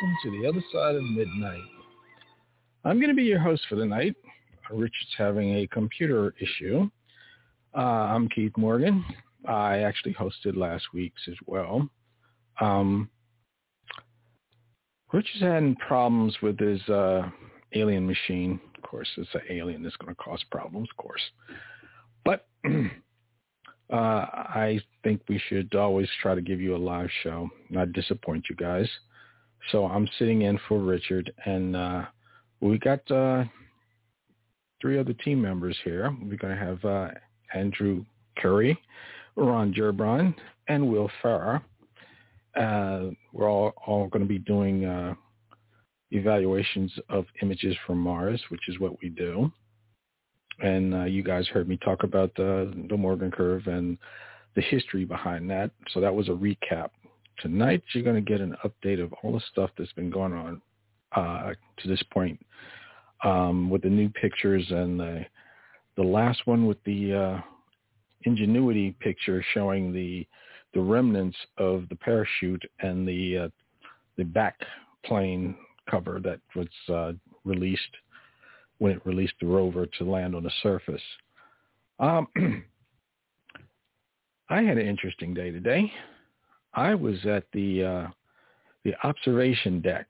welcome to the other side of midnight. I'm going to be your host for the night. Richard's having a computer issue. Uh, I'm Keith Morgan. I actually hosted last week's as well. Um, Richard's having problems with his uh, alien machine. Of course, it's an alien that's going to cause problems, of course. But uh, I think we should always try to give you a live show, not disappoint you guys. So I'm sitting in for Richard, and uh, we got uh, three other team members here. We're going to have uh, Andrew Curry, Ron Gerbron, and Will Farrer. Uh, we're all, all going to be doing uh, evaluations of images from Mars, which is what we do. And uh, you guys heard me talk about the, the Morgan curve and the history behind that. So that was a recap. Tonight, you're going to get an update of all the stuff that's been going on uh, to this point um, with the new pictures and the the last one with the uh, ingenuity picture showing the the remnants of the parachute and the uh, the back plane cover that was uh, released when it released the rover to land on the surface. Um, I had an interesting day today. I was at the uh, the observation deck.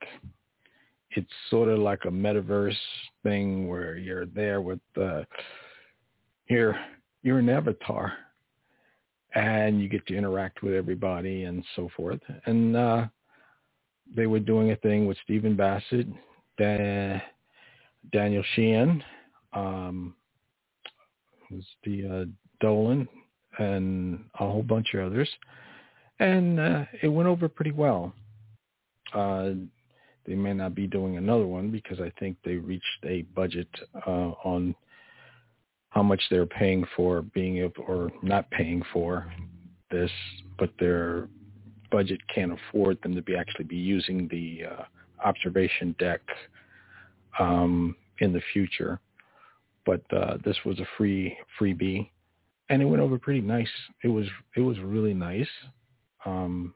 It's sort of like a metaverse thing where you're there with uh, you're you're an avatar, and you get to interact with everybody and so forth. And uh, they were doing a thing with Stephen Bassett, da- Daniel Sheehan, um, was the uh, Dolan, and a whole bunch of others and uh, it went over pretty well. Uh, they may not be doing another one because I think they reached a budget uh, on how much they're paying for being able or not paying for this, but their budget can't afford them to be actually be using the uh, observation deck um, in the future. But uh, this was a free freebie, and it went over pretty nice. It was it was really nice. Um,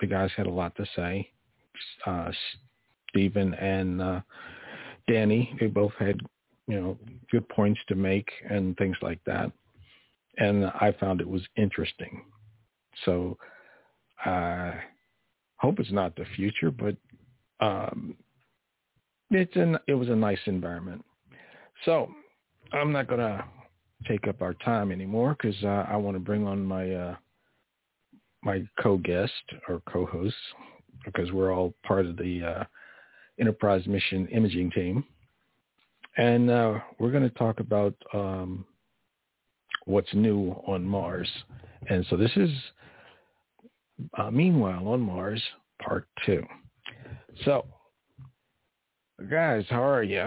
the guys had a lot to say. Uh, Stephen and uh, Danny, they both had, you know, good points to make and things like that. And I found it was interesting. So I hope it's not the future, but um, it's an, it was a nice environment. So I'm not going to take up our time anymore because uh, I want to bring on my uh, my co-guest or co-host because we're all part of the uh, Enterprise Mission Imaging Team. And uh, we're going to talk about um, what's new on Mars. And so this is uh, Meanwhile on Mars, Part 2. So, guys, how are you?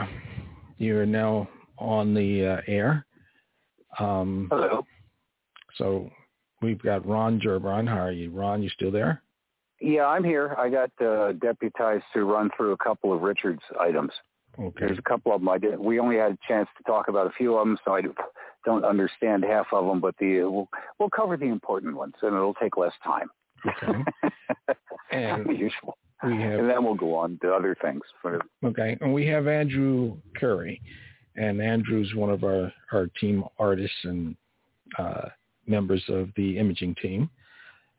You're now on the uh, air. Um, Hello. So We've got Ron Gerbron. How are you? Ron, you still there? Yeah, I'm here. I got uh, deputized to run through a couple of Richard's items. Okay. There's a couple of them I did. We only had a chance to talk about a few of them, so I don't understand half of them. But the we'll, we'll cover the important ones, and it'll take less time. Okay. and usual. We have, and then we'll go on to other things. Okay, and we have Andrew Curry, and Andrew's one of our our team artists and uh, members of the imaging team.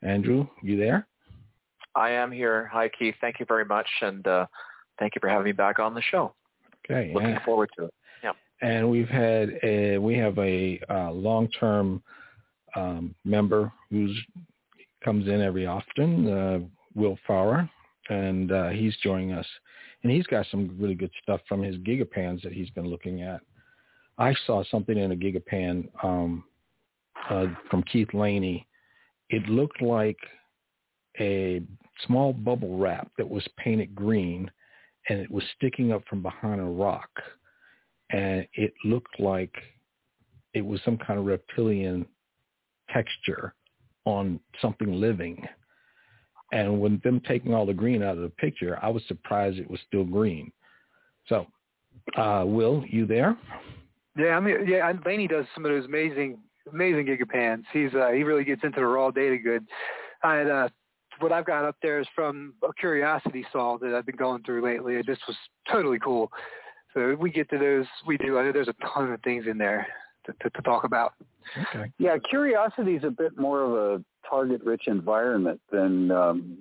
Andrew, you there? I am here. Hi, Keith. Thank you very much, and uh, thank you for having me back on the show. Okay. Looking forward to it. Yeah. And we've had a, we have a uh, long-term um, member who's comes in every often, uh, Will Farrer, and uh, he's joining us. And he's got some really good stuff from his gigapans that he's been looking at. I saw something in a gigapan um, uh, from Keith Laney, it looked like a small bubble wrap that was painted green and it was sticking up from behind a rock. And it looked like it was some kind of reptilian texture on something living. And when them taking all the green out of the picture, I was surprised it was still green. So, uh, Will, you there? Yeah, I mean, yeah, Laney does some of those amazing amazing gigapans. He's uh, he really gets into the raw data good. And uh, what I've got up there is from a curiosity sol that I've been going through lately. It just was totally cool. So if we get to those, we do. I know there's a ton of things in there to, to, to talk about. Okay. Yeah, Curiosity is a bit more of a target-rich environment than um,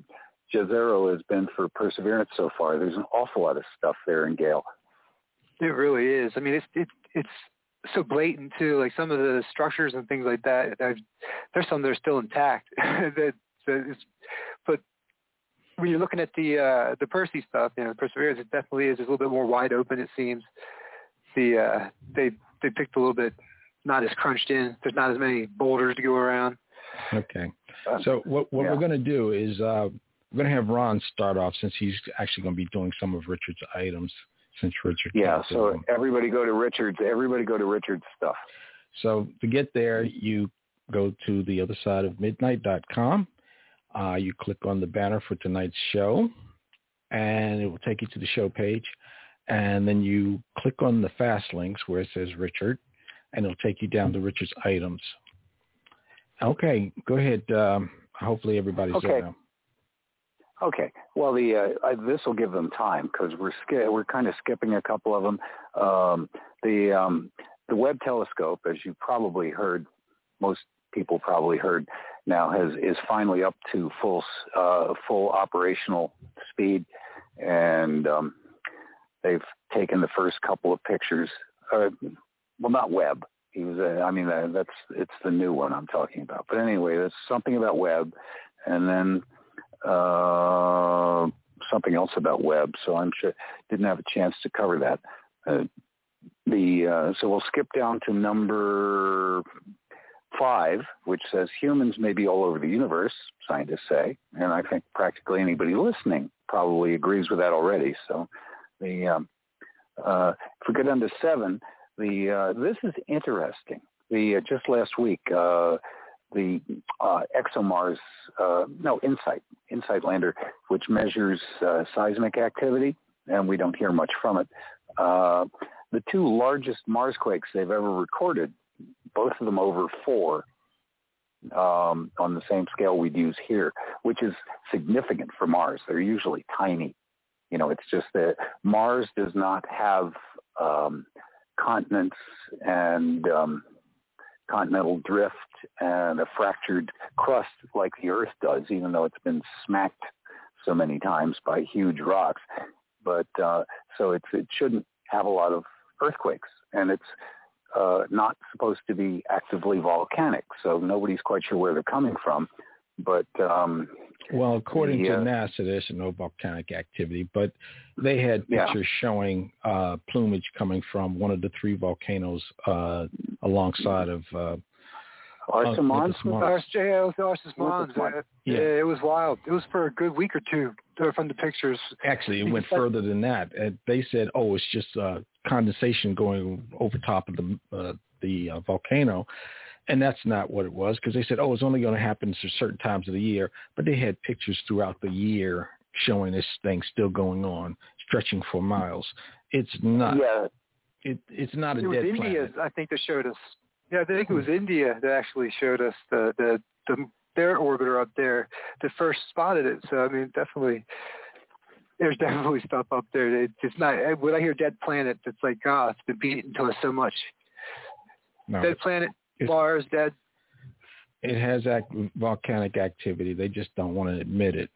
Jezero has been for Perseverance so far. There's an awful lot of stuff there in Gale. It really is. I mean, it's it, it's so blatant too. Like some of the structures and things like that. I've, there's some that are still intact. that but when you're looking at the uh, the Percy stuff, you know, Perseverance, it definitely is. A little bit more wide open. It seems. The uh, they they picked a little bit not as crunched in. There's not as many boulders to go around. Okay. So what what yeah. we're going to do is uh, we're going to have Ron start off since he's actually going to be doing some of Richard's items since Richard. Yeah, so them. everybody go to Richard's. Everybody go to Richard's stuff. So to get there, you go to the other side of midnight.com. Uh, you click on the banner for tonight's show, and it will take you to the show page. And then you click on the fast links where it says Richard, and it'll take you down to Richard's items. Okay, go ahead. Um, hopefully everybody's Okay. there now. Okay. Well, the uh, this will give them time because we're sk- we're kind of skipping a couple of them. Um, the um, the Webb telescope, as you probably heard, most people probably heard now has is finally up to full uh, full operational speed, and um, they've taken the first couple of pictures. Uh, well, not Webb. He was. Uh, I mean, uh, that's it's the new one I'm talking about. But anyway, that's something about Webb, and then uh, something else about Webb. So I'm sure didn't have a chance to cover that. Uh, the uh, so we'll skip down to number five, which says humans may be all over the universe. Scientists say, and I think practically anybody listening probably agrees with that already. So the um, uh, if we go down to seven, the this is interesting. The just last week. The uh, ExoMars, uh, no, InSight, InSight lander, which measures uh, seismic activity, and we don't hear much from it. Uh, the two largest Mars quakes they've ever recorded, both of them over four, um, on the same scale we'd use here, which is significant for Mars. They're usually tiny. You know, it's just that Mars does not have um, continents and um, continental drift and a fractured crust like the Earth does, even though it's been smacked so many times by huge rocks. But uh, so it shouldn't have a lot of earthquakes, and it's uh, not supposed to be actively volcanic, so nobody's quite sure where they're coming from. But um, Well, according The, to uh, NASA, there's no volcanic activity, but they had Yeah. pictures showing uh, plumage coming from one of the three volcanoes uh, alongside of. Uh, Arson Mons, Olympus Mons. Yeah, it was Arsia Mons. Olympus Mons. Uh, Yeah. yeah, it was wild. It was for a good week or two uh, from the pictures. actually, it went further than that. Uh, they said, "Oh, it's just uh, condensation going over top of the uh, the uh, volcano," and that's not what it was because they said, "Oh, it's only going to happen at certain times of the year." But they had pictures throughout the year showing this thing still going on, stretching for miles. It's not. yeah, It, it's not a It was dead India, planet. I think, they showed us. Yeah, I think it was India that actually showed us the the, the their orbiter up there that first spotted it. So I mean, definitely, there's definitely stuff up there. It, it's not when I hear dead planet, it's like, ah, it's been beaten to us so much. No, Dead planet, Mars, dead. it has act- volcanic activity. They just don't want to admit it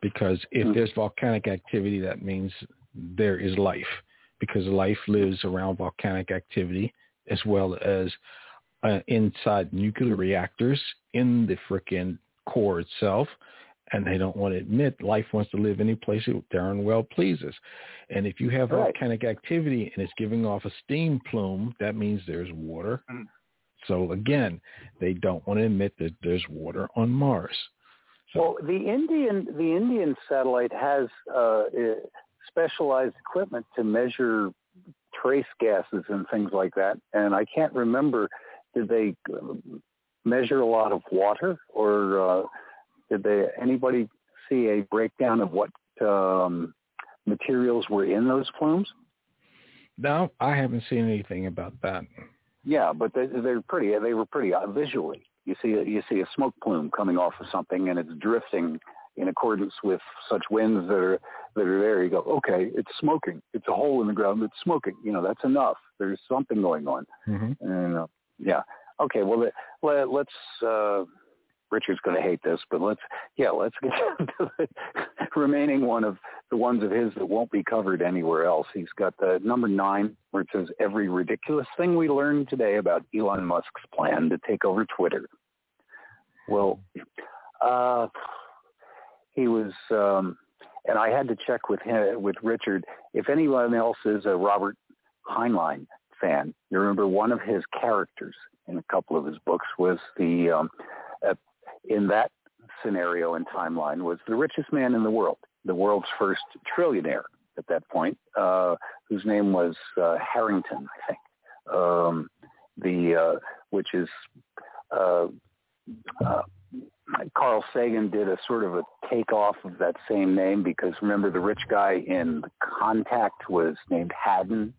because if Mhm. there's volcanic activity, that means there is life because life lives around volcanic activity as well as uh, inside nuclear reactors in the frickin' core itself. And they don't want to admit life wants to live any place it darn well pleases. And if you have Right. volcanic activity and it's giving off a steam plume, that means there's water. Mm. So again, they don't want to admit that there's water on Mars. Well, the Indian the Indian satellite has uh, uh, specialized equipment to measure trace gases and things like that, and I can't remember did they measure a lot of water or uh, did they anybody see a breakdown of what um, materials were in those plumes? No, I haven't seen anything about that. Yeah, but they, they're pretty. They were pretty uh, visually. You see, you see a smoke plume coming off of something, and it's drifting in accordance with such winds that are that are there. You go, okay, it's smoking. It's a hole in the ground. It's smoking. You know, that's enough. There's something going on. Mm-hmm. And uh, yeah, okay. Well, let, let's. Uh, Richard's going to hate this, but let's yeah, let's get to the remaining one of the ones of his that won't be covered anywhere else. He's got the number nine where it says every ridiculous thing we learned today about Elon Musk's plan to take over Twitter. Well, uh, he was, um, and I had to check with him with Richard if anyone else is a Robert Heinlein fan. You remember one of his characters in a couple of his books was the um, uh, in that scenario and timeline was the richest man in the world, the world's first trillionaire at that point, uh, whose name was uh, Harrington, I think. Um, the uh, which is uh, uh, Carl Sagan did a sort of a takeoff of that same name because remember the rich guy in Contact was named Hadden,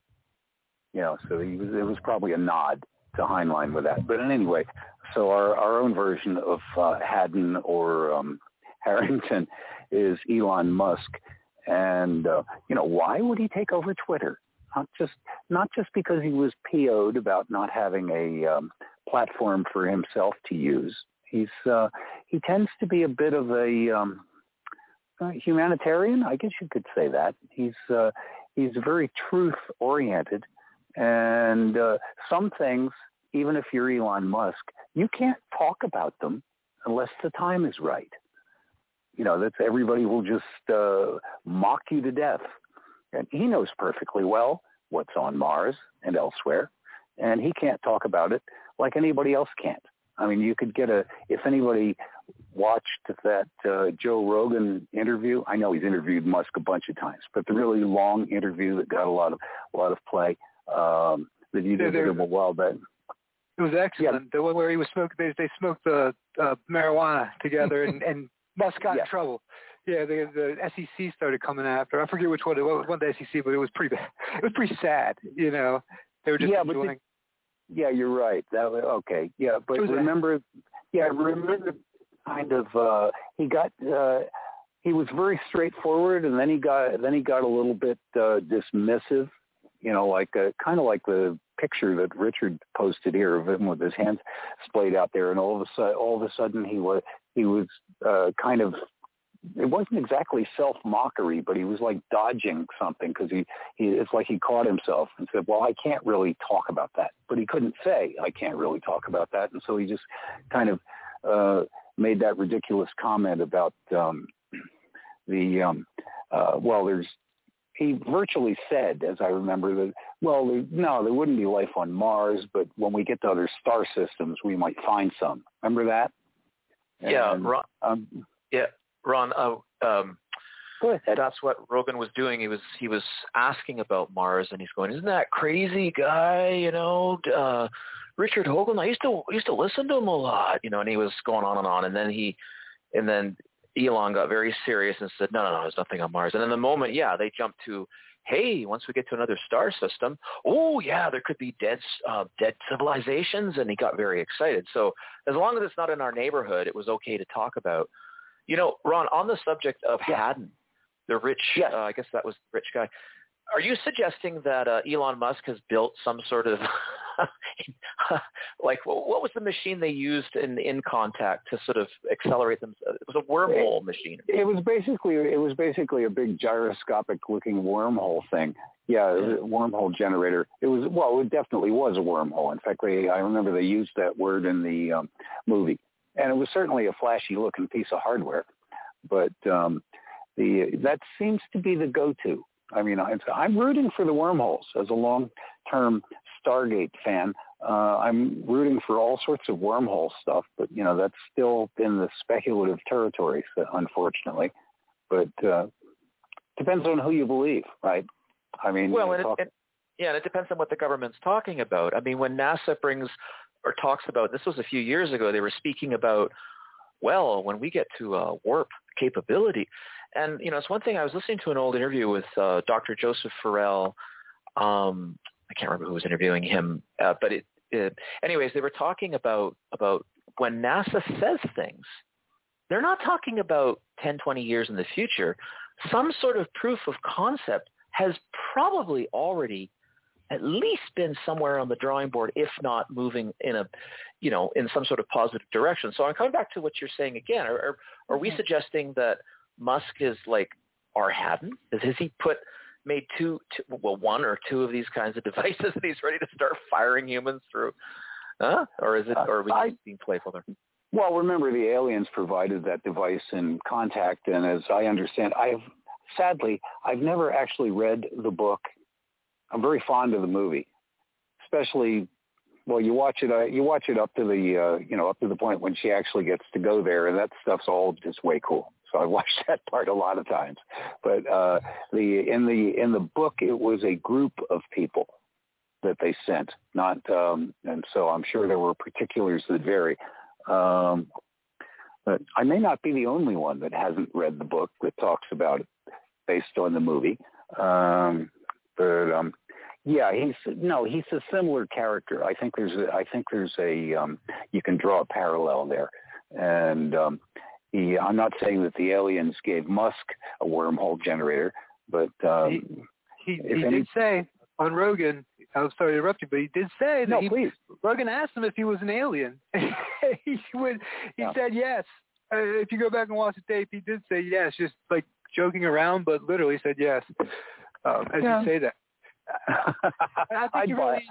you know, so he was, it was probably a nod to Heinlein with that. But in any way, so our, our own version of uh, Hadden or um, Harrington is Elon Musk. And, uh, you know, why would he take over Twitter? Not just, not just because he was PO'd about not having a um, platform for himself to use. He's, uh, he tends to be a bit of a um, humanitarian. I guess you could say that. He's, uh, he's very truth oriented. And uh, some things, even if you're Elon Musk, you can't talk about them unless the time is right. You know, that's everybody will just uh, mock you to death. And he knows perfectly well what's on Mars and elsewhere, and he can't talk about it like anybody else can't. I mean, you could get a, if anybody watched that uh, Joe Rogan interview, I know he's interviewed Musk a bunch of times, but the really long interview that got a lot of, a lot of play, um, that you did a while back. It was excellent. Yeah. The one where he was smoking, they, they smoked the uh, marijuana together, and, and Musk got yeah. in trouble. Yeah, the the SEC started coming after. I forget which one it was. One the SEC, but it was pretty bad. It was pretty sad. You know, they were just yeah, enjoying. But the, yeah, you're right. That was, okay. Yeah, but remember, yeah, remember kind of uh he got uh he was very straightforward and then he got then he got a little bit uh dismissive you know like uh, kind of like the picture that Richard posted here of him with his hands splayed out there, and all of a sudden, all of a sudden, he was he was uh, kind of it wasn't exactly self mockery, but he was like dodging something because he, he it's like he caught himself and said, "Well, I can't really talk about that," but he couldn't say, "I can't really talk about that," and so he just kind of uh, made that ridiculous comment about um, the um, uh, well, there's he virtually said, as I remember, that well, no, there wouldn't be life on Mars, but when we get to other star systems, we might find some. Remember that? Yeah, Ron. Um, yeah, Ron. Uh, um, that's what Rogan was doing. He was he was asking about Mars, and he's going, "Isn't that crazy guy? You know, uh, Richard Hoagland. I used to used to listen to him a lot. You know." And he was going on and on, and then he, and then Elon got very serious and said, no, no, no, there's nothing on Mars. And in the moment, yeah, they jumped to, hey, once we get to another star system, oh yeah, there could be dead, uh, dead civilizations. And he got very excited. So as long as it's not in our neighborhood, it was okay to talk about. You know, Ron, on the subject of yeah. Hadden, the rich, yes. uh, I guess that was the rich guy. Are you suggesting that uh, Elon Musk has built some sort of like what was the machine they used in in contact to sort of accelerate them? It was a wormhole it, machine. It was basically it was basically a big gyroscopic looking wormhole thing. Yeah, yeah. wormhole generator. It was well, it definitely was a wormhole. In fact, they I remember they used that word in the um, movie, and it was certainly a flashy looking piece of hardware. But um, the that seems to be the go-to. I mean, I'm, I'm rooting for the wormholes as a long-term Stargate fan. Uh, I'm rooting for all sorts of wormhole stuff, but you know that's still in the speculative territory, unfortunately. But uh, depends on who you believe, right? I mean, well, and, talk- it, and yeah, and it depends on what the government's talking about. I mean, when NASA brings or talks about this was a few years ago, they were speaking about well, when we get to uh, warp capability, and you know, it's one thing. I was listening to an old interview with uh, Dr. Joseph Farrell. Um, I can't remember who was interviewing him, uh, but it, it, anyways, they were talking about about when NASA says things, they're not talking about 10, 20 years in the future, some sort of proof of concept has probably already at least been somewhere on the drawing board, if not moving in a, you know, in some sort of positive direction. So I'm coming back to what you're saying again. Are, are, are we mm-hmm. suggesting that Musk is like our Hadden? Has he put made two, two, well, one or two of these kinds of devices, and he's ready to start firing humans through? Huh? Or is it? Or are we I, being playful there? Well, remember the aliens provided that device in contact, and as I understand, I've sadly I've never actually read the book. I'm very fond of the movie, especially well, you watch it. Uh, you watch it up to the uh, you know up to the point when she actually gets to go there, and that stuff's all just way cool. So I watched that part a lot of times. But uh, the in the in the book, it was a group of people that they sent, not um, and so I'm sure there were particulars that vary. Um, but I may not be the only one that hasn't read the book that talks about it based on the movie. Um, but um, yeah, he's no, he's a similar character. I think there's a, I think there's a um, you can draw a parallel there, and um, he. I'm not saying that the aliens gave Musk a wormhole generator, but um, he he, he any, did say on Rogan I'm sorry to interrupt you, but he did say that no, he, please. Rogan asked him if he was an alien. he would, he yeah. said yes. Uh, if you go back and watch the tape, he did say yes, just like joking around, but literally said yes. Um, as yeah. you say that, I think he really.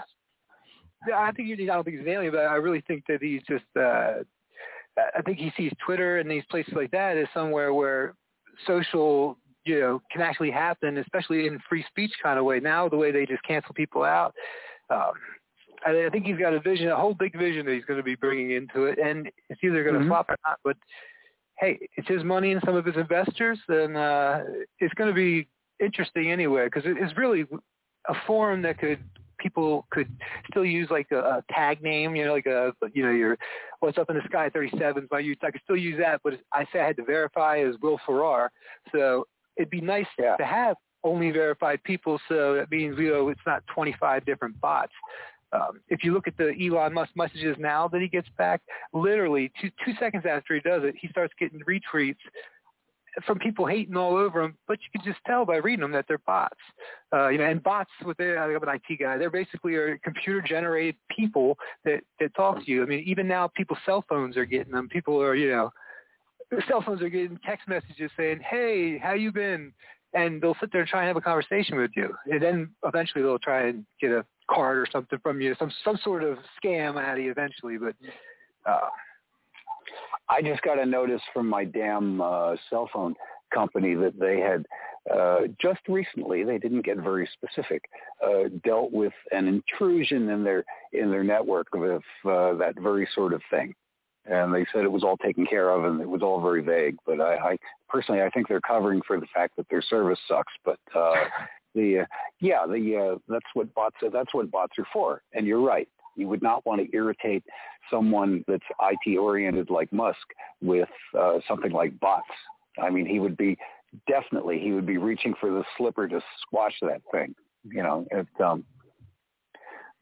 I think he, I don't think he's an alien, but I really think that he's just. uh I think he sees Twitter and these places like that as somewhere where social you know can actually happen, especially in free speech kind of way. Now the way they just cancel people out. Um, I, I think he's got a vision, a whole big vision that he's going to be bringing into it, and it's either going to mm-hmm. flop or not. But hey, it's his money and some of his investors, then uh, it's going to be interesting anyway because it, it's really a forum that could people could still use like a, a tag name, you know, like a you know your what's up in the sky 37 my use. I could still use that, but I say I had to verify as Will Farrar. So it'd be nice yeah. to have only verified people. So that means you know it's not 25 different bots. Um, if you look at the Elon Musk messages now that he gets back, literally two two seconds after he does it, he starts getting retweets from people hating all over them, But you can just tell by reading them that they're bots. Uh, you know, and bots with their I'm an IT guy. They're basically are computer generated people that that talk to you. I mean, even now, people's cell phones are getting them. People are you know cell phones are getting text messages saying, "Hey, how you been?" And they'll sit there and try and have a conversation with you, and then eventually they'll try and get a card or something from you, some some sort of scam out of you eventually. But uh, I just got a notice from my damn uh, cell phone company that they had uh, just recently, they didn't get very specific, uh, dealt with an intrusion in their in their network with uh, that very sort of thing and they said it was all taken care of and it was all very vague. But I, I personally, I think they're covering for the fact that their service sucks. But uh, the uh, yeah, the uh, that's what bots are, that's what bots are for. And you're right. You would not want to irritate someone that's IT oriented like Musk with uh, something like bots. I mean, he would be definitely he would be reaching for the slipper to squash that thing. You know, it, um,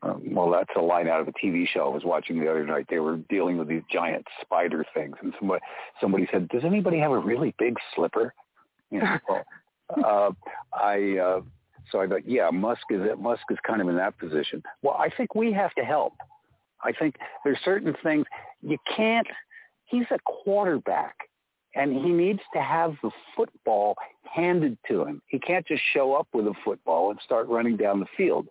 um, well, that's a line out of a TV show I was watching the other night. They were dealing with these giant spider things, and somebody somebody said, "Does anybody have a really big slipper?" You know, well, uh, I uh, so I thought, yeah, Musk is Musk is kind of in that position. Well, I think we have to help. I think there's certain things you can't. He's a quarterback, and he needs to have the football handed to him. He can't just show up with a football and start running down the field.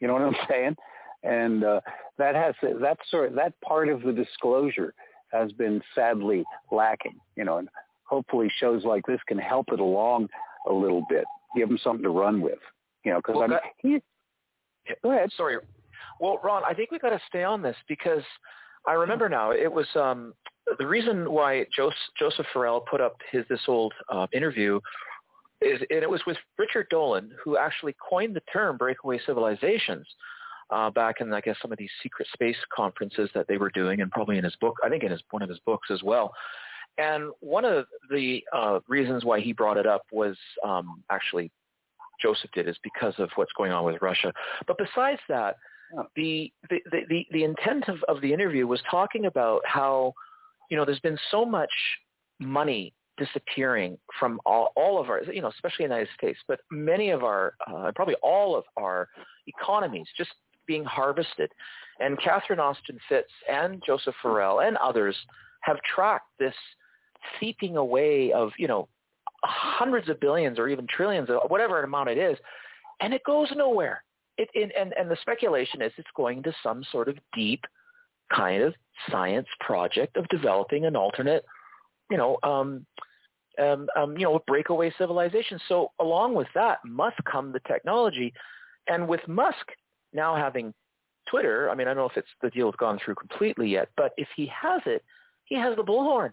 You know what I'm saying? And uh, that has that sort that part of the disclosure has been sadly lacking. You know, and hopefully shows like this can help it along a little bit, give them something to run with. You know, because well, I'm he. Go ahead. Sorry. Well, Ron, I think we got to stay on this because I remember now it was um, the reason why Joseph, Joseph Farrell put up his this old uh, interview is, and it was with Richard Dolan who actually coined the term breakaway civilizations uh, back in, I guess, some of these secret space conferences that they were doing, and probably in his book, I think in his one of his books as well. And one of the uh, reasons why he brought it up was um, actually Joseph did is because of what's going on with Russia. But besides that, the the the, the intent of, of the interview was talking about how you know there's been so much money disappearing from all, all of our, you know, especially in the United States, but many of our, uh, probably all of our economies just being harvested. And Catherine Austin Fitts and Joseph Farrell and others have tracked this seeping away of, you know, hundreds of billions or even trillions, of whatever amount it is, and it goes nowhere. It, it, and, and the speculation is it's going to some sort of deep kind of science project of developing an alternate, you know, um, um, um, you know, breakaway civilization. So along with that must come the technology. And with Musk now having Twitter, I mean, I don't know if it's the deal has gone through completely yet, but if he has it, he has the bullhorn.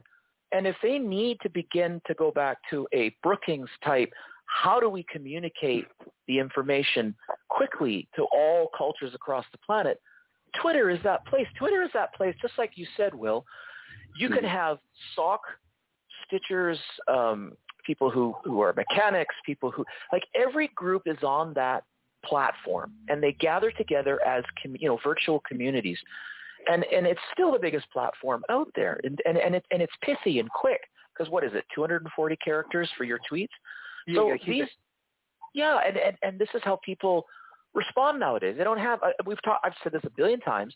And if they need to begin to go back to a Brookings type, how do we communicate the information quickly to all cultures across the planet? Twitter is that place. Twitter is that place, just like you said, Will. You can mm-hmm. have sock stitchers, um, people who, who are mechanics, people who, like every group is on that platform and they gather together as, com- you know, virtual communities and and it's still the biggest platform out there, and and and, it, and it's pithy and quick because what is it, 240 characters for your tweets? So yeah, these, yeah, and, and and this is how people respond nowadays. They don't have. Uh, we've talked. I've said this a billion times,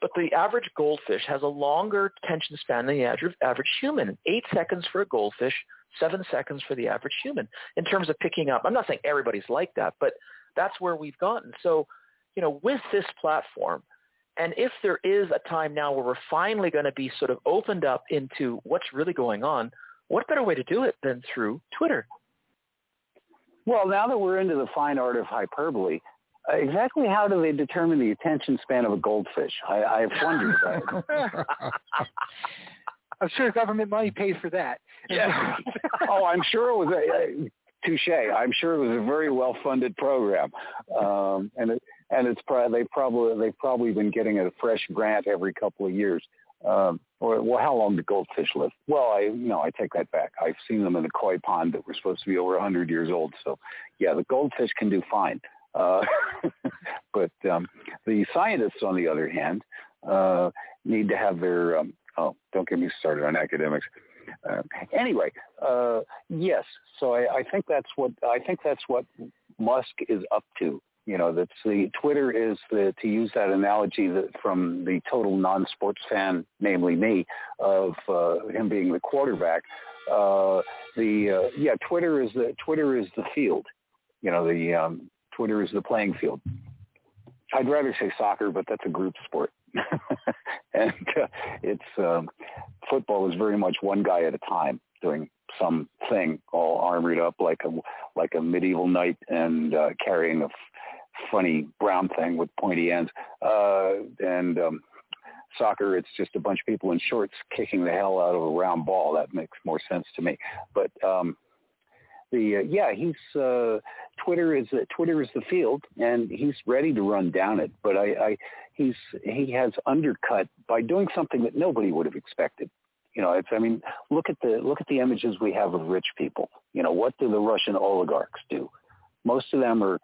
but the average goldfish has a longer attention span than the average average human. Eight seconds for a goldfish, seven seconds for the average human in terms of picking up. I'm not saying everybody's like that, but that's where we've gotten. So, you know, with this platform and if there is a time now where we're finally going to be sort of opened up into what's really going on, what better way to do it than through Twitter? Well, now that we're into the fine art of hyperbole, uh, exactly how do they determine the attention span of a goldfish? I, I've wondered that. I'm sure government money paid for that. Yeah. oh, I'm sure it was a, a touche. I'm sure it was a very well funded program, um, and it, and it's pro- they probably they've probably been getting a fresh grant every couple of years. Um, or, well, how long do goldfish live? Well, I no, I take that back. I've seen them in the koi pond that were supposed to be over a 100 years old. So, yeah, the goldfish can do fine. Uh, but um, the scientists, on the other hand, uh, need to have their um, oh, don't get me started on academics. Uh, anyway, uh, yes. So I, I think that's what I think that's what Musk is up to you know, that's the Twitter is the to use that analogy that from the total non-sports fan, namely me, of uh, him being the quarterback. Uh, the uh, yeah, Twitter is the Twitter is the field. You know, the um, Twitter is the playing field. I'd rather say soccer, but that's a group sport, and uh, it's um, football is very much one guy at a time doing something all armored up like a like a medieval knight and uh, carrying a funny brown thing with pointy ends. Uh, and um, soccer, it's just a bunch of people in shorts kicking the hell out of a round ball. That makes more sense to me. But um, the uh, yeah, he's uh, Twitter is uh, Twitter is the field, and he's ready to run down it. But I, I he's he has undercut by doing something that nobody would have expected. You know, it's I mean, look at the look at the images we have of rich people. You know, what do the Russian oligarchs do? Most of them are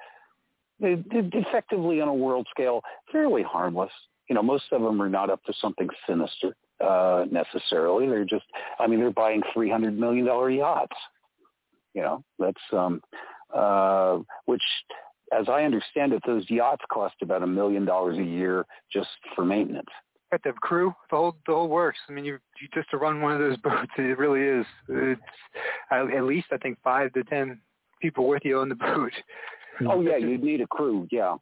effectively on a world scale, fairly harmless. You know, most of them are not up to something sinister uh, necessarily. They're just, I mean, they're buying three hundred million dollar yachts. You know, that's um, uh, which, as I understand it, those yachts cost about a million dollars a year just for maintenance. Got the crew, the whole the whole works. I mean, you, you just to run one of those boats, it really is. It's at least I think five to ten people with you on the boat. Oh yeah, you'd need a crew. Yeah.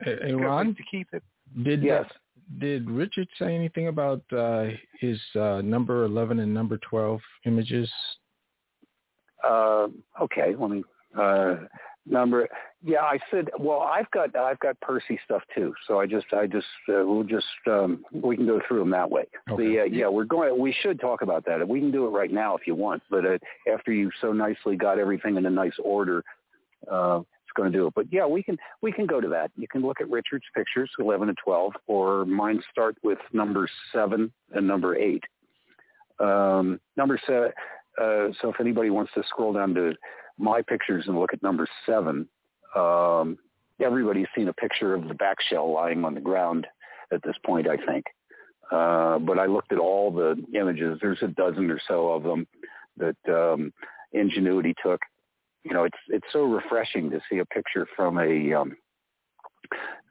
Hey, Ron, to keep it. Did yes. Uh, did Richard say anything about uh, his uh, number eleven and number twelve images? Uh, okay, let me uh, number. Yeah, I said. Well, I've got I've got Percy stuff too. So I just I just uh, we'll just um, we can go through them that way. Okay. The, uh, yeah, we're going. We should talk about that. We can do it right now if you want. But uh, after you so nicely got everything in a nice order, uh, going to do it. But yeah, we can we can go to that. You can look at Richard's pictures, 11 and 12, or mine start with number seven and number eight. Um, number seven. Uh, so if anybody wants to scroll down to my pictures and look at number seven, um, everybody's seen a picture of the back shell lying on the ground at this point, I think. Uh, but I looked at all the images. There's a dozen or so of them. that um, Ingenuity took. You know, it's it's so refreshing to see a picture from a um,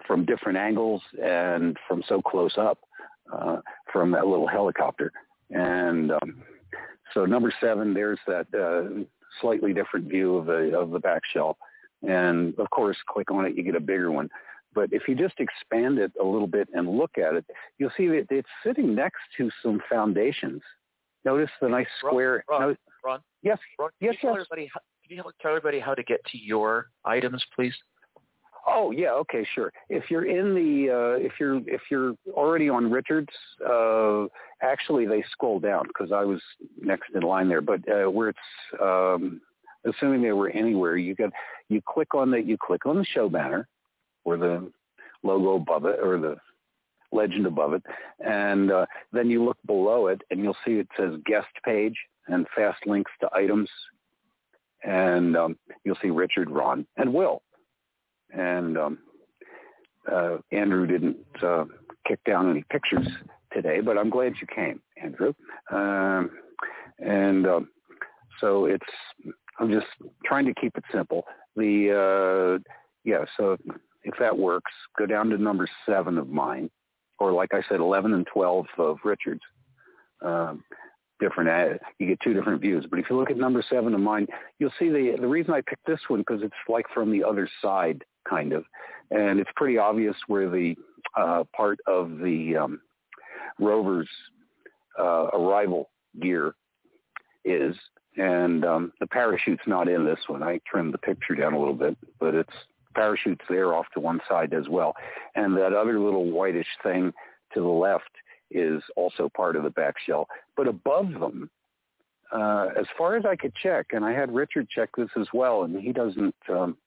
from different angles and from so close up uh, from that little helicopter. And um, so number seven, there's that uh, slightly different view of the of the back shell. And of course, click on it, you get a bigger one. But if you just expand it a little bit and look at it, you'll see that it's sitting next to some foundations. Notice the nice square. Ron, Ron yes, Ron, yes, yes. Everybody, can you tell everybody how to get to your items, please? Oh yeah, okay, sure. If you're in the uh, if you're if you're already on Richards, uh, actually they scroll down because I was next in line there. But uh, where it's um, assuming they were anywhere, you get you click on the you click on the show banner or the logo above it or the legend above it, and uh, then you look below it and you'll see it says guest page and fast links to items, and um, you'll see Richard, Ron, and Will and um, uh, Andrew didn't uh, kick down any pictures today, but I'm glad you came, Andrew. Um, and um, so it's I'm just trying to keep it simple. The uh, yeah, so if that works, go down to number seven of mine, or like I said, eleven and twelve of Richard's. Um, different uh, you get two different views. But if you look at number seven of mine you'll see the the reason i picked this one because it's like from the other side kind of, and it's pretty obvious where the uh, part of the um, rover's uh, arrival gear is, and um, the parachute's not in this one. I trimmed the picture down a little bit, but it's parachute's there off to one side as well, and that other little whitish thing to the left is also part of the back shell. But above them, uh, as far as I could check, and I had Richard check this as well, and he doesn't um,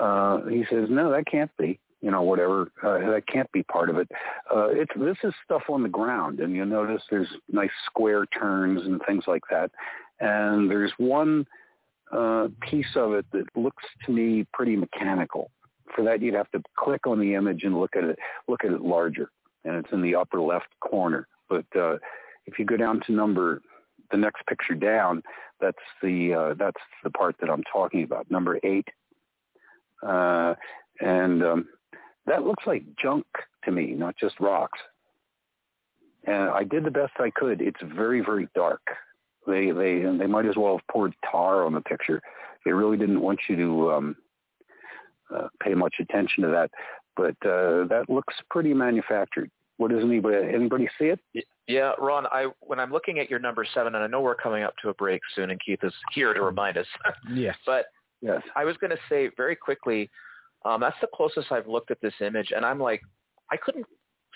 uh, he says, no, that can't be. You know, whatever uh, that can't be part of it. Uh, it's this is stuff on the ground, and you'll notice there's nice square turns and things like that. And there's one uh, piece of it that looks to me pretty mechanical. For that, you'd have to click on the image and look at it, look at it larger, and it's in the upper left corner. But uh, if you go down to number, the next picture down, that's the uh, that's the part that I'm talking about. Number eight uh, and um, that looks like junk to me, not just rocks. And I did the best I could. It's very, very dark. They they they might as well have poured tar on the picture. They really didn't want you to um, uh, pay much attention to that, but uh, that looks pretty manufactured. What does anybody anybody see it? Yeah, Ron. I when I'm looking at your number seven, and I know we're coming up to a break soon, and Keith is here to remind us. yes. But Yes. I was going to say very quickly, um, that's the closest I've looked at this image, and I'm like, I couldn't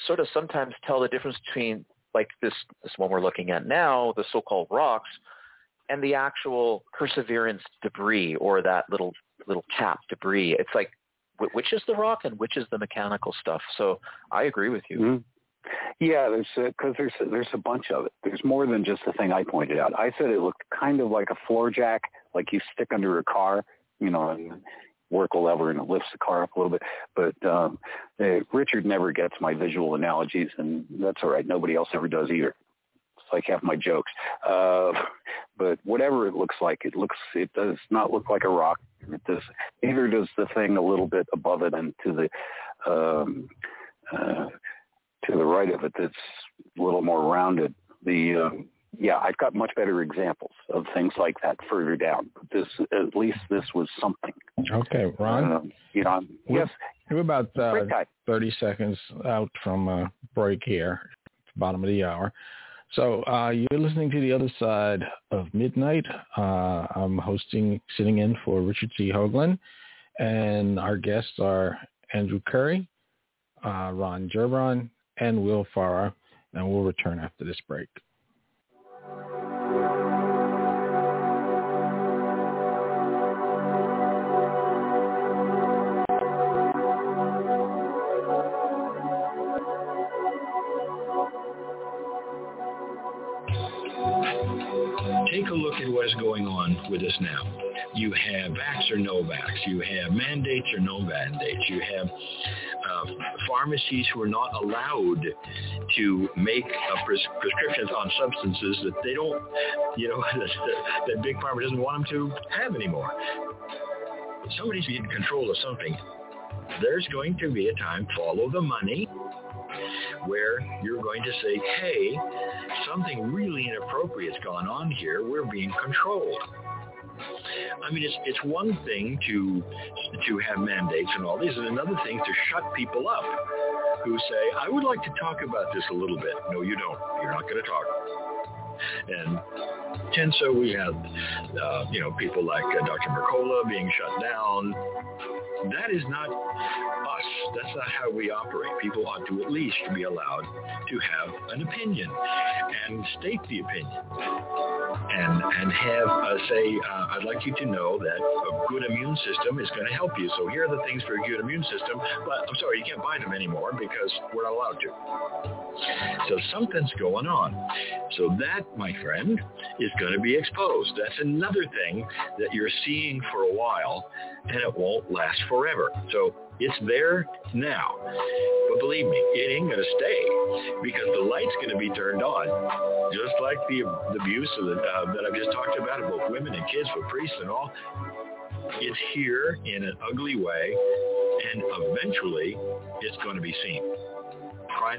sort of sometimes tell the difference between like this this one we're looking at now, the so-called rocks, and the actual Perseverance debris or that little little cap debris. It's like which is the rock and which is the mechanical stuff. So I agree with you. Mm-hmm. Yeah, there's because there's there's a bunch of it. There's more than just the thing I pointed out. I said it looked kind of like a floor jack, like you stick under a car, you know, and work a lever and it lifts the car up a little bit. But um, they, Richard never gets my visual analogies, and that's all right. Nobody else ever does either. Like half my jokes. Uh, but whatever it looks like, it looks it does not look like a rock. It does neither does the thing a little bit above it and to the um, uh, to the right of it that's a little more rounded. The um, yeah, I've got much better examples of things like that further down. But this, at least, this was something. Okay, Ron. Uh, you know, we're, yes. We're about uh, thirty seconds out from a break here, bottom of the hour. So uh, you're listening to the other side of midnight. Uh, I'm hosting, sitting in for Richard C. Hoagland, and our guests are Andrew Curry, uh, Ron Gerbron, and Will Farah, and we'll return after this break. With us now. You have vax or no vax. You have mandates or no mandates. You have uh, pharmacies who are not allowed to make uh, pres- prescriptions on substances that they don't, you know, that, that big pharma doesn't want them to have anymore. Somebody's in control of something. There's going to be a time, follow the money, where you're going to say, hey, something really inappropriate's gone on here. We're being controlled. I mean, it's it's one thing to to have mandates and all these, and another thing to shut people up who say, "I would like to talk about this a little bit." No, you don't. You're not going to talk. And and so we have, uh, you know, people like uh, Dr. Mercola being shut down. That is not us. That's not how we operate. People ought to at least be allowed to have an opinion and state the opinion and and have uh, say, uh, I'd like you to know that a good immune system is going to help you. So here are the things for a good immune system, but I'm sorry, you can't buy them anymore because we're not allowed to. So something's going on. So that, my friend, is going to be exposed. That's another thing that you're seeing for a while, and it won't last forever. So it's there now. But believe me, it ain't going to stay because the light's going to be turned on. Just like the, the abuse the, uh, that I've just talked about, about women and kids with priests and all. It's here in an ugly way, and eventually it's going to be seen.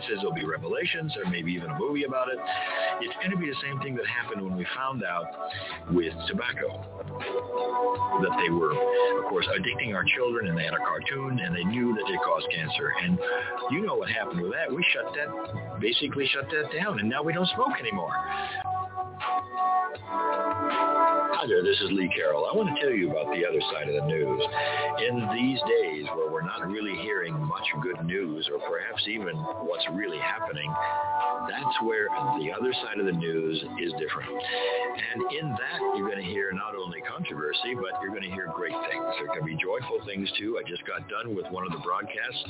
Says there'll be revelations or maybe even a movie about it. It's going to be the same thing that happened when we found out with tobacco that they were, of course, addicting our children and they had a cartoon and they knew that it caused cancer. And you know what happened with that. We shut that, basically shut that down and now we don't smoke anymore. Hi there, this is Lee Carroll. I want to tell you about the other side of the news. In these days where we're not really hearing much good news or perhaps even what's really happening, that's where the other side of the news is different. And in that, you're going to hear not only controversy, but you're going to hear great things. There can be joyful things too. I just got done with one of the broadcasts,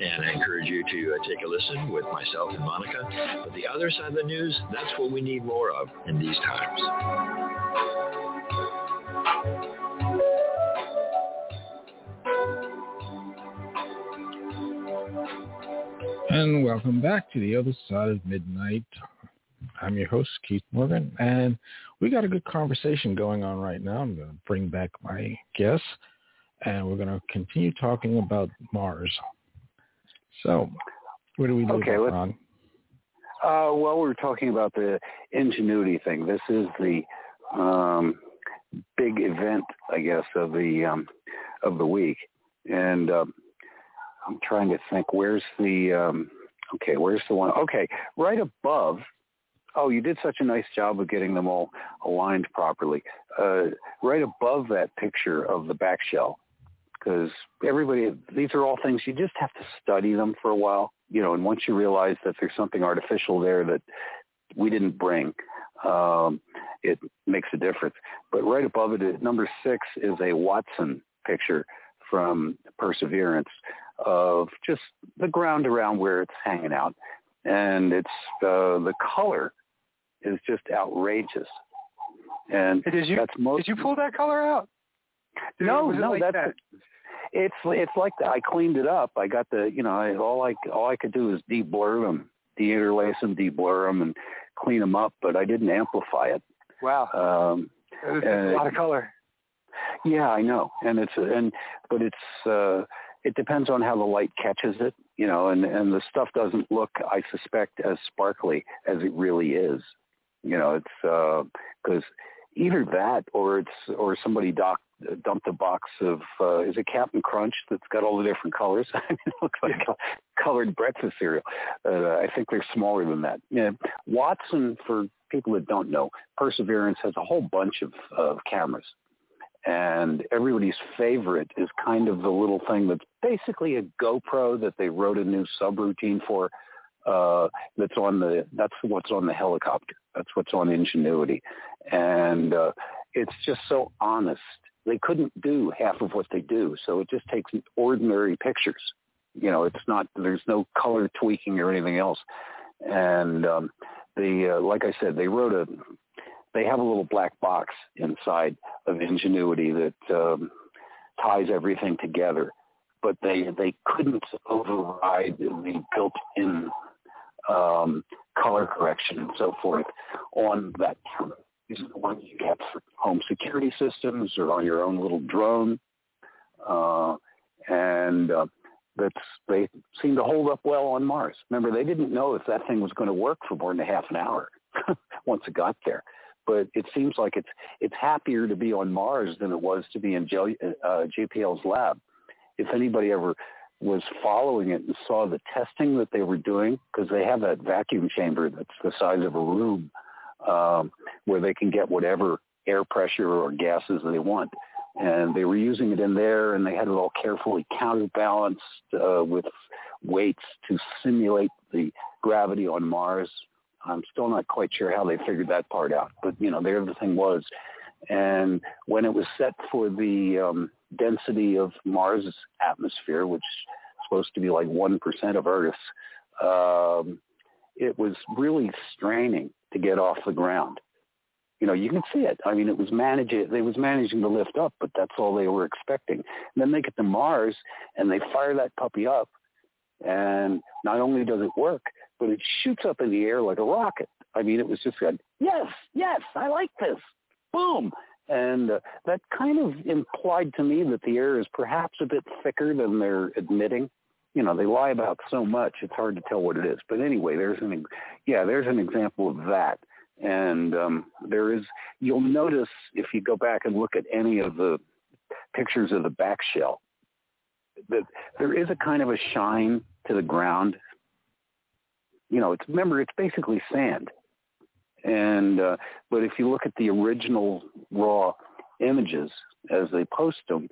and I encourage you to uh, take a listen with myself and Monica. But the other side of the news, that's what we need more of in these times. And welcome back to the other side of midnight. I'm your host, Keith Morgan, and we got a good conversation going on right now. I'm going to bring back my guests, and we're going to continue talking about Mars. So, where do we leave okay, Ron? Uh, well, we're talking about the ingenuity thing. This is the um, big event, I guess, of the um, of the week, and uh, I'm trying to think. Where's the um, okay? Where's the one? Okay, right above. Oh, you did such a nice job of getting them all aligned properly. Uh, right above that picture of the back shell, because everybody, these are all things you just have to study them for a while, you know. And once you realize that there's something artificial there that we didn't bring, um, it makes a difference. But right above it, number six is a Watson picture from Perseverance of just the ground around where it's hanging out, and it's uh, the color is just outrageous. And did you that's most, did you pull that color out? Did no, no, like that's that? It's it's like that. I cleaned it up. I got the you know I, all I all I could do is deblur them, deinterlace them, deblur them, and clean them up. But I didn't amplify it. Wow. Um, it's a lot of color. Yeah, I know, and it's and but it's uh, it depends on how the light catches it, you know, and and the stuff doesn't look, I suspect, as sparkly as it really is. You know, it's because uh, either that or it's or somebody doc, dumped a box of uh, is it Captain Crunch that's got all the different colors. it looks like yeah. colored breakfast cereal. Uh, I think they're smaller than that. Yeah, Watson, for people that don't know, Perseverance has a whole bunch of, of cameras and everybody's favorite is kind of the little thing that's basically a GoPro that they wrote a new subroutine for. Uh, that's on the that's what's on the helicopter. That's what's on Ingenuity, and uh, it's just so honest. They couldn't do half of what they do, so it just takes ordinary pictures. You know, it's not there's no color tweaking or anything else. And um, the uh, like I said, they wrote a they have a little black box inside of Ingenuity that um, ties everything together, but they they couldn't override the built-in um, color correction and so forth on that. These are the ones you get for home security systems or on your own little drone. Uh, and uh, that's they seem to hold up well on Mars. Remember, they didn't know if that thing was going to work for more than a half an hour once it got there. But it seems like it's it's happier to be on Mars than it was to be in J, uh, JPL's lab. If anybody ever was following it and saw the testing that they were doing, because they have that vacuum chamber that's the size of a room, um, where they can get whatever air pressure or gases they want and they were using it in there and they had it all carefully counterbalanced uh, with weights to simulate the gravity on Mars. I'm still not quite sure how they figured that part out, but you know, there the thing was. And when it was set for the um, density of Mars' atmosphere, which is supposed to be like 1% of Earth's, um, it was really straining to get off the ground you know, you can see it. I mean, it was managing, they was managing to lift up, but that's all they were expecting. And then they get to Mars and they fire that puppy up. And not only does it work, but it shoots up in the air like a rocket. I mean, it was just like, yes, yes, I like this. Boom. And uh, that kind of implied to me that the air is perhaps a bit thicker than they're admitting. You know, they lie about so much, it's hard to tell what it is. But anyway, there's an, yeah, there's an example of that. And um, there is, you'll notice if you go back and look at any of the pictures of the back shell, that there is a kind of a shine to the ground. You know, it's remember it's basically sand. And uh, but if you look at the original raw images as they post them,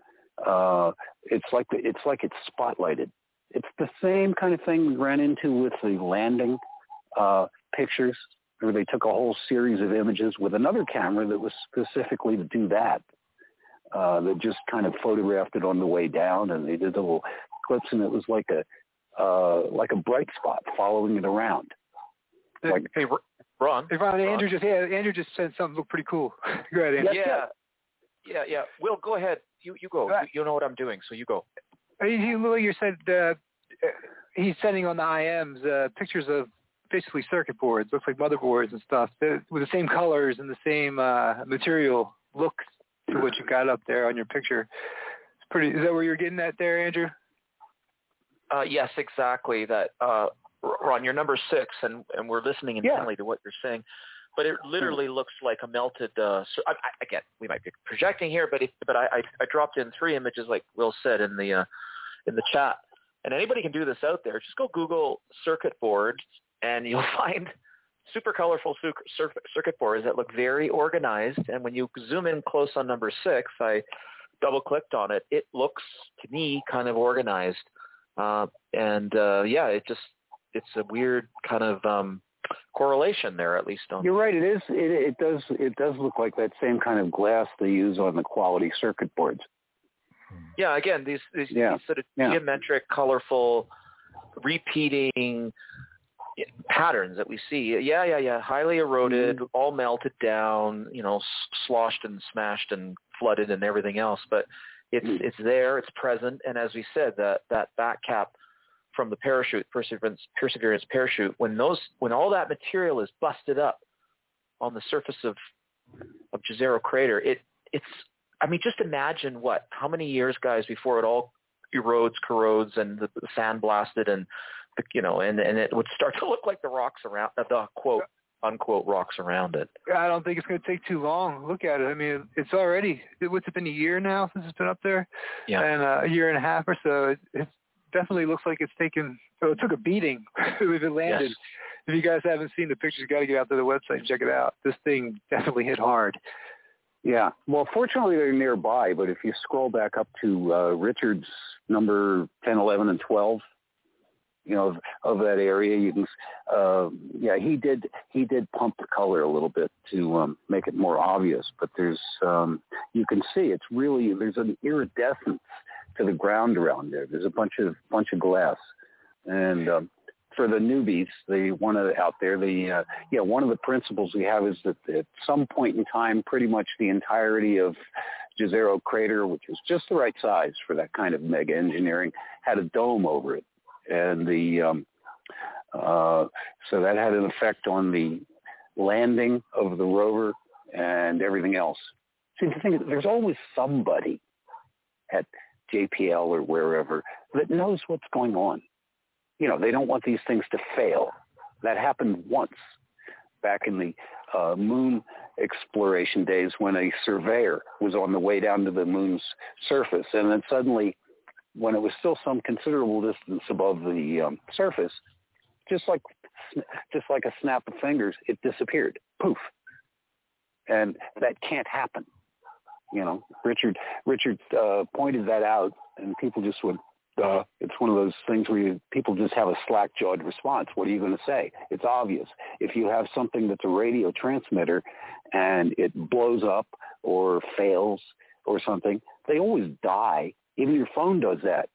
uh, it's like it's like it's spotlighted. It's the same kind of thing we ran into with the landing uh, pictures where they took a whole series of images with another camera that was specifically to do that. Uh, that just kind of photographed it on the way down, and they did the little clips, and it was like a uh, like a bright spot following it around. Like, hey, Ron. Hey, Ron, Andrew just yeah, Andrew just said something looked pretty cool. go ahead, Andrew. Yeah, yeah, yeah. Will, go ahead. You you go. You, you, know what I'm doing, so you go. You said uh, he's sending on the IMs uh, pictures of basically circuit boards, looks like motherboards and stuff, with the same colors and the same uh, material look to what you got up there on your picture. It's pretty. Is that where you're getting that there, Andrew? Uh, yes, exactly. That uh, Ron, you're number six, and and we're listening intently yeah. to what you're saying. But it literally looks like a melted. Uh, so I, I, again, we might be projecting here, but if, but I, I, I dropped in three images, like Will said in the uh, in the chat, and anybody can do this out there. Just go Google circuit board and you'll find super colorful circuit boards that look very organized. And when you zoom in close on number six, I double clicked on it. It looks to me kind of organized. Uh, and uh, yeah, it just, it's a weird kind of um, correlation there, at least. On You're right. It is. It, it does. It does look like that same kind of glass they use on the quality circuit boards. Yeah. Again, these these, yeah. these sort of yeah. geometric, colorful, repeating patterns that we see. Yeah, yeah, yeah. Highly eroded, mm-hmm. all melted down, you know, sloshed and smashed and flooded and everything else. But it's mm-hmm. it's there, it's present, and as we said, that that back cap from the parachute, perseverance, perseverance parachute, when those when all that material is busted up on the surface of of Jezero crater, it it's I mean, just imagine what how many years, guys, before it all erodes, corrodes, and the, the sand blasted and you know, and and it would start to look like the rocks around the quote unquote rocks around it. I don't think it's going to take too long. Look at it. I mean, it's already what's it been a year now since it's been up there, yeah, and uh, a year and a half or so. It, it definitely looks like it's taken. Oh, it took a beating if it landed. Yes. If you guys haven't seen the pictures, you got to get out to the website and check it out. This thing definitely hit hard. Yeah. Well, fortunately they're nearby, but if you scroll back up to uh, Richard's number 10, 11, and 12, you know, of, of that area. You can, uh, yeah, he did he did pump the color a little bit to um, make it more obvious. But there's um, you can see it's really there's an iridescence to the ground around there. There's a bunch of bunch of glass, and um, for the newbies, the one of the, out there, the uh, yeah, one of the principles we have is that at some point in time, pretty much the entirety of Jezero crater, which is just the right size for that kind of mega engineering, had a dome over it, and the um, uh, so that had an effect on the landing of the rover and everything else. See, the thing is, there's always somebody at JPL or wherever that knows what's going on. You know, they don't want these things to fail. That happened once back in the uh, moon exploration days when a surveyor was on the way down to the moon's surface, and then suddenly, when it was still some considerable distance above the um, surface, just like just like a snap of fingers, it disappeared. Poof. And that can't happen. You know, Richard Richard uh, pointed that out, and people just went, uh, it's one of those things where you, people just have a slack-jawed response. What are you going to say? It's obvious. If you have something that's a radio transmitter and it blows up or fails or something, they always die. Even your phone does that.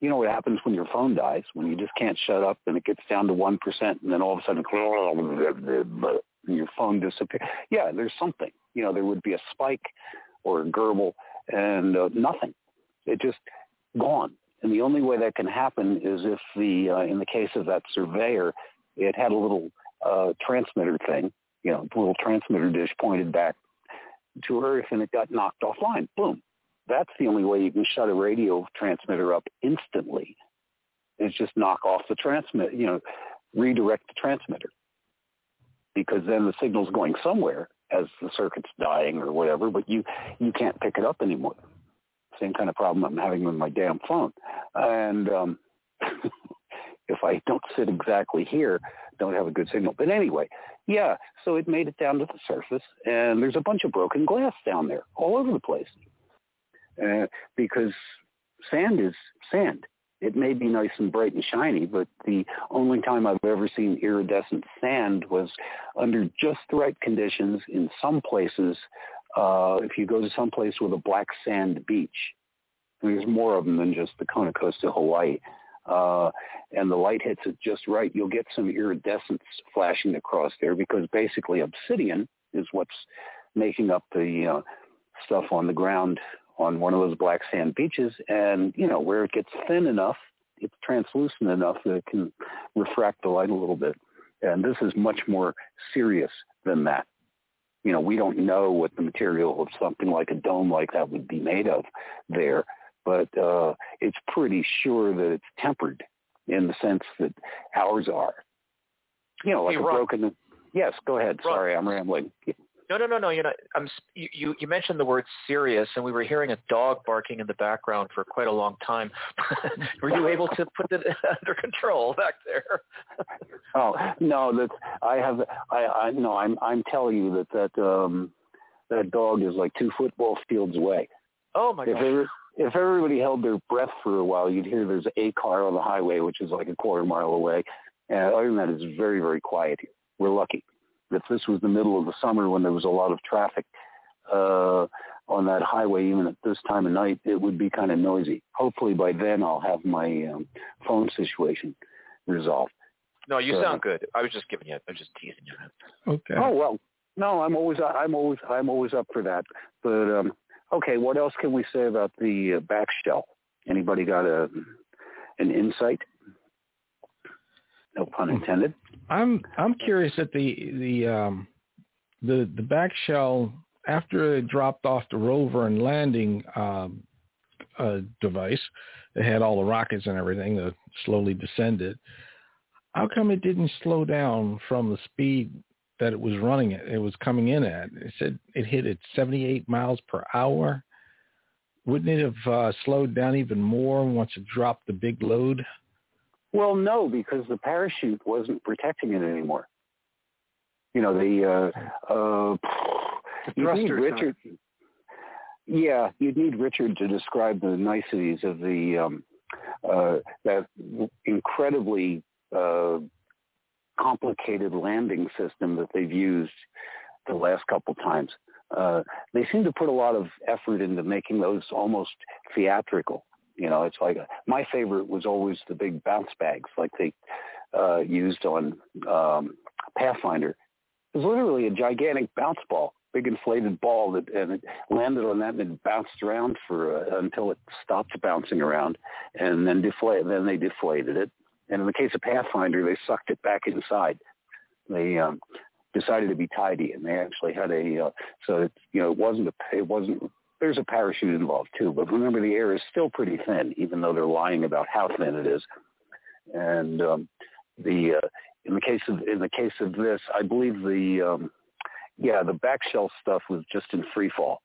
You know what happens when your phone dies, when you just can't shut up and it gets down to 1% and then all of a sudden your phone disappears. Yeah, there's something. You know, there would be a spike or a gerbil and uh, nothing. It just gone. And the only way that can happen is if the, uh, in the case of that surveyor, it had a little uh, transmitter thing, you know, a little transmitter dish pointed back to Earth and it got knocked offline. Boom. That's the only way you can shut a radio transmitter up instantly. Is just knock off the transmit, you know, redirect the transmitter. Because then the signal's going somewhere as the circuit's dying or whatever, but you, you can't pick it up anymore. Same kind of problem I'm having with my damn phone. And um, if I don't sit exactly here, don't have a good signal. But anyway, yeah, so it made it down to the surface, and there's a bunch of broken glass down there all over the place. Uh, because sand is sand. It may be nice and bright and shiny, but the only time I've ever seen iridescent sand was under just the right conditions in some places uh, if you go to some place with a black sand beach, there's more of them than just the Kona coast of Hawaii. Uh, and the light hits it just right, you'll get some iridescence flashing across there because basically obsidian is what's making up the uh, stuff on the ground on one of those black sand beaches. And, you know, where it gets thin enough, it's translucent enough that it can refract the light a little bit. And this is much more serious than that you know, we don't know what the material of something like a dome like that would be made of there, but uh, it's pretty sure that it's tempered in the sense that ours are. You know, like hey, a broken. Yes, go ahead. Sorry, I'm rambling. No, no, no, no. You know, I'm, you, you mentioned the word serious, and we were hearing a dog barking in the background for quite a long time. were you able to put it under control back there? oh no, that I have. I, I no, I'm I'm telling you that that um that dog is like two football fields away. Oh my if god. if everybody held their breath for a while, you'd hear there's a car on the highway, which is like a quarter mile away. And other than that, it's very, very quiet here. We're lucky if this was the middle of the summer when there was a lot of traffic uh, on that highway, even at this time of night, it would be kind of noisy. Hopefully by then I'll have my um, phone situation resolved. No, you so, sound good. I was just giving you. I was just teasing you. Okay. Oh well, no, I'm always I'm always I'm always up for that. But um, okay, what else can we say about the uh, back shell? Anybody got a an insight? No pun intended. I'm I'm curious at the the um, the the back shell after it dropped off the rover and landing uh, device it had all the rockets and everything that slowly descended. How come it didn't slow down from the speed that it was running at? It was coming in at. It said it hit at 78 miles per hour. Wouldn't it have uh, slowed down even more once it dropped the big load? Well, no, because the parachute wasn't protecting it anymore. You know, the uh, uh, you need Richard. Yeah, you'd need Richard to describe the niceties of the um, uh, that incredibly uh, complicated landing system that they've used the last couple times. Uh, they seem to put a lot of effort into making those almost theatrical. You know, it's like a, my favorite was always the big bounce bags, like they uh, used on um, Pathfinder is literally a gigantic bounce ball, big inflated ball that and it landed on that and it bounced around for uh, until it stopped bouncing around, and then deflate. Then they deflated it, and in the case of Pathfinder, they sucked it back inside. They um, decided to be tidy, and they actually had a uh, so it, you know it wasn't a it wasn't there's a parachute involved too, but remember the air is still pretty thin, even though they're lying about how thin it is. And um, the uh, in the case of in the case of this, I believe the um, yeah the back shell stuff was just in free fall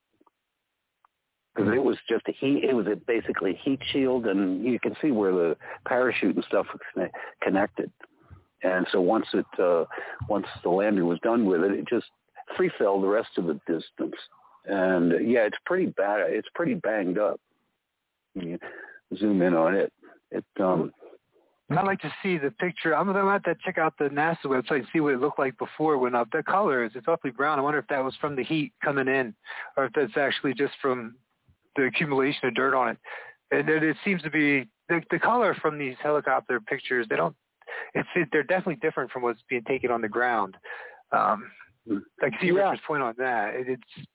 because it was just a heat. It was a basically heat shield, and you can see where the parachute and stuff was connected. And so once it uh, once the lander was done with it, it just free fell the rest of the distance. And uh, yeah, it's pretty bad. It's pretty banged up. You zoom in on it. It um I'd like to see the picture. I'm gonna have to check out the NASA website and see what it looked like before when up. The color is it's awfully brown. I wonder if that was from the heat coming in, or if that's actually just from the accumulation of dirt on it. And it, it seems to be the, the color from these helicopter pictures. They don't. It's it, they're definitely different from what's being taken on the ground. Um, hmm. I can see yeah. Richard's point on that. It, it's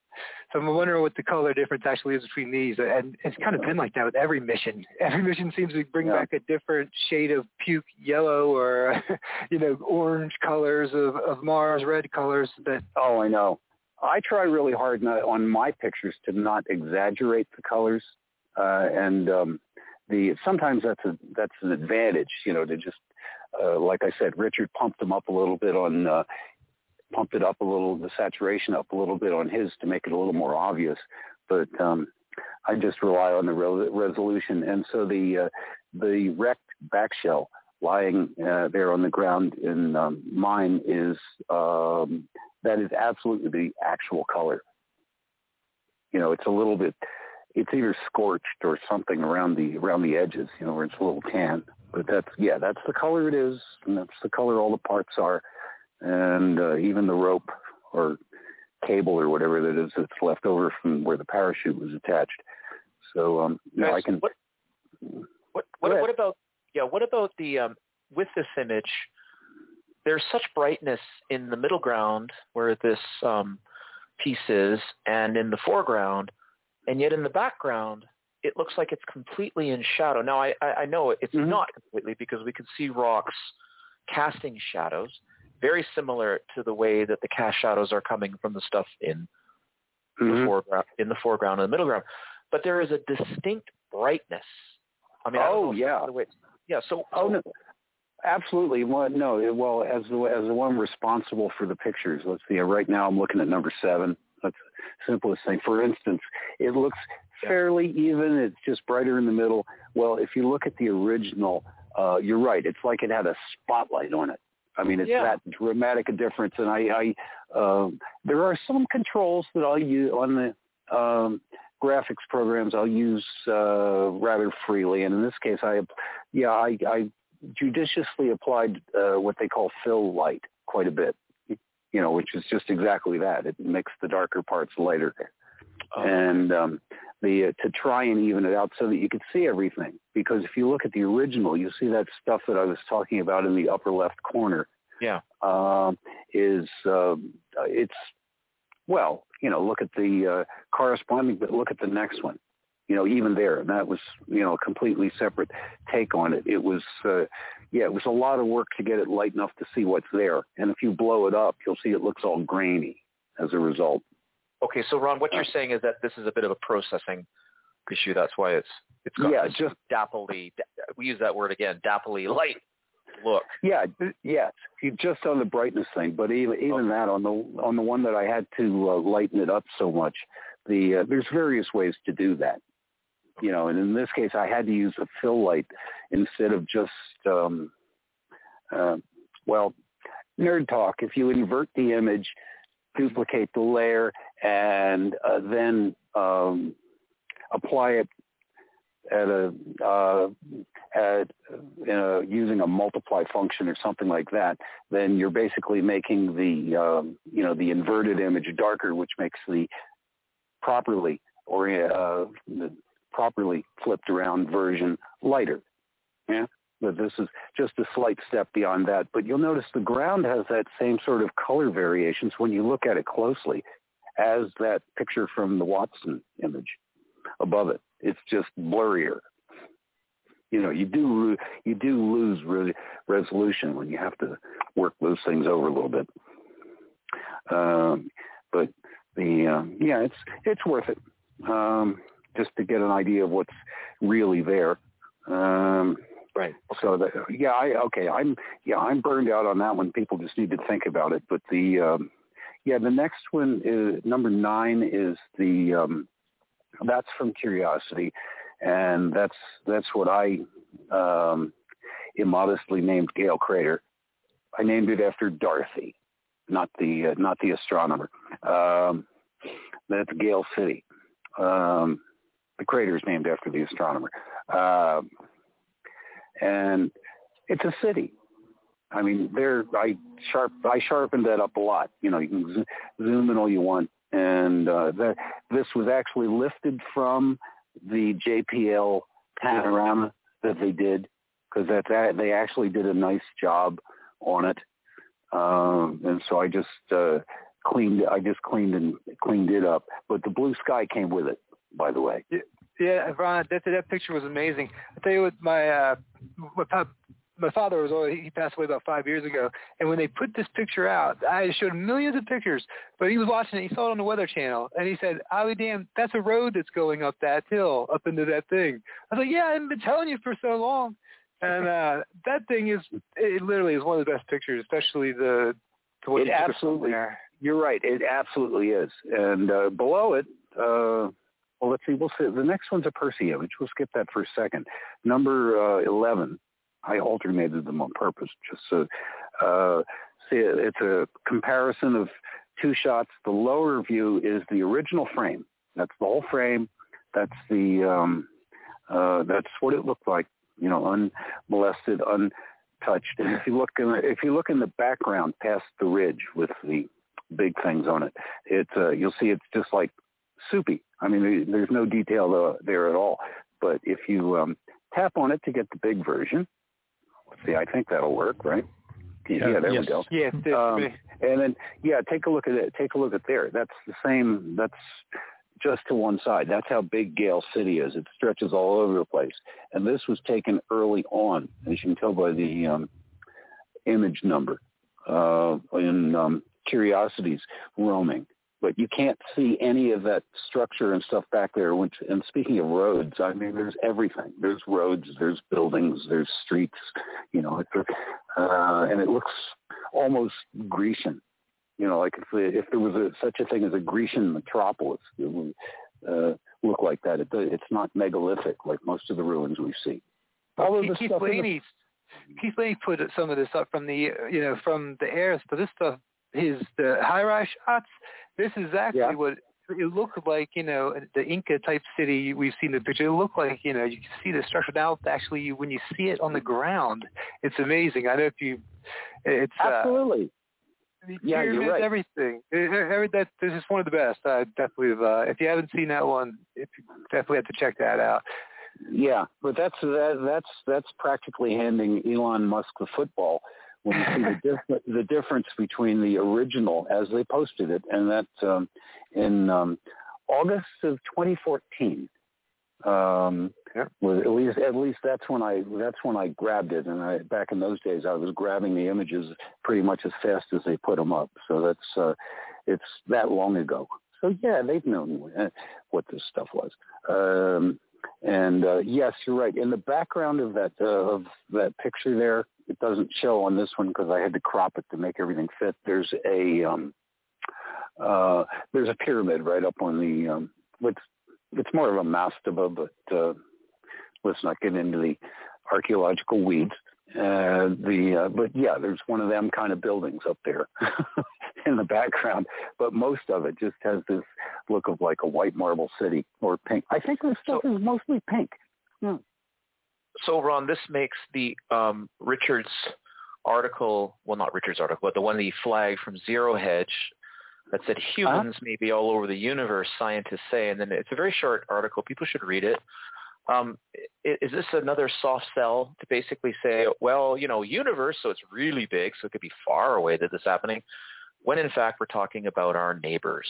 so I'm wondering what the color difference actually is between these. And it's kind of been like that with every mission. Every mission seems to bring yeah. back a different shade of puke yellow or, you know, orange colors of, of Mars, red colors that. Oh, I know. I try really hard not, on my pictures to not exaggerate the colors. Uh, and um, the sometimes that's a that's an advantage, you know, to just uh, like I said, Richard pumped them up a little bit on uh, pumped it up a little, the saturation up a little bit on his to make it a little more obvious. But um, I just rely on the re- resolution. And so the uh, the wrecked back shell lying uh, there on the ground in um, mine is um, that is absolutely the actual color. You know, it's a little bit, it's either scorched or something around the around the edges. You know, where it's a little tan. But that's yeah, that's the color it is, and that's the color all the parts are and uh, even the rope or cable or whatever that is that's left over from where the parachute was attached. So um, I can. What what what, what, about yeah? What about the um, with this image? There's such brightness in the middle ground where this um, piece is, and in the foreground, and yet in the background, it looks like it's completely in shadow. Now I I, I know it's mm-hmm. not completely because we can see rocks casting shadows very similar to the way that the cast shadows are coming from the stuff in mm-hmm. the foreground, in the foreground and the middle ground. But there is a distinct brightness. I mean, oh I yeah, yeah. So, oh no, absolutely. Well, no, well, as the as the one responsible for the pictures, let's see. Right now, I'm looking at number seven. That's the simplest thing. For instance, it looks fairly even. It's just brighter in the middle. Well, if you look at the original, uh, you're right. It's like it had a spotlight on it. I mean, it's yeah. that dramatic a difference. And I, I um, there are some controls that I'll use on the um, graphics programs. I'll use uh, rather freely, and in this case, I, yeah, I, I judiciously applied uh, what they call fill light quite a bit. You know, which is just exactly that. It makes the darker parts lighter. Oh. And um, the uh, to try and even it out so that you could see everything. Because if you look at the original, you see that stuff that I was talking about in the upper left corner. Yeah, um, is uh, it's well, you know, look at the uh, corresponding, but look at the next one. You know, even there, and that was you know a completely separate take on it. It was uh, yeah, it was a lot of work to get it light enough to see what's there. And if you blow it up, you'll see it looks all grainy as a result. Okay, so Ron, what you're saying is that this is a bit of a processing issue. That's why it's it's got yeah, this just dapplely. We use that word again, dapplely light look. Yeah, yes, just on the brightness thing. But even even that on the on the one that I had to uh, lighten it up so much, the uh, there's various ways to do that. You know, and in this case, I had to use a fill light instead of just um, uh, well, nerd talk. If you invert the image, duplicate the layer, and uh, then um, apply it at a uh, at using a multiply function or something like that, then you're basically making the um, you know the inverted image darker, which makes the properly or uh, the properly flipped around version lighter. Yeah. But this is just a slight step beyond that. But you'll notice the ground has that same sort of color variations when you look at it closely as that picture from the Watson image above it. It's just blurrier. You know, you do you do lose re- resolution when you have to work those things over a little bit. Um, but the um, yeah, it's it's worth it um, just to get an idea of what's really there. Um, right. Okay. So that, yeah, I okay, I'm yeah, I'm burned out on that one. People just need to think about it. But the um, yeah, the next one is number nine is the um, that's from Curiosity, and that's that's what I um, immodestly named Gale Crater. I named it after Dorothy, not the uh, not the astronomer. Um, that's Gale City. Um, the crater is named after the astronomer, uh, and it's a city. I mean, there I sharp I sharpened that up a lot. You know, you can zoom in all you want, and uh, that this was actually lifted from the JPL panorama that they did because that, that they actually did a nice job on it. Um, and so I just uh, cleaned I just cleaned and cleaned it up. But the blue sky came with it, by the way. Yeah, Ron, that that picture was amazing. I tell you what, my uh, my my father was always, he passed away about five years ago, and when they put this picture out, I showed millions of pictures, but he was watching it. He saw it on the Weather Channel, and he said, "Ollie, damn, that's a road that's going up that hill, up into that thing." I was like, "Yeah, I've been telling you for so long." And uh that thing is, it literally is one of the best pictures, especially the. the it absolutely. You're right. It absolutely is. And uh, below it, uh, well, let's see. We'll see. The next one's a Percy image. We'll skip that for a second. Number uh, 11 I alternated them on purpose just so uh, see it's a comparison of two shots. The lower view is the original frame. That's the whole frame. That's the um, uh, that's what it looked like. You know, unmolested, untouched. And if you look in the, if you look in the background past the ridge with the big things on it, it uh, you'll see it's just like soupy. I mean, there's no detail uh, there at all. But if you um, tap on it to get the big version, Let's see, I think that'll work, right? Yeah, yeah there yes. we go. Yeah, um, and then yeah, take a look at it. Take a look at there. That's the same. That's just to one side. That's how big Gale City is. It stretches all over the place. And this was taken early on, as you can tell by the um, image number uh, in um, Curiosities roaming but you can't see any of that structure and stuff back there. Which, and speaking of roads, I mean, there's everything. There's roads, there's buildings, there's streets. You know, it's, uh, and it looks almost Grecian. You know, like if if there was a, such a thing as a Grecian metropolis, it would uh, look like that. It, it's not megalithic like most of the ruins we see. All of the Keith stuff Laney, the... Keith Laney put some of this up from the you know from the air, but this stuff his the high rise shots this is exactly yeah. what it looked like, you know, the Inca type city we've seen the picture. It looked like, you know, you can see the structure now. Actually, when you see it on the ground, it's amazing. I know if you, it's absolutely. Uh, yeah, you're right. Everything. Every, that this is one of the best. I definitely. Have, uh, if you haven't seen that one, if you definitely have to check that out. Yeah, but that's that, that's that's practically handing Elon Musk the football when you see the, diff- the difference between the original as they posted it and that um, in um, August of 2014. Um, yeah. was at least at least that's when I that's when I grabbed it, and I back in those days I was grabbing the images pretty much as fast as they put them up. So that's uh, it's that long ago. So yeah, they've known uh, what this stuff was. Um, and uh, yes, you're right. In the background of that uh, of that picture there, it doesn't show on this one because I had to crop it to make everything fit. There's a um, uh, there's a pyramid right up on the um, it's it's more of a mastaba, but uh, let's not get into the archaeological weeds. Uh, the uh, but yeah, there's one of them kind of buildings up there in the background, but most of it just has this look of like a white marble city or pink. I think this stuff so, is mostly pink. Hmm. So Ron, this makes the um, Richards article, well not Richards article, but the one that he flagged from Zero Hedge that said humans uh-huh. may be all over the universe, scientists say, and then it's a very short article. People should read it. Um, is this another soft sell to basically say, well, you know, universe, so it's really big, so it could be far away that this is happening, when in fact we're talking about our neighbors?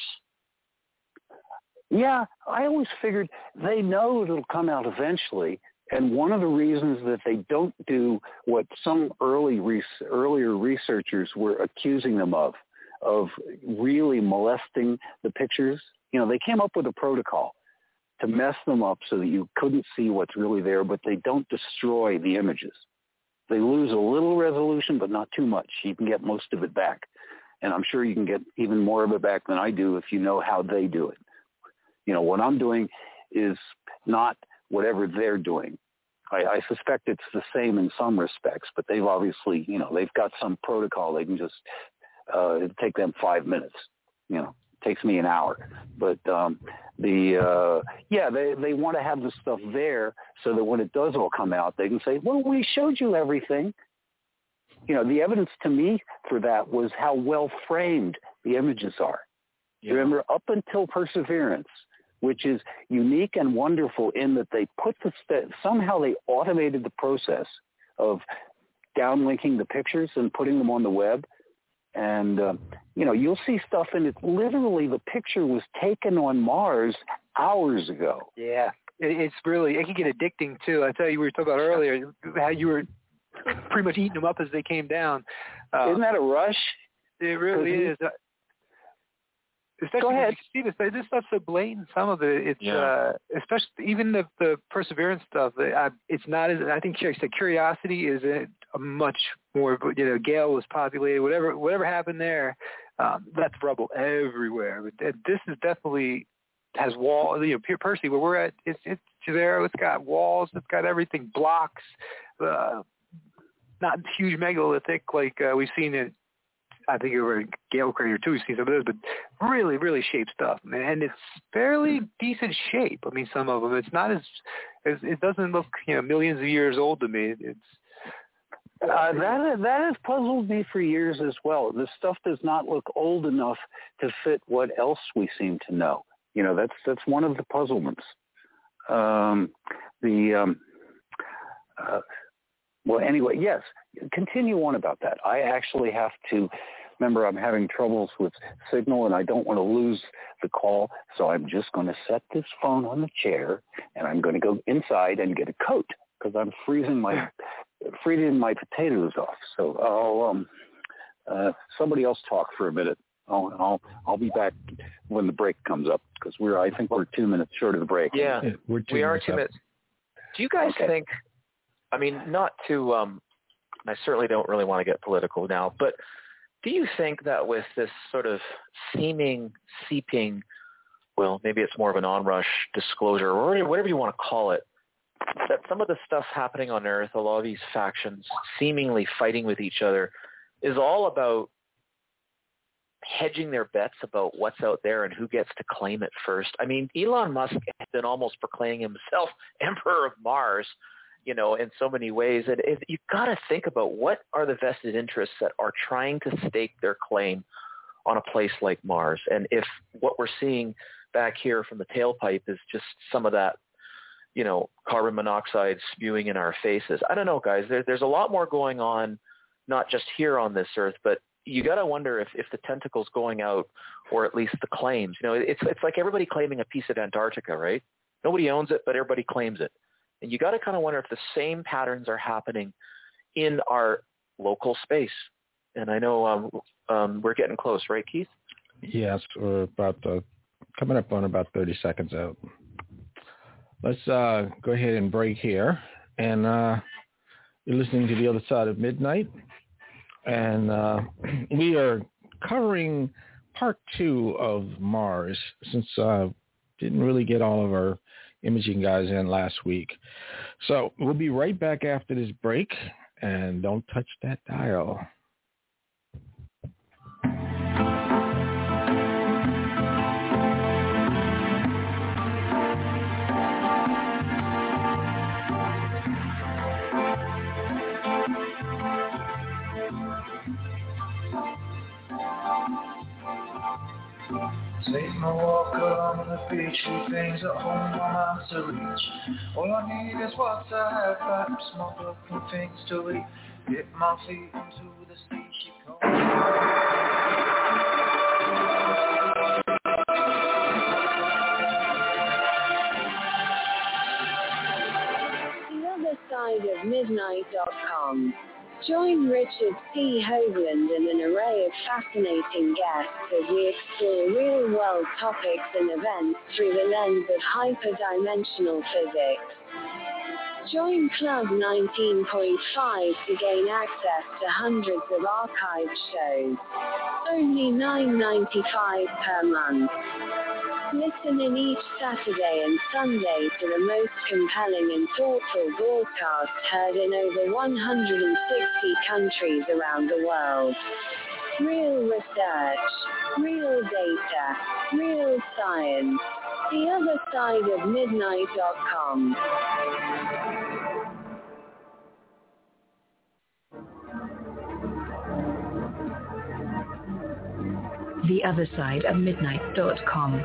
Yeah, I always figured they know it'll come out eventually. And one of the reasons that they don't do what some early res- earlier researchers were accusing them of, of really molesting the pictures, you know, they came up with a protocol to mess them up so that you couldn't see what's really there, but they don't destroy the images. They lose a little resolution, but not too much. You can get most of it back. And I'm sure you can get even more of it back than I do if you know how they do it. You know, what I'm doing is not whatever they're doing. I, I suspect it's the same in some respects, but they've obviously, you know, they've got some protocol. They can just uh, take them five minutes. You know, takes me an hour. But um, the uh, yeah, they they want to have the stuff there so that when it does all come out, they can say, well, we showed you everything. You know, the evidence to me for that was how well framed the images are. Yeah. Remember, up until Perseverance, which is unique and wonderful in that they put the st- somehow they automated the process of downlinking the pictures and putting them on the web. And uh, you know, you'll see stuff, and it literally the picture was taken on Mars hours ago. Yeah, it's really it can get addicting too. I tell you, we were talking about earlier how you were pretty much eating them up as they came down. Uh, Isn't that a rush? It really is. Especially Go ahead. You see this, this stuff's so blatant. Some of it, it's yeah. uh, especially even the the perseverance stuff. I, it's not as I think like said curiosity is a, a much more. You know, Gale was populated. Whatever whatever happened there, um, that's rubble everywhere. But this is definitely has walls. You know, Percy, where we're at, it's it's there. It's got walls. It's got everything blocks. Uh, not huge megalithic like uh, we've seen it I think over at Gale Crater too, seen some of those, but really, really shaped stuff, and it's fairly decent shape. I mean, some of them, it's not as, as it doesn't look, you know, millions of years old to me. It's uh, that that has puzzled me for years as well. This stuff does not look old enough to fit what else we seem to know. You know, that's that's one of the puzzlements. Um, the um, uh, well, anyway, yes, continue on about that. I actually have to remember I'm having troubles with signal and I don't want to lose the call, so I'm just going to set this phone on the chair and I'm going to go inside and get a coat because I'm freezing my freezing my potatoes off. So I'll um uh somebody else talk for a minute. I'll I'll I'll be back when the break comes up because we're I think we're two minutes short of the break. Yeah, yeah we're two we are two minutes. Do you guys okay. think I mean, not to, um, I certainly don't really want to get political now, but do you think that with this sort of seeming seeping, well, maybe it's more of an onrush disclosure or whatever you want to call it, that some of the stuff happening on Earth, a lot of these factions seemingly fighting with each other, is all about hedging their bets about what's out there and who gets to claim it first. I mean, Elon Musk has been almost proclaiming himself Emperor of Mars you know, in so many ways. And it, you've got to think about what are the vested interests that are trying to stake their claim on a place like Mars. And if what we're seeing back here from the tailpipe is just some of that, you know, carbon monoxide spewing in our faces. I don't know, guys. There, there's a lot more going on, not just here on this Earth, but you got to wonder if, if the tentacles going out, or at least the claims. You know, it's it's like everybody claiming a piece of Antarctica, right? Nobody owns it, but everybody claims it. And you got to kind of wonder if the same patterns are happening in our local space. And I know um, um, we're getting close, right, Keith? Yes, we're about uh, coming up on about 30 seconds out. Let's uh, go ahead and break here. And uh, you're listening to The Other Side of Midnight. And uh, we are covering part two of Mars since uh, didn't really get all of our imaging guys in last week. So we'll be right back after this break, and don't touch that dial. Take my walk along the beach with things at home I'm to reach. All I need is water, have that smoke and things to eat. Dip my feet into the sea, she calls. Join Richard C. Hoagland and an array of fascinating guests as we explore real-world topics and events through the lens of hyperdimensional physics. Join Club 19.5 to gain access to hundreds of archived shows. Only $9.95 per month. Listen in each Saturday and Sunday to the most compelling and thoughtful broadcasts heard in over 160 countries around the world. Real research, real data, real science. The other side of midnight.com. The other side of midnight.com.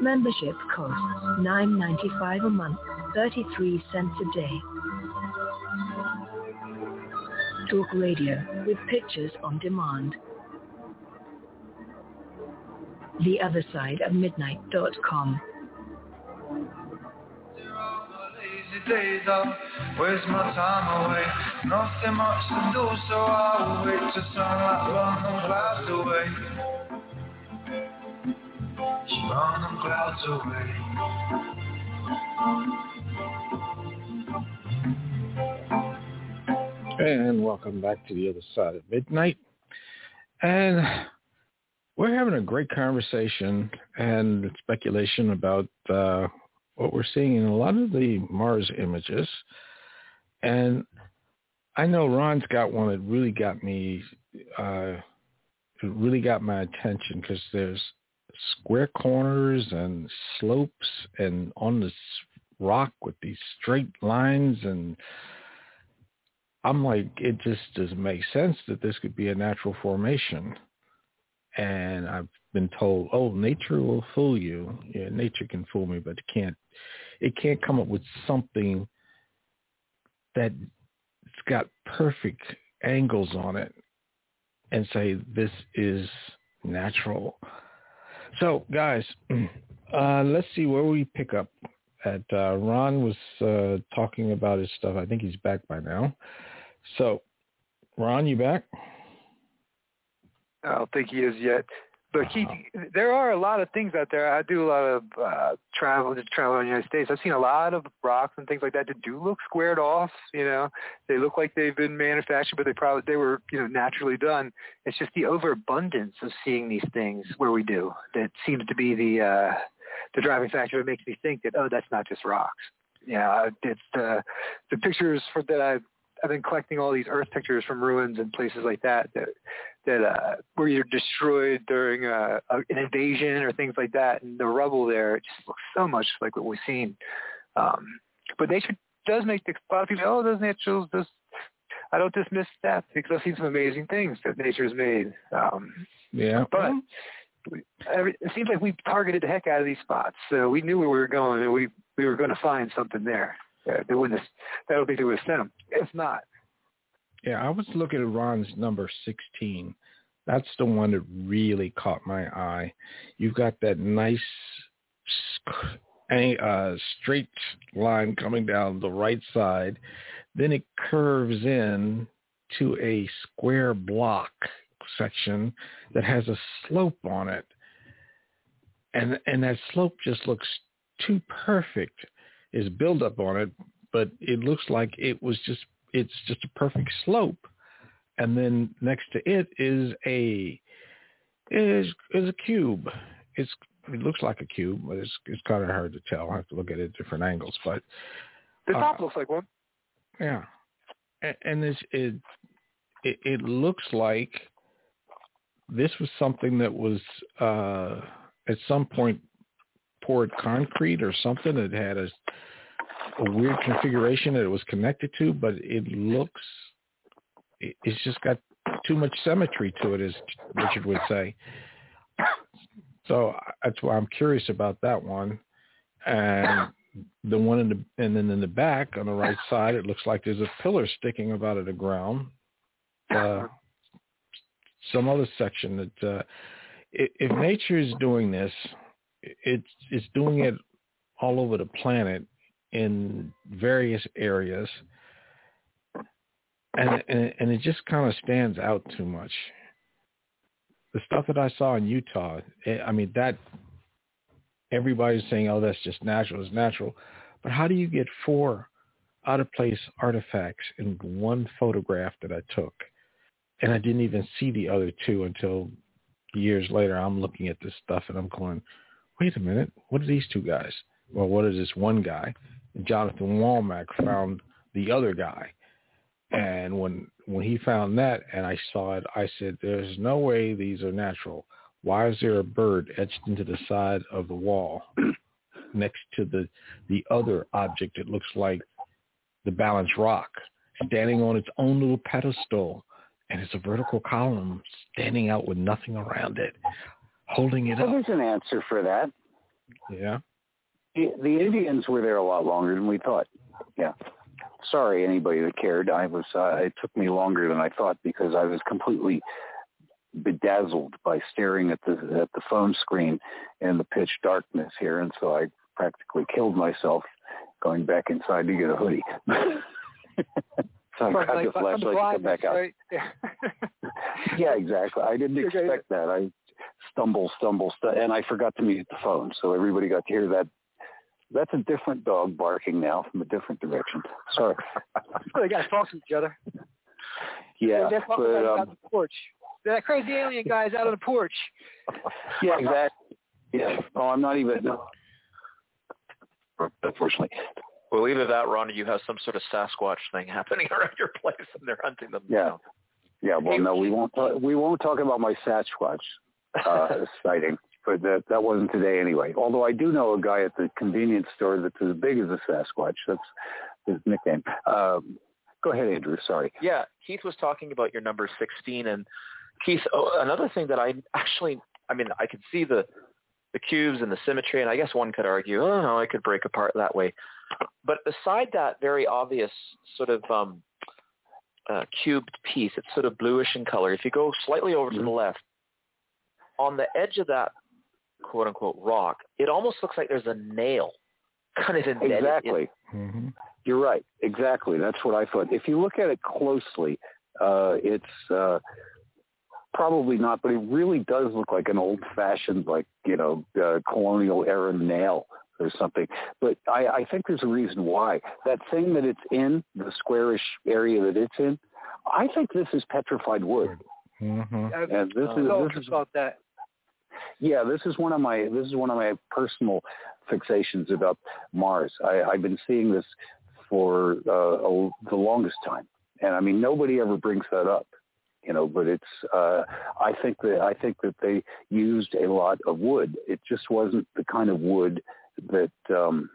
Membership costs $9.95 a month, 33 cents a day. Talk radio with pictures on demand. The other side of midnight.com. days off, my time away? Nothing much to do, so I'll wait till sunlight clouds away. Run them clouds away. And welcome back to the other side of midnight. And we're having a great conversation and speculation about uh, what we're seeing in a lot of the Mars images. And I know Ron's got one that really got me, uh, really got my attention because there's square corners and slopes and on this rock with these straight lines and I'm like, it just doesn't make sense that this could be a natural formation. And I've been told, oh, nature will fool you. Yeah, nature can fool me, but it can't. It can't come up with something that's got perfect angles on it and say this is natural. So, guys, uh, let's see where we pick up. At uh, Ron was uh, talking about his stuff. I think he's back by now. So, Ron, you back? I don't think he is yet. But he, there are a lot of things out there. I do a lot of uh, travel, just travel in the United States. I've seen a lot of rocks and things like that that do look squared off. You know, they look like they've been manufactured, but they probably they were you know naturally done. It's just the overabundance of seeing these things where we do that seems to be the uh, the driving factor that makes me think that oh, that's not just rocks. Yeah, it's the the pictures for that I've I've been collecting all these earth pictures from ruins and places like that that that uh, were either destroyed during a, a, an invasion or things like that, and the rubble there it just looks so much like what we've seen. Um, but nature does make the, a lot of people oh, does nature just I don't dismiss that because I've seen some amazing things that nature's made. Um, yeah, but every, it seems like we targeted the heck out of these spots, so we knew where we were going, and we we were going to find something there. Uh, they wouldn't. I don't think they them. If not, yeah, I was looking at Ron's number 16. That's the one that really caught my eye. You've got that nice uh, straight line coming down the right side. Then it curves in to a square block section that has a slope on it. And and that slope just looks too perfect. Is build up on it, but it looks like it was just it's just a perfect slope. And then next to it is a is is a cube. It's it looks like a cube, but it's it's kind of hard to tell. I have to look at it at different angles, but the top uh, looks like one. Yeah, and, and this it, it it looks like this was something that was uh at some point poured concrete or something. It had a a weird configuration that it was connected to, but it looks it's just got too much symmetry to it, as Richard would say. So that's why I'm curious about that one. And the one in the and then in the back on the right side, it looks like there's a pillar sticking out of the ground. Uh, some other section that uh, if nature is doing this, it's it's doing it all over the planet in various areas, and and, and it just kind of stands out too much. The stuff that I saw in Utah, eh, I mean that everybody's saying, "Oh, that's just natural. It's natural," but how do you get four out of place artifacts in one photograph that I took? And I didn't even see the other two until years later. I'm looking at this stuff and I'm going, wait a minute, what are these two guys? Well, what is this one guy? Jonathan Walmack found the other guy. And when when he found that and I saw it, I said, there's no way these are natural. Why is there a bird etched into the side of the wall next to the the other object? It looks like the balanced rock standing on its own little pedestal and it's a vertical column standing out with nothing around it, holding it well, up. There's an answer for that. Yeah. The, the Indians were there a lot longer than we thought. Yeah. Sorry, anybody that cared. I was. Uh, it took me longer than I thought because I was completely bedazzled by staring at the at the phone screen in the pitch darkness here, and so I practically killed myself going back inside to get a hoodie. so I got the flashlight to come back out. Right? yeah, exactly. I didn't expect that. I stumble, stumble, st- and I forgot to mute the phone, so everybody got to hear that. That's a different dog barking now from a different direction. Sorry. they got to talk to each other. Yeah, they're but, um, on the porch. That crazy alien guy's out on the porch. Yeah, exactly. Yeah. Oh, I'm not even. Unfortunately, well, either that, Ron, or you have some sort of Sasquatch thing happening around your place, and they're hunting them. Yeah. Down. Yeah. Well, no, we won't. Talk, we won't talk about my Sasquatch uh, sighting, but that that wasn't today anyway. Although I do know a guy at the convenience store that's as big as a Sasquatch. That's his nickname. Um, go ahead, Andrew. Sorry. Yeah, Keith was talking about your number sixteen, and Keith, oh, another thing that I actually, I mean, I could see the the cubes and the symmetry, and I guess one could argue, oh no, I could break apart that way. But beside that very obvious sort of um, uh, cubed piece, it's sort of bluish in color. If you go slightly over mm-hmm. to the mm-hmm. left, on the edge of that quote unquote rock, it almost looks like there's a nail kind of embedded. Exactly. In. Mm-hmm. You're right. Exactly. That's what I thought. If you look at it closely, uh, it's uh, probably not, but it really does look like an old-fashioned, like you know, uh, colonial era nail or something. But I, I think there's a reason why. That thing that it's in, the squarish area that it's in, I think this is petrified wood. Mm-hmm. And this is this is about that. Yeah, this is one of my this is one of my personal fixations about Mars. I, I've been seeing this for uh, a, the longest time, and I mean nobody ever brings that up you know but it's uh i think that i think that they used a lot of wood it just wasn't the kind of wood that um,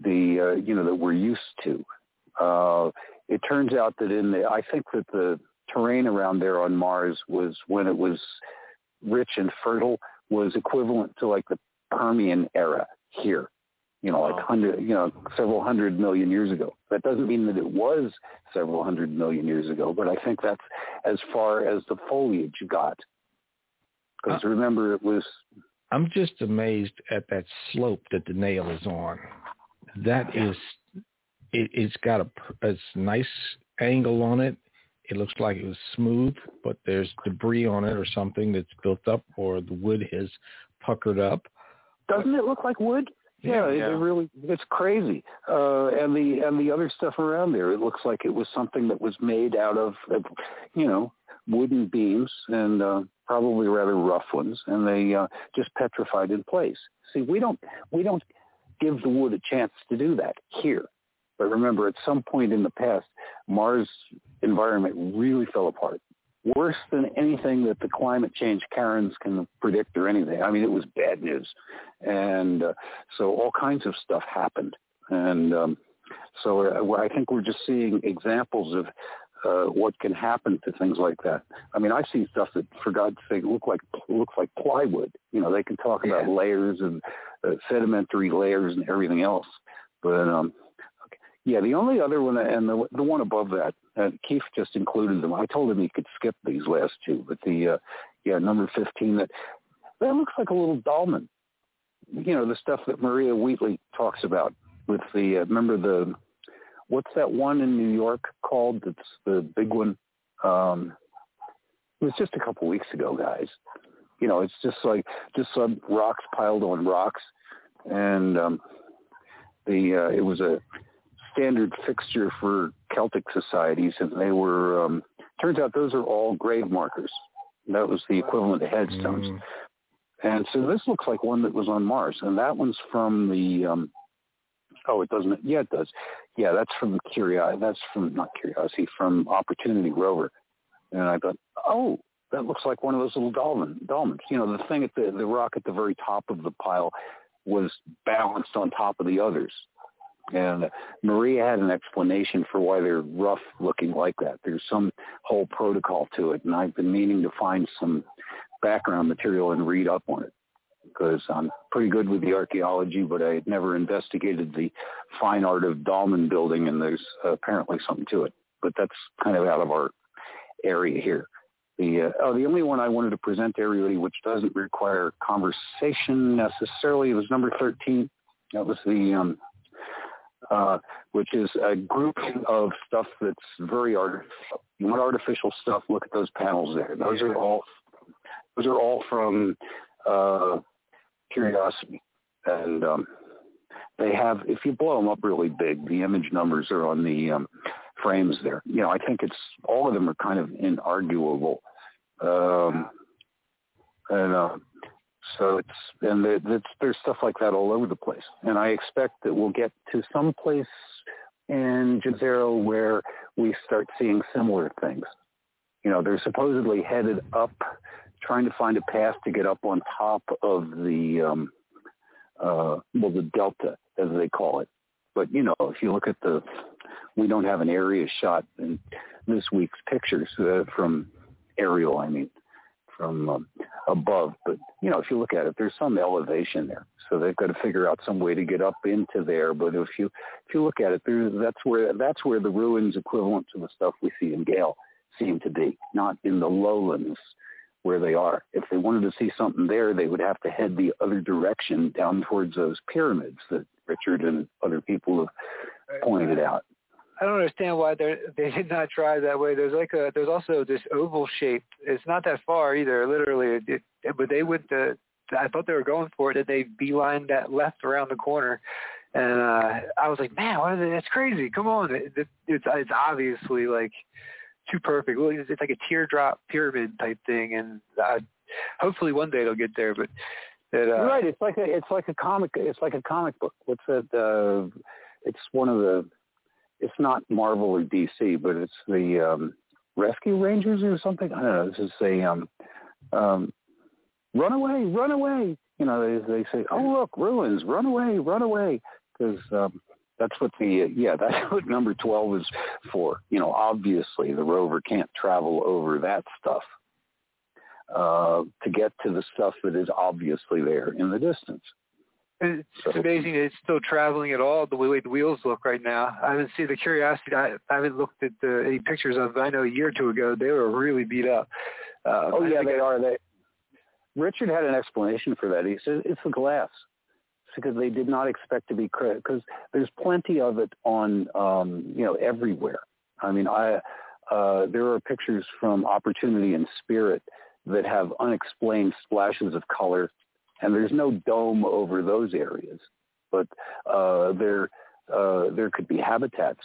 the uh, you know that we're used to. Uh, it turns out that in the I think that the terrain around there on Mars was when it was rich and fertile was equivalent to like the Permian era here. You know, like hundred, you know, several hundred million years ago. That doesn't mean that it was several hundred million years ago, but I think that's as far as the foliage got. Because uh, remember, it was I'm just amazed at that slope that the nail is on. That is, it, it's got a, a nice angle on it. It looks like it was smooth, but there's debris on it or something that's built up, or the wood has puckered up. Doesn't it look like wood? Yeah, yeah. It, it really it's crazy. Uh, and the and the other stuff around there, it looks like it was something that was made out of, of you know, wooden beams and uh, probably rather rough ones, and they uh, just petrified in place. See, we don't we don't give the wood a chance to do that here. But remember, at some point in the past, Mars' environment really fell apart. Worse than anything that the climate change Karens can predict or anything. I mean, it was bad news. And uh, so all kinds of stuff happened. And um, so uh, I think we're just seeing examples of uh, what can happen to things like that. I mean, I've seen stuff that, for God's sake, look like looks like plywood. You know, they can talk yeah. about layers and uh, sedimentary layers and everything else. But um. Yeah, the only other one and the the one above that, uh, Keith just included them. I told him he could skip these last two, but the uh, yeah number fifteen that that looks like a little dolmen. You know, the stuff that Maria Wheatley talks about with the uh, remember the what's that one in New York called? That's the big one. Um, it was just a couple weeks ago, guys. You know, it's just like just some rocks piled on rocks, and um, the uh, it was a standard fixture for Celtic societies, and they were. Um, turns out those are all grave markers. That was the equivalent of headstones. Mm. And so this looks like one that was on Mars, and that one's from the um, Oh, it doesn't. Yeah, it does. Yeah, that's from Curiosity. That's from not Curiosity, from Opportunity rover. And I thought, oh, that looks like one of those little dolmen, dolmens. You know, the thing at the the rock at the very top of the pile was balanced on top of the others. And Maria had an explanation for why they're rough looking like that. There's some whole protocol to it, and I've been meaning to find some background material and read up on it because I'm pretty good with the archaeology, but I had never investigated the fine art of dolmen building, and there's apparently something to it. But that's kind of out of our area here. The uh, oh, the only one I wanted to present to everybody, which doesn't require conversation necessarily, was number 13. That was the um, uh, which is a grouping of stuff that's very artificial. You want artificial stuff? Look at those panels there. Those are all those are all from uh, curiosity. And um, they have, if you blow them up really big, the image numbers are on the um, frames there. You know, I think it's all of them are kind of inarguable. Um, and uh, so it's and it's, there's stuff like that all over the place. And I expect that we'll get to some place in Jezero where we start seeing similar things. You know, they're supposedly headed up trying to find a path to get up on top of the um, uh, well the delta as they call it. But you know, if you look at the, we don't have an area shot in this week's pictures uh, from aerial. I mean, from um, above. But you know, if you look at it, there's some elevation there, so they've got to figure out some way to get up into there. But if you if you look at it, there that's where that's where the ruins equivalent to the stuff we see in Gale seem to be, not in the lowlands where they are. If they wanted to see something there, they would have to head the other direction down towards those pyramids that Richard and other people have pointed out. I don't understand why they they did not drive that way. There's like a there's also this oval shape. It's not that far either, literally. It, it, but they went the I thought they were going for it. That they beelined that left around the corner, and uh I was like, man, what it? that's crazy. Come on, it, it, it's it's obviously like too perfect. It's, like a teardrop pyramid type thing, and uh, hopefully one day it'll get there. But it, uh, right, it's like a it's like a comic. It's like a comic book. What's that? Uh, it's one of the. It's not Marvel or DC, but it's the um, Rescue Rangers or something. I don't know. This is a um, um, run away, run away. You know, they they say, oh look, ruins, run away, run away, because um, that's what the yeah that's what number 12 is for you know obviously the rover can't travel over that stuff uh, to get to the stuff that is obviously there in the distance it's so, amazing it's still traveling at all the way the wheels look right now. I haven't seen the curiosity. I, I haven't looked at the, any pictures of It. i know a year or two ago they were really beat up. Uh, oh yeah they I, are. They richard had an explanation for that. He said it's the glass. Because they did not expect to be because there's plenty of it on um, you know everywhere. I mean, I uh, there are pictures from Opportunity and Spirit that have unexplained splashes of color, and there's no dome over those areas, but uh, there uh, there could be habitats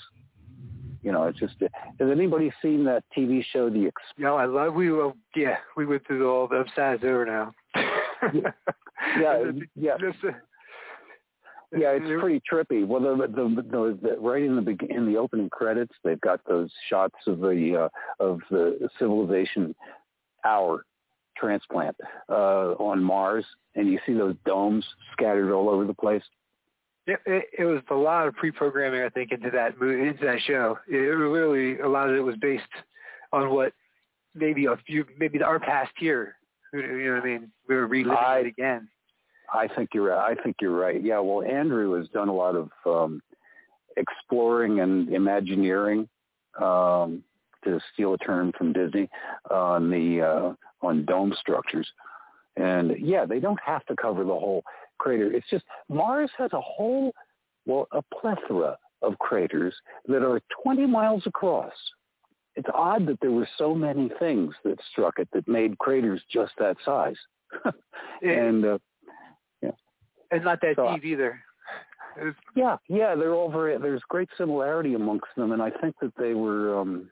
You know, it's just. Has anybody seen that TV show, The Ex- No, I love. We well, yeah, we went through all the upsides over now. yeah, yeah. Yeah, it's pretty trippy. Well, the, the, the, the right in the in the opening credits, they've got those shots of the uh, of the civilization hour transplant uh, on Mars, and you see those domes scattered all over the place. It, it, it was a lot of pre-programming, I think, into that movie, into that show. It really a lot of it was based on what maybe a few, maybe our past year. You know what I mean? We were reliving I, it again. I think you're right. I think you're right. Yeah. Well, Andrew has done a lot of um, exploring and imagineering, um, to steal a term from Disney, on the uh, on dome structures. And yeah, they don't have to cover the whole crater. It's just Mars has a whole, well, a plethora of craters that are 20 miles across. It's odd that there were so many things that struck it that made craters just that size. and uh, and not that so, deep either. Yeah, yeah, they're all very. There's great similarity amongst them, and I think that they were. um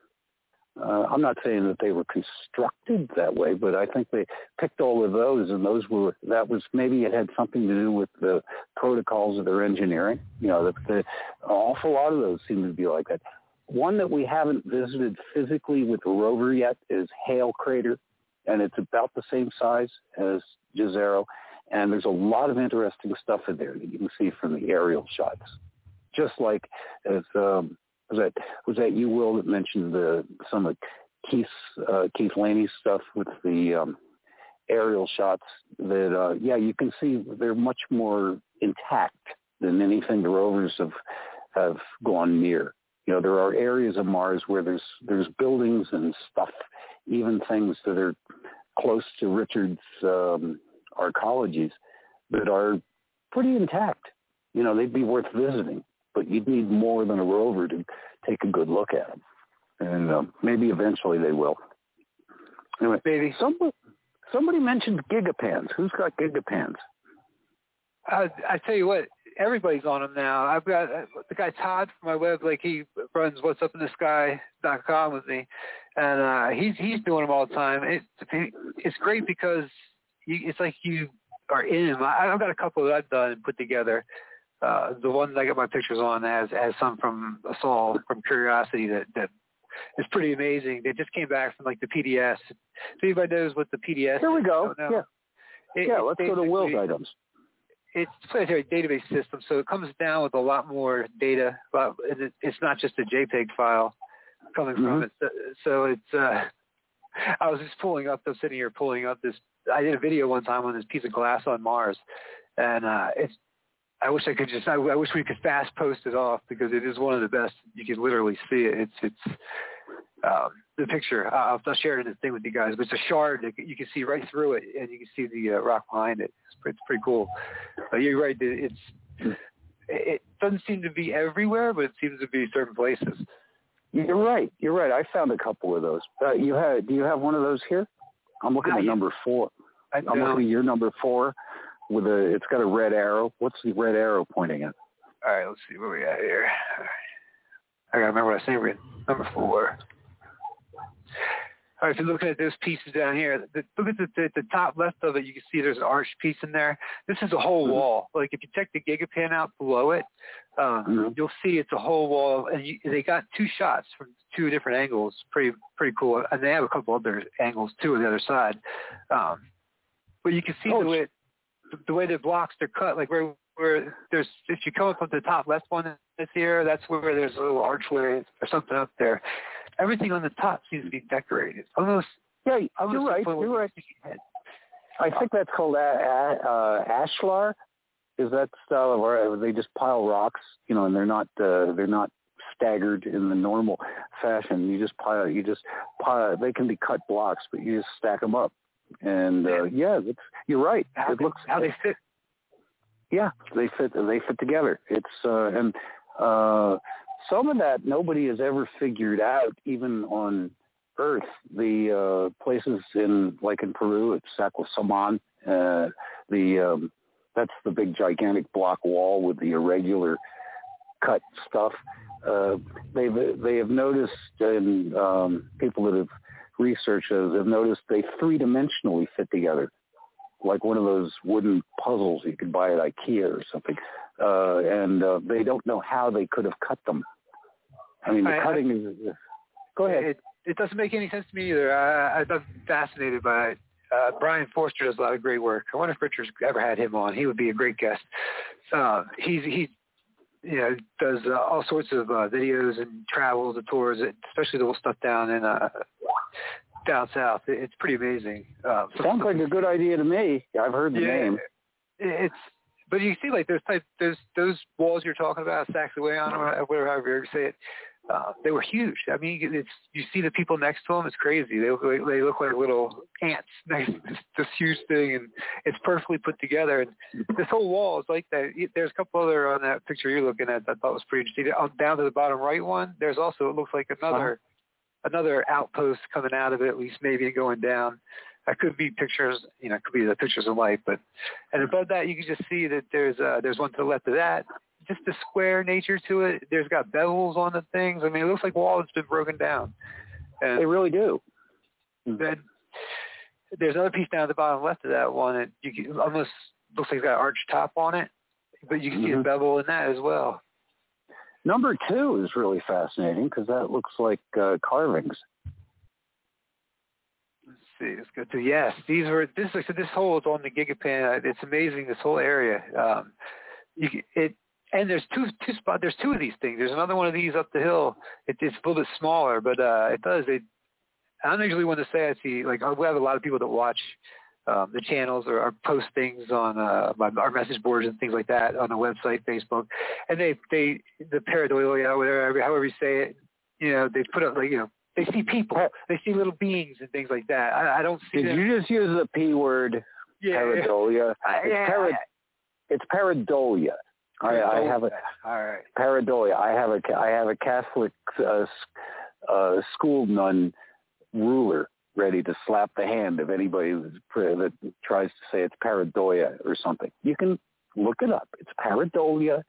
uh, I'm not saying that they were constructed that way, but I think they picked all of those, and those were that was maybe it had something to do with the protocols of their engineering. You know, the, the awful lot of those seem to be like that. One that we haven't visited physically with the rover yet is Hale Crater, and it's about the same size as Jezero, and there's a lot of interesting stuff in there that you can see from the aerial shots. Just like as um, was that was that you Will that mentioned the some of Keith's uh, Keith Laney's stuff with the um, aerial shots that uh, yeah you can see they're much more intact than anything the rovers have have gone near. You know there are areas of Mars where there's there's buildings and stuff, even things that are close to Richard's um, arcologies that are pretty intact. You know, they'd be worth visiting, but you'd need more than a rover to take a good look at them. And um, maybe eventually they will. Anyway, maybe somebody somebody mentioned gigapans. Who's got gigapans? I I tell you what, everybody's on them now. I've got uh, the guy Todd from my web, like he runs what's up in the sky dot com with me, and uh, he's he's doing them all the time. It, it's great because you, it's like you are in them. I, I've got a couple that I've done and put together. Uh, the one that I got my pictures on as has some from sol from Curiosity that that is pretty amazing. They just came back from like the PDS. If anybody knows what the PDS. Here we go. Yeah. It, yeah. Let's go to Will's items. It's a planetary database system, so it comes down with a lot more data. But it's not just a JPEG file coming mm-hmm. from it. So it's. uh I was just pulling up. I'm sitting here pulling up this I did a video one time on this piece of glass on Mars, and uh, it's. I wish I could just. I, I wish we could fast post it off because it is one of the best. You can literally see it. It's it's um, the picture. I'll, I'll share it in the thing with you guys. But it's a shard. That you can see right through it, and you can see the uh, rock behind it. It's pretty, it's pretty cool. Uh, you're right. It's it doesn't seem to be everywhere, but it seems to be certain places. You're right. You're right. I found a couple of those. Uh, you have? Do you have one of those here? I'm looking at number four. I'm looking at your number four with a. It's got a red arrow. What's the red arrow pointing at? All right, let's see where we at here. I gotta remember what I said. Number four. All right, if you're looking at those pieces down here, the, look at the, the, the top left of it. You can see there's an arch piece in there. This is a whole mm-hmm. wall. Like if you check the gigapan out below it, uh, mm-hmm. you'll see it's a whole wall, and you, they got two shots from two different angles. Pretty pretty cool, and they have a couple other angles too on the other side. Um, but you can see oh, the way the way the blocks they're cut, like where where there's if you come up from the top left one this here, that's where there's a little archway or something up there everything on the top seems to be decorated. Almost. Yeah, almost you're right. You're right. I think that's called a, a, uh, ashlar. Is that style of where They just pile rocks, you know, and they're not uh, they're not staggered in the normal fashion. You just pile. You just pile. They can be cut blocks, but you just stack them up. And uh, yeah, it's, you're right. How it they, looks how they fit. Yeah, they fit. They fit together. It's uh, and uh, some of that nobody has ever figured out, even on Earth. The uh, places in, like in Peru, it's Sacsayhuaman. Uh, the um, that's the big gigantic block wall with the irregular cut stuff. uh, they've they have noticed, and um, people that have researched those have noticed they three dimensionally fit together, like one of those wooden puzzles you could buy at IKEA or something. Uh, and uh, they don't know how they could have cut them. I mean, the I, cutting I, is. Go ahead. It, it doesn't make any sense to me either. I, I'm fascinated by it. Uh, Brien Foerster does a lot of great work. I wonder if Richard's ever had him on. He would be a great guest. Uh, he's he, you know, does uh, all sorts of uh, videos and travels and tours, especially the little stuff down in uh, down south. It's pretty amazing. Uh, Sounds like a good idea to me. I've heard the yeah, name. It's but you see, like those type, those those walls you're talking about, Saxe-Wehr-on or whatever, however you say it uh, they were huge. I mean, it's you see the people next to them. It's crazy. They look like, they look like little ants next to this, this huge thing, and it's perfectly put together. And this whole wall is like that. There's a couple other on that picture you're looking at that I thought was pretty interesting. Down to the bottom right one, there's also it looks like another another outpost coming out of it, at least maybe going down. That could be pictures, you know, it could be the pictures of life, but and above that you can just see that there's uh, there's one to the left of that, just the square nature to it. There's got bevels on the things. I mean, it looks like wall that's been broken down. And they really do. Then there's another piece down at the bottom left of that one that you can, almost looks like it's got an arch top on it, but you can mm-hmm. see a bevel in that as well. Number two is really fascinating because that looks like uh, carvings. Let's see, let's go to yes. These were this. So this hole is on the Gigapan. It's amazing. This whole area. Um, you, it and there's two two spot. There's two of these things. There's another one of these up the hill. It, it's a little bit smaller, but uh, it does. It. I don't usually want to say I see like we have a lot of people that watch um, the channels or, or post things on uh, my, our message boards and things like that on the website, Facebook, and they they the pareidolia, whatever, however you say it, you know, they put up like you know they see people, they see little beings and things like that. I, I don't see. Did them. you just use the p word? Yeah. Pareidolia. It's, yeah. It's pareidolia. I, I have a all right. pareidolia. I have a I have a Catholic uh, uh, school nun ruler ready to slap the hand of anybody that tries to say it's pareidolia or something. You can look it up. It's pareidolia.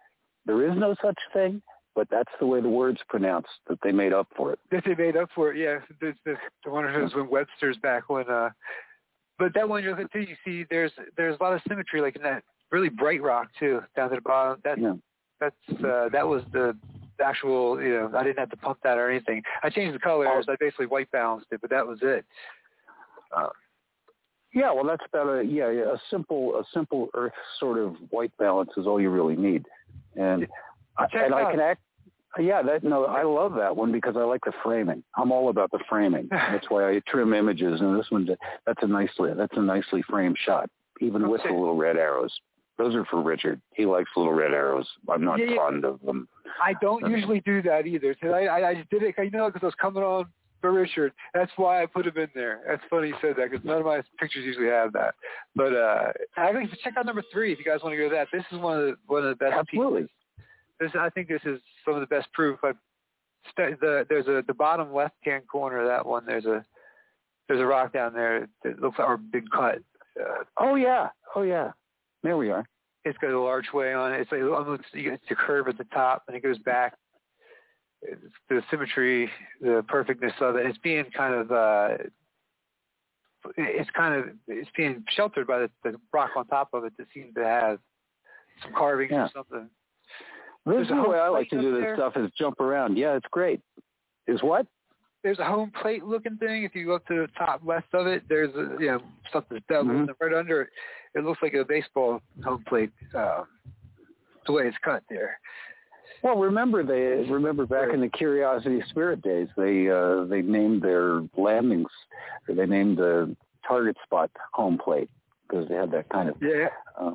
There is no such thing, but that's the way the word's pronounced that they made up for it. That they made up for it, yeah. The, the, the one of those when Webster's back when. uh But that one you're looking at, you see there's there's a lot of symmetry like in that really bright rock too down to the bottom. That yeah. that's uh, that was the actual. You know, I didn't have to pump that or anything. I changed the colors. I basically white balanced it, but that was it. Uh, yeah, well, that's about a yeah, a simple a simple Earth sort of white balance is all you really need, and and I can act. Yeah, that no, I love that one because I like the framing. I'm all about the framing. That's why I trim images, and this one that's a nicely that's a nicely framed shot, even okay. with the little red arrows. Those are for Richard. He likes little red arrows. I'm not yeah, fond of them. I don't usually do that either. I, I, I just did it, you know, because I was coming on for Richard. That's why I put him in there. That's funny you said that because none of my pictures usually have that. But uh, I think check out number three if you guys want to go to that. This is one of the one of the best. Absolutely. Pieces. This I think this is some of the best proof. I, the there's a the bottom left hand corner of that one. There's a there's a rock down there that looks like a big cut. Uh, oh yeah, oh yeah. There we are. It's got a large way on it. It's like almost it's a curve at the top, and it goes back. It's the symmetry, the perfectness of it. It's being kind of uh, it's kind of it's being sheltered by the, the rock on top of it that seems to have some carvings yeah. or something. This is the way I like to do this there. stuff is jump around. Yeah, it's great. Is what? There's a home plate looking thing. If you go to the top left of it, there's a, you know stuff that's beveled mm-hmm. right under it. It looks like a baseball home plate. Uh, the way it's cut there. Well, remember they remember back in the Curiosity Spirit days, they uh, they named their landings, or they named the target spot home plate because they had that kind of yeah. uh,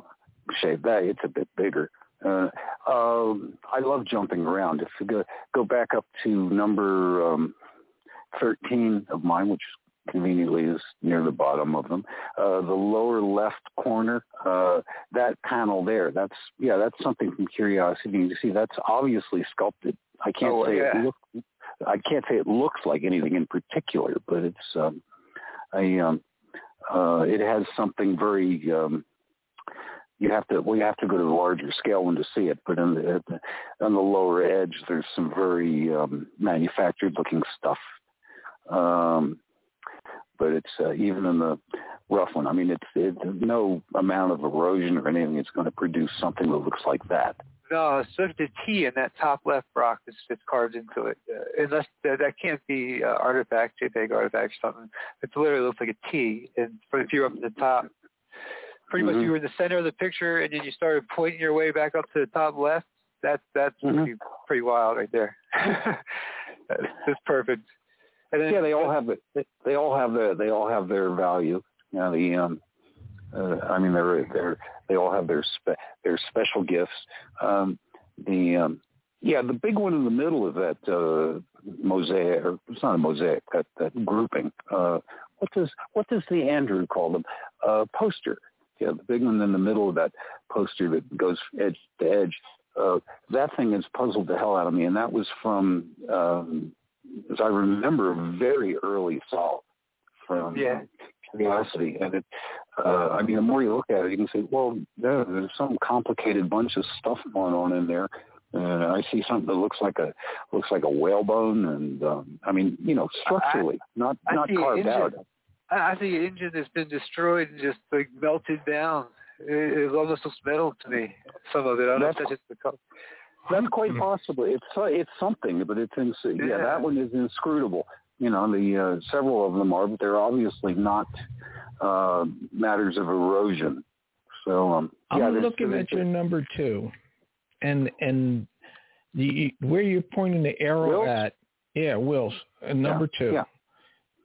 shape. That it's a bit bigger. Uh, um, I love jumping around. If you go go back up to number um, 13 of mine, which conveniently is near the bottom of them. Uh, the lower left corner, uh, that panel there, that's, yeah, that's something from Curiosity. You see, that's obviously sculpted. I can't oh, say yeah. it look, I can't say it looks like anything in particular, but it's, um, a, um, uh, it has something very, um, you have to well you have to go to the larger scale one to see it but on the, the on the lower edge there's some very um manufactured looking stuff um but it's uh, even in the rough one i mean it's it, no amount of erosion or anything is going to produce something that looks like that no, it's sort of the T in that top left rock that's, that's carved into it. Uh, unless that, that can't be uh, artifact, JPEG artifact or something. It literally looks like a T. And for, if you're up at the top, pretty mm-hmm. much you were in the center of the picture and then you started pointing your way back up to the top left. That's that's mm-hmm. pretty, pretty wild right there. that's perfect. And then, yeah, they all have it. They all have their they all have their value. You know, the um, uh, I mean, they're they're they all have their spe- their special gifts. Um, the um, yeah, the big one in the middle of that uh, mosaic, or it's not a mosaic, that that grouping. Uh, what does what does the Andrew call them? Uh, poster. Yeah, the big one in the middle of that poster that goes edge to edge. Uh, that thing has puzzled the hell out of me, and that was from, um, as I remember, very early solve from yeah. Curiosity. And it, uh, I mean, the more you look at it, you can say, well, there, there's some complicated bunch of stuff going on in there. Uh, I see something that looks like a looks like a whalebone, and um, I mean, you know, structurally, I, not I not carved out. I see an engine that's been destroyed and just like melted down. It, it almost looks metal to me. Some of it. I don't that's, know if that's just the color. That's quite possible. It's it's something, but it's in, yeah. yeah. That one is inscrutable. You know, the uh, several of them are, but they're obviously not uh, matters of erosion. So um, yeah, I'm looking at your number two, and and the where you're pointing the arrow Wills? at. Yeah, Wills, uh, number yeah. two. Yeah.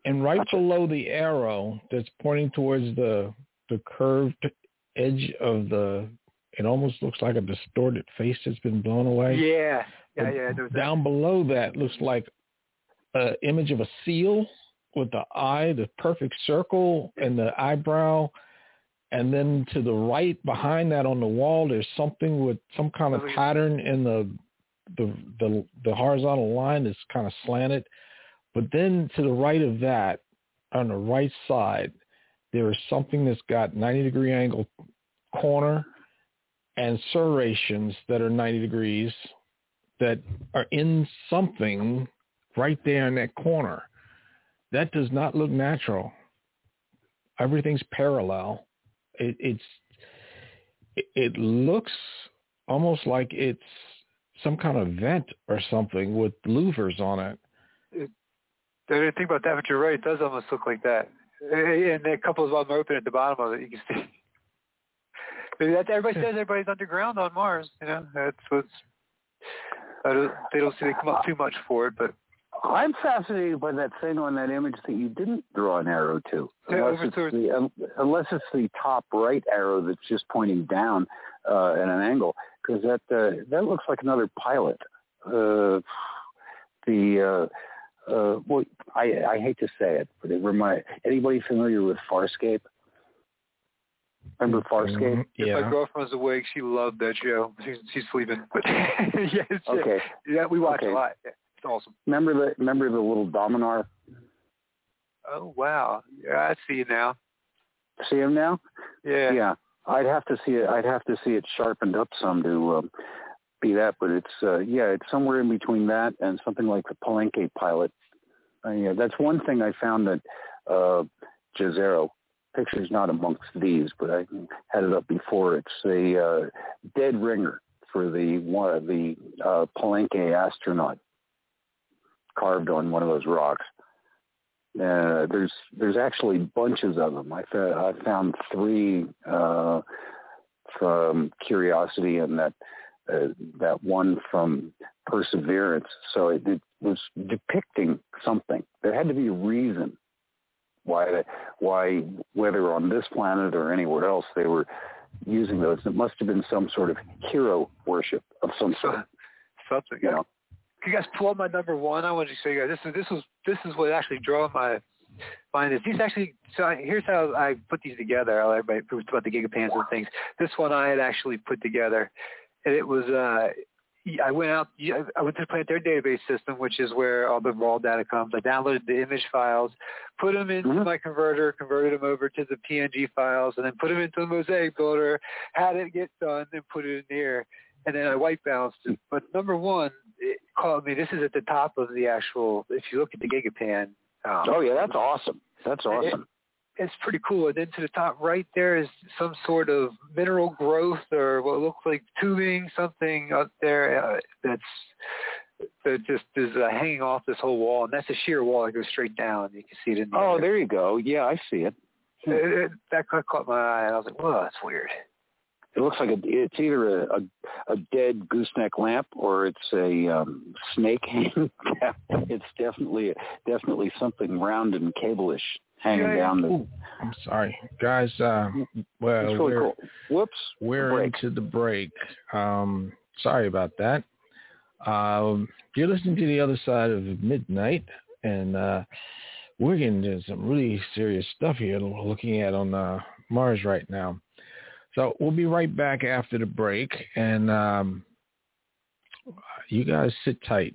And right gotcha. below the arrow that's pointing towards the the curved edge of the it almost looks like a distorted face that's been blown away. Yeah. Yeah, yeah. Down that. below that looks like an image of a seal with the eye, the perfect circle and the eyebrow. And then to the right behind that on the wall, there's something with some kind of pattern in the the the, the horizontal line that's kind of slanted. But then to the right of that, on the right side, there is something that's got 90 degree angle corner and serrations that are 90 degrees that are in something right there in that corner. That does not look natural. Everything's parallel. It, it's it, looks almost like it's some kind of vent or something with louvers on it. it I didn't think about that, but you're right. It does almost look like that. And a couple of them are open at the bottom of it. You can see. Maybe that everybody says everybody's underground on Mars. You know, that's what's. I don't, they don't see they come up too much for it, but I'm fascinated by that thing on that image that you didn't draw an arrow to, unless, it's the, unless it's the top right arrow that's just pointing down uh, at an angle, because that uh, that looks like another pilot. Uh, the uh, uh, well, I, I hate to say it, but it remind anybody familiar with Farscape? Remember Farscape? Mm-hmm. Yeah. If my girlfriend's awake, she loved that show. She's, she's sleeping, but yeah, okay. Yeah, we watch okay. a lot. Yeah awesome. Remember the remember the little Dominar? Oh wow! Yeah, I see you now. See him now? Yeah. Yeah. I'd have to see it. I'd have to see it sharpened up some to um, be that, but it's uh, yeah, it's somewhere in between that and something like the Palenque pilot. Uh, yeah, that's one thing I found that uh, Jezero picture's not amongst these, but I had it up before. It's a uh, dead ringer for the one of the uh, Palenque astronaut carved on one of those rocks. Uh, there's there's actually bunches of them. I, fa- I found three uh, from Curiosity and that uh, that one from Perseverance. So it, it, was depicting something. There had to be a reason why why whether on this planet or anywhere else they were using those. It must have been some sort of hero worship of some sort. Something, you know. Can you guys pull up my number one? I want to show you guys. This is this was this is what actually drove my mind. Is these actually? So I, here's how I put these together. Everybody was about the gigapans and things. This one I had actually put together, and it was uh, I went out. I went to Planetary Database System, which is where all the raw data comes. I downloaded the image files, put them into mm-hmm. my converter, converted them over to the PNG files, and then put them into the Mosaic builder. Had it get done, then put it in there, and then I white balanced it. But number one, it called me. This is at the top of the actual. If you look at the Gigapan. Um, oh yeah, that's awesome. That's awesome it's pretty cool. And then to the top right there is some sort of mineral growth or what looks like tubing, something up there uh, that's that just is uh, hanging off this whole wall, and that's a sheer wall that goes straight down. You can see it in the Oh, there you go. Yeah, I see it. it, it that caught my eye, and I was like, "Whoa, that's weird." It looks like a, it's either a, a, a dead gooseneck lamp or it's a um, snake hanging. it's definitely definitely something round and cable-ish hanging yeah, down the. Ooh, I'm sorry, guys. Uh, well, really we're, cool. Whoops. We're into the break. Um, sorry about that. Um, you're listening to the other side of midnight, and uh, we're getting into some really serious stuff here. Looking at on uh, Mars right now. So we'll be right back after the break, and um, you guys sit tight.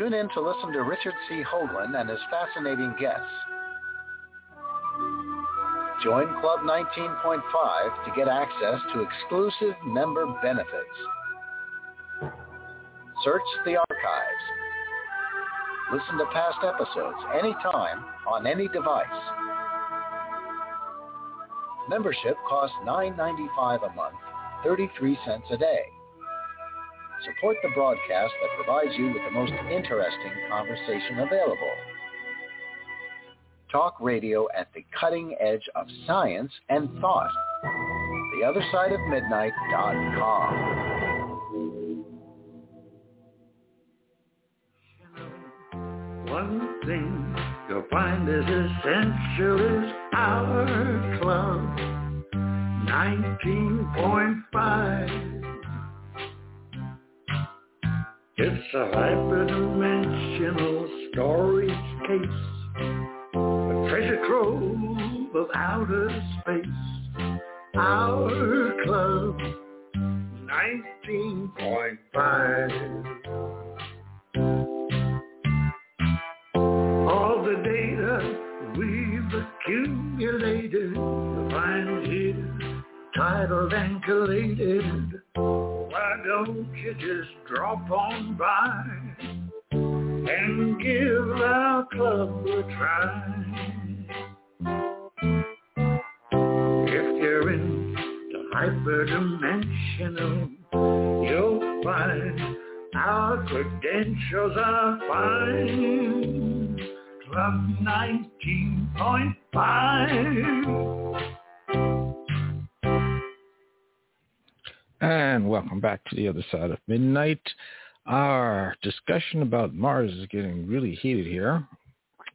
Tune in to listen to Richard C. Hoagland and his fascinating guests. Join Club 19.5 to get access to exclusive member benefits. Search the archives. Listen to past episodes anytime on any device. Membership costs $9.95 a month, 33 cents a day. Support the broadcast that provides you with the most interesting conversation available. Talk radio at the cutting edge of science and thought. The other side of midnight.com. One thing you'll find as essential is our club 19.5 it's a hyperdimensional storage case, a treasure trove of outer space. Our club, 19.5. All the data we've accumulated, find here, titled and collated why don't you just drop on by and give our club a try? If you're into hyperdimensional, you'll find our credentials are fine. Club 19.5 And welcome back to the other side of midnight. Our discussion about Mars is getting really heated here.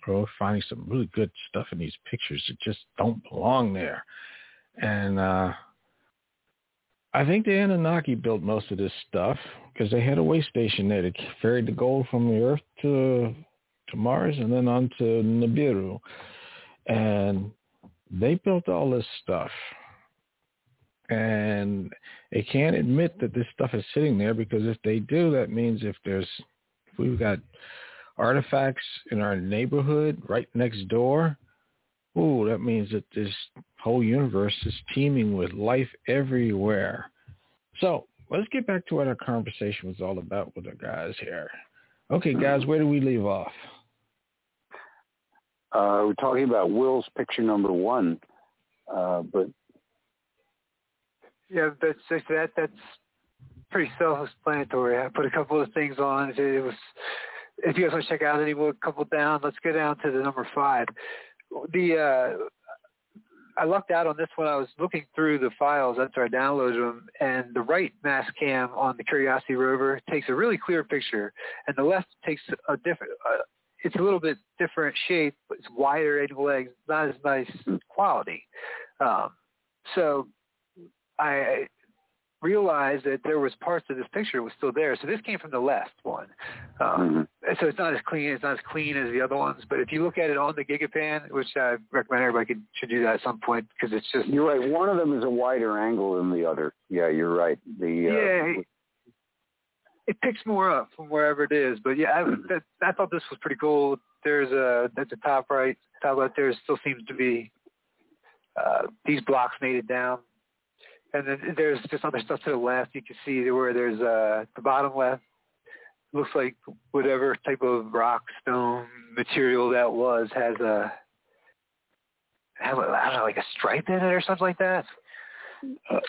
We're finding some really good stuff in these pictures that just don't belong there. And uh, I think the Anunnaki built most of this stuff because they had a way station there that ferried the gold from the Earth to to Mars and then on to Nibiru, and they built all this stuff. And they can't admit that this stuff is sitting there because if they do, that means if there's if we've got artifacts in our neighborhood right next door, ooh, that means that this whole universe is teeming with life everywhere. So let's get back to what our conversation was all about with our guys here. Okay, guys, where do we leave off? Uh, we're talking about Will's picture number one, uh, but yeah, that's that that's pretty self-explanatory. I put a couple of things on. It was if you guys want to check out any more, couple down, let's go down to the number five. The uh, I lucked out on this one. I was looking through the files after I downloaded them, and the right Mastcam on the Curiosity rover takes a really clear picture, and the left takes a different. Uh, it's a little bit different shape, but it's wider angle legs, not as nice quality. Um, so I realized that there was parts of this picture was still there. So this came from the left one. Um, mm-hmm. So it's not as clean. It's not as clean as the other ones. But if you look at it on the Gigapan, which I recommend everybody could, should do that at some point because it's just. You're right. One of them is a wider angle than the other. Yeah, you're right. The uh, yeah. It picks more up from wherever it is, but yeah, I, that, I thought this was pretty cool. There's a at the top right, top left there still seems to be uh, these blocks made it down and then there's just other stuff to the left. You can see where there's uh, the bottom left looks like whatever type of rock stone material that was has a a, I don't know, like a stripe in it or something like that. Uh,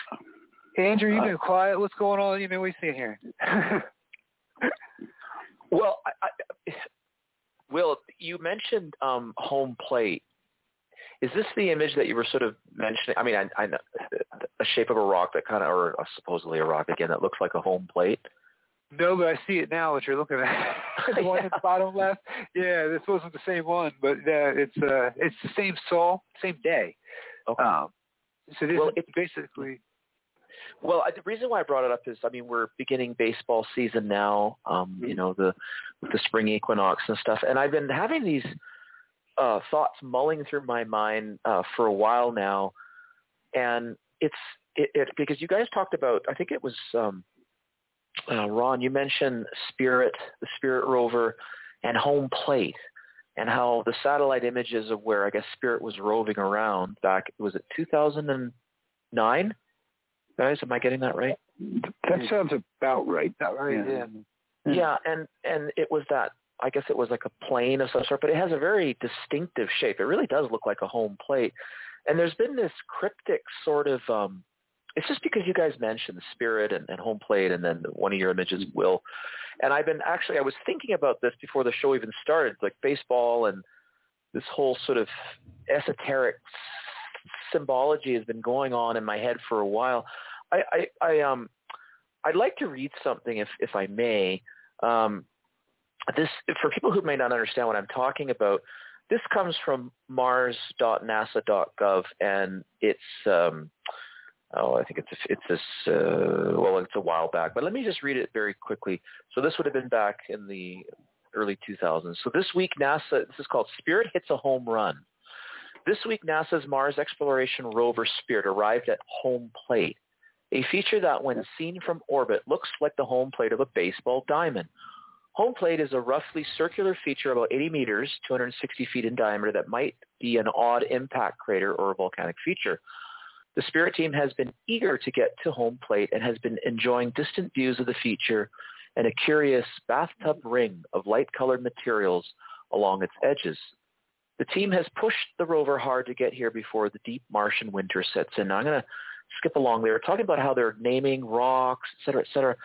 Andrew, you've been uh, quiet. What's going on? You've been wasting here. well, I, I, Will, you mentioned um, home plate, is this the image that you were sort of mentioning? I mean, I, I know a shape of a rock that kind of, or a, supposedly a rock again that looks like a home plate. No, but I see it now. What you're looking at, the one at the bottom left. Yeah, this wasn't the same one, but uh, it's uh, it's the same sol, same day. Okay. Um, so this well, is basically. Well, the reason why I brought it up is, I mean, we're beginning baseball season now. Um, mm-hmm. You know, the the spring equinox and stuff, and I've been having these uh, thoughts mulling through my mind uh, for a while now, and it's it, it because you guys talked about I think it was um, uh, Ron you mentioned Spirit the Spirit rover and home plate and how the satellite images of where I guess Spirit was roving around back was it 2009 guys am I getting that right? That sounds about right about right yeah. yeah. Yeah and and it was that I guess it was like a plane of some sort, but it has a very distinctive shape. It really does look like a home plate. And there's been this cryptic sort of, um, it's just because you guys mentioned the spirit and, and home plate and then one of your images will. And I've been actually, I was thinking about this before the show even started, like baseball and this whole sort of esoteric symbology has been going on in my head for a while. I, I, I um, I'd like to read something if, if I may. Um, this for people who may not understand what I'm talking about, this comes from mars.nasa.gov, and it's um, oh, I think it's it's this uh, well, it's a while back, but let me just read it very quickly. So this would have been back in the early 2000s. So this week, NASA this is called Spirit hits a home run. This week, NASA's Mars exploration rover Spirit arrived at home plate, a feature that, when seen from orbit, looks like the home plate of a baseball diamond. Home plate is a roughly circular feature about 80 meters, 260 feet in diameter that might be an odd impact crater or a volcanic feature. The Spirit team has been eager to get to home plate and has been enjoying distant views of the feature and a curious bathtub ring of light-colored materials along its edges. The team has pushed the rover hard to get here before the deep Martian winter sets in. Now I'm going to skip along. They were talking about how they're naming rocks, et cetera, et cetera.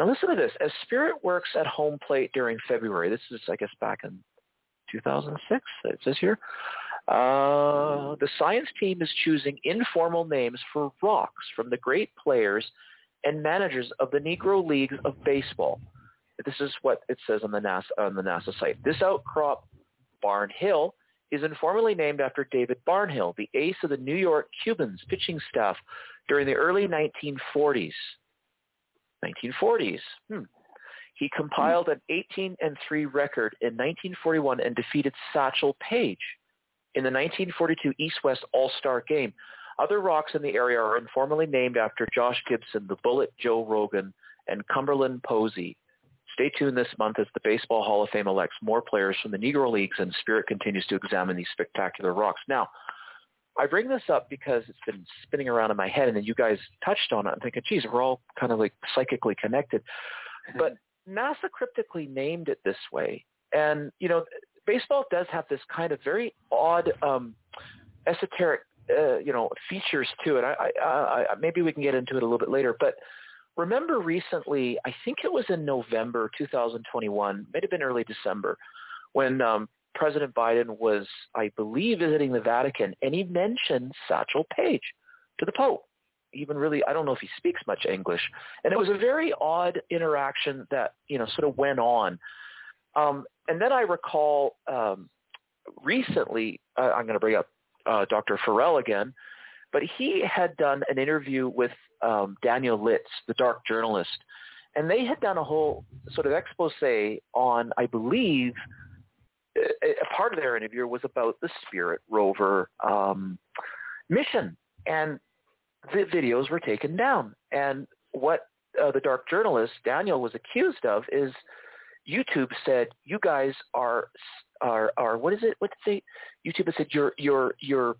Now listen to this. As Spirit works at home plate during February, this is, I guess, back in 2006, it says here, uh, the science team is choosing informal names for rocks from the great players and managers of the Negro Leagues of Baseball. This is what it says on the NASA, on the NASA site. This outcrop, Barnhill, is informally named after David Barnhill, the ace of the New York Cubans pitching staff During the early 1940s, 1940s, hmm, he compiled an 18 and 3 record in 1941 and defeated Satchel Paige in the 1942 East-West All-Star Game. Other rocks in the area are informally named after Josh Gibson, the Bullet Joe Rogan, and Cumberland Posey. Stay tuned this month as the Baseball Hall of Fame elects more players from the Negro Leagues and Spirit continues to examine these spectacular rocks. Now, I bring this up because it's been spinning around in my head and then you guys touched on it. I'm thinking, geez, we're all kind of like psychically connected. But NASA cryptically named it this way. And, you know, baseball does have this kind of very odd um, esoteric, uh, you know, features to it. I, I, I, maybe we can get into it a little bit later. But remember recently, I think it was in November 2021, may have been early December, when um, President Biden was, I believe, visiting the Vatican, and he mentioned Satchel Paige to the Pope even really I don't know if he speaks much English. And it was a very odd interaction that, you know, sort of went on. Um, and then I recall um, recently, uh, I'm going to bring up uh, Dr. Farrell again, but he had done an interview with um, Daniel Liszt, the dark journalist, and they had done a whole sort of expose on, I believe, a part of their interview was about the Spirit rover um, mission. And the videos were taken down. And what uh, the dark journalist Daniel was accused of is YouTube said you guys are are are what is it? What did they? YouTube said you're you're you're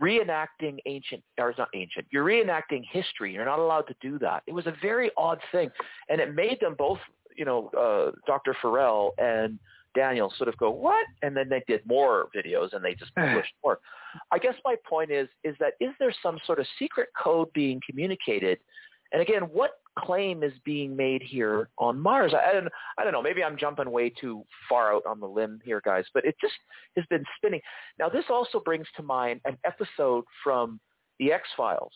reenacting ancient or not ancient. You're reenacting history. You're not allowed to do that. It was a very odd thing, and it made them both, you know, uh, Dr. Farrell and Daniel sort of go, what? And then they did more videos and they just published more. I guess my point is, is that is there some sort of secret code being communicated? And again, what claim is being made here on Mars? I, I don't, I don't know. Maybe I'm jumping way too far out on the limb here, guys, but it just has been spinning. Now, this also brings to mind an episode from the X-Files,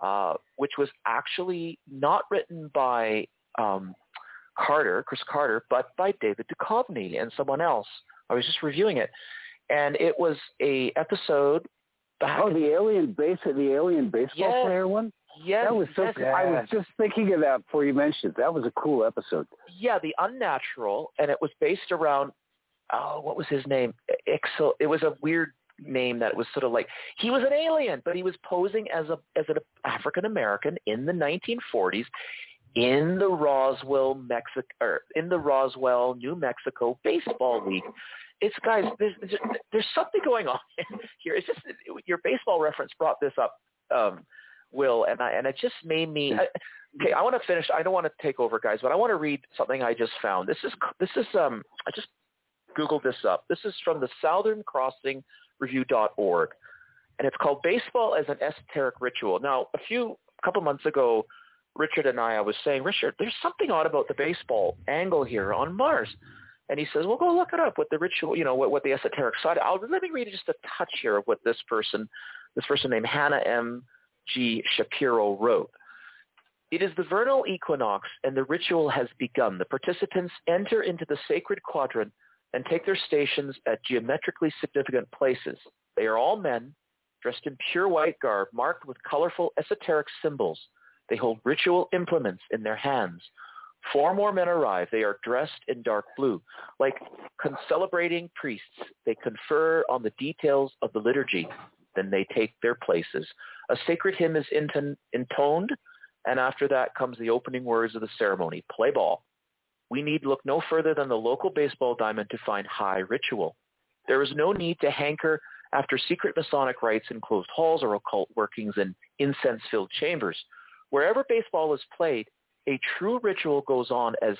uh, which was actually not written by um, Carter, Chris Carter, but by David Duchovny and someone else. I was just reviewing it, and it was a episode. oh, the alien base, the alien baseball yes, player one. Yes, that was so. Yes, I was just thinking of that before you mentioned it. That was a cool episode. Yeah, the unnatural, and it was based around. Oh, what was his name? Exley. It was a weird name that was sort of like he was an alien, but he was posing as a as an African American in the 1940s in the Roswell, Mexico, in the Roswell, New Mexico baseball league. It's guys, there's there's something going on here. It's just your baseball reference brought this up, um, Will, and I and it just made me. I, okay, I want to finish. I don't want to take over, guys, but I want to read something I just found. This is this is um I just googled this up. This is from the Southern Crossing Review.org, and it's called Baseball as an Esoteric Ritual. Now, a few a couple months ago, Richard and I, I was saying, Richard, there's something odd about the baseball angle here on Mars. And he says, well, go look it up what the ritual, you know, what, what the esoteric side. I'll let me read just a touch here of what this person, this person named Hannah M. G. Shapiro wrote. It is the vernal equinox and the ritual has begun. The participants enter into the sacred quadrant and take their stations at geometrically significant places. They are all men dressed in pure white garb marked with colorful esoteric symbols. They hold ritual implements in their hands. Four more men arrive. They are dressed in dark blue. Like celebrating priests, they confer on the details of the liturgy. Then they take their places. A sacred hymn is intoned, and after that comes the opening words of the ceremony, play ball. We need look no further than the local baseball diamond to find high ritual. There is no need to hanker after secret Masonic rites in closed halls or occult workings in incense-filled chambers. Wherever baseball is played, a true ritual goes on as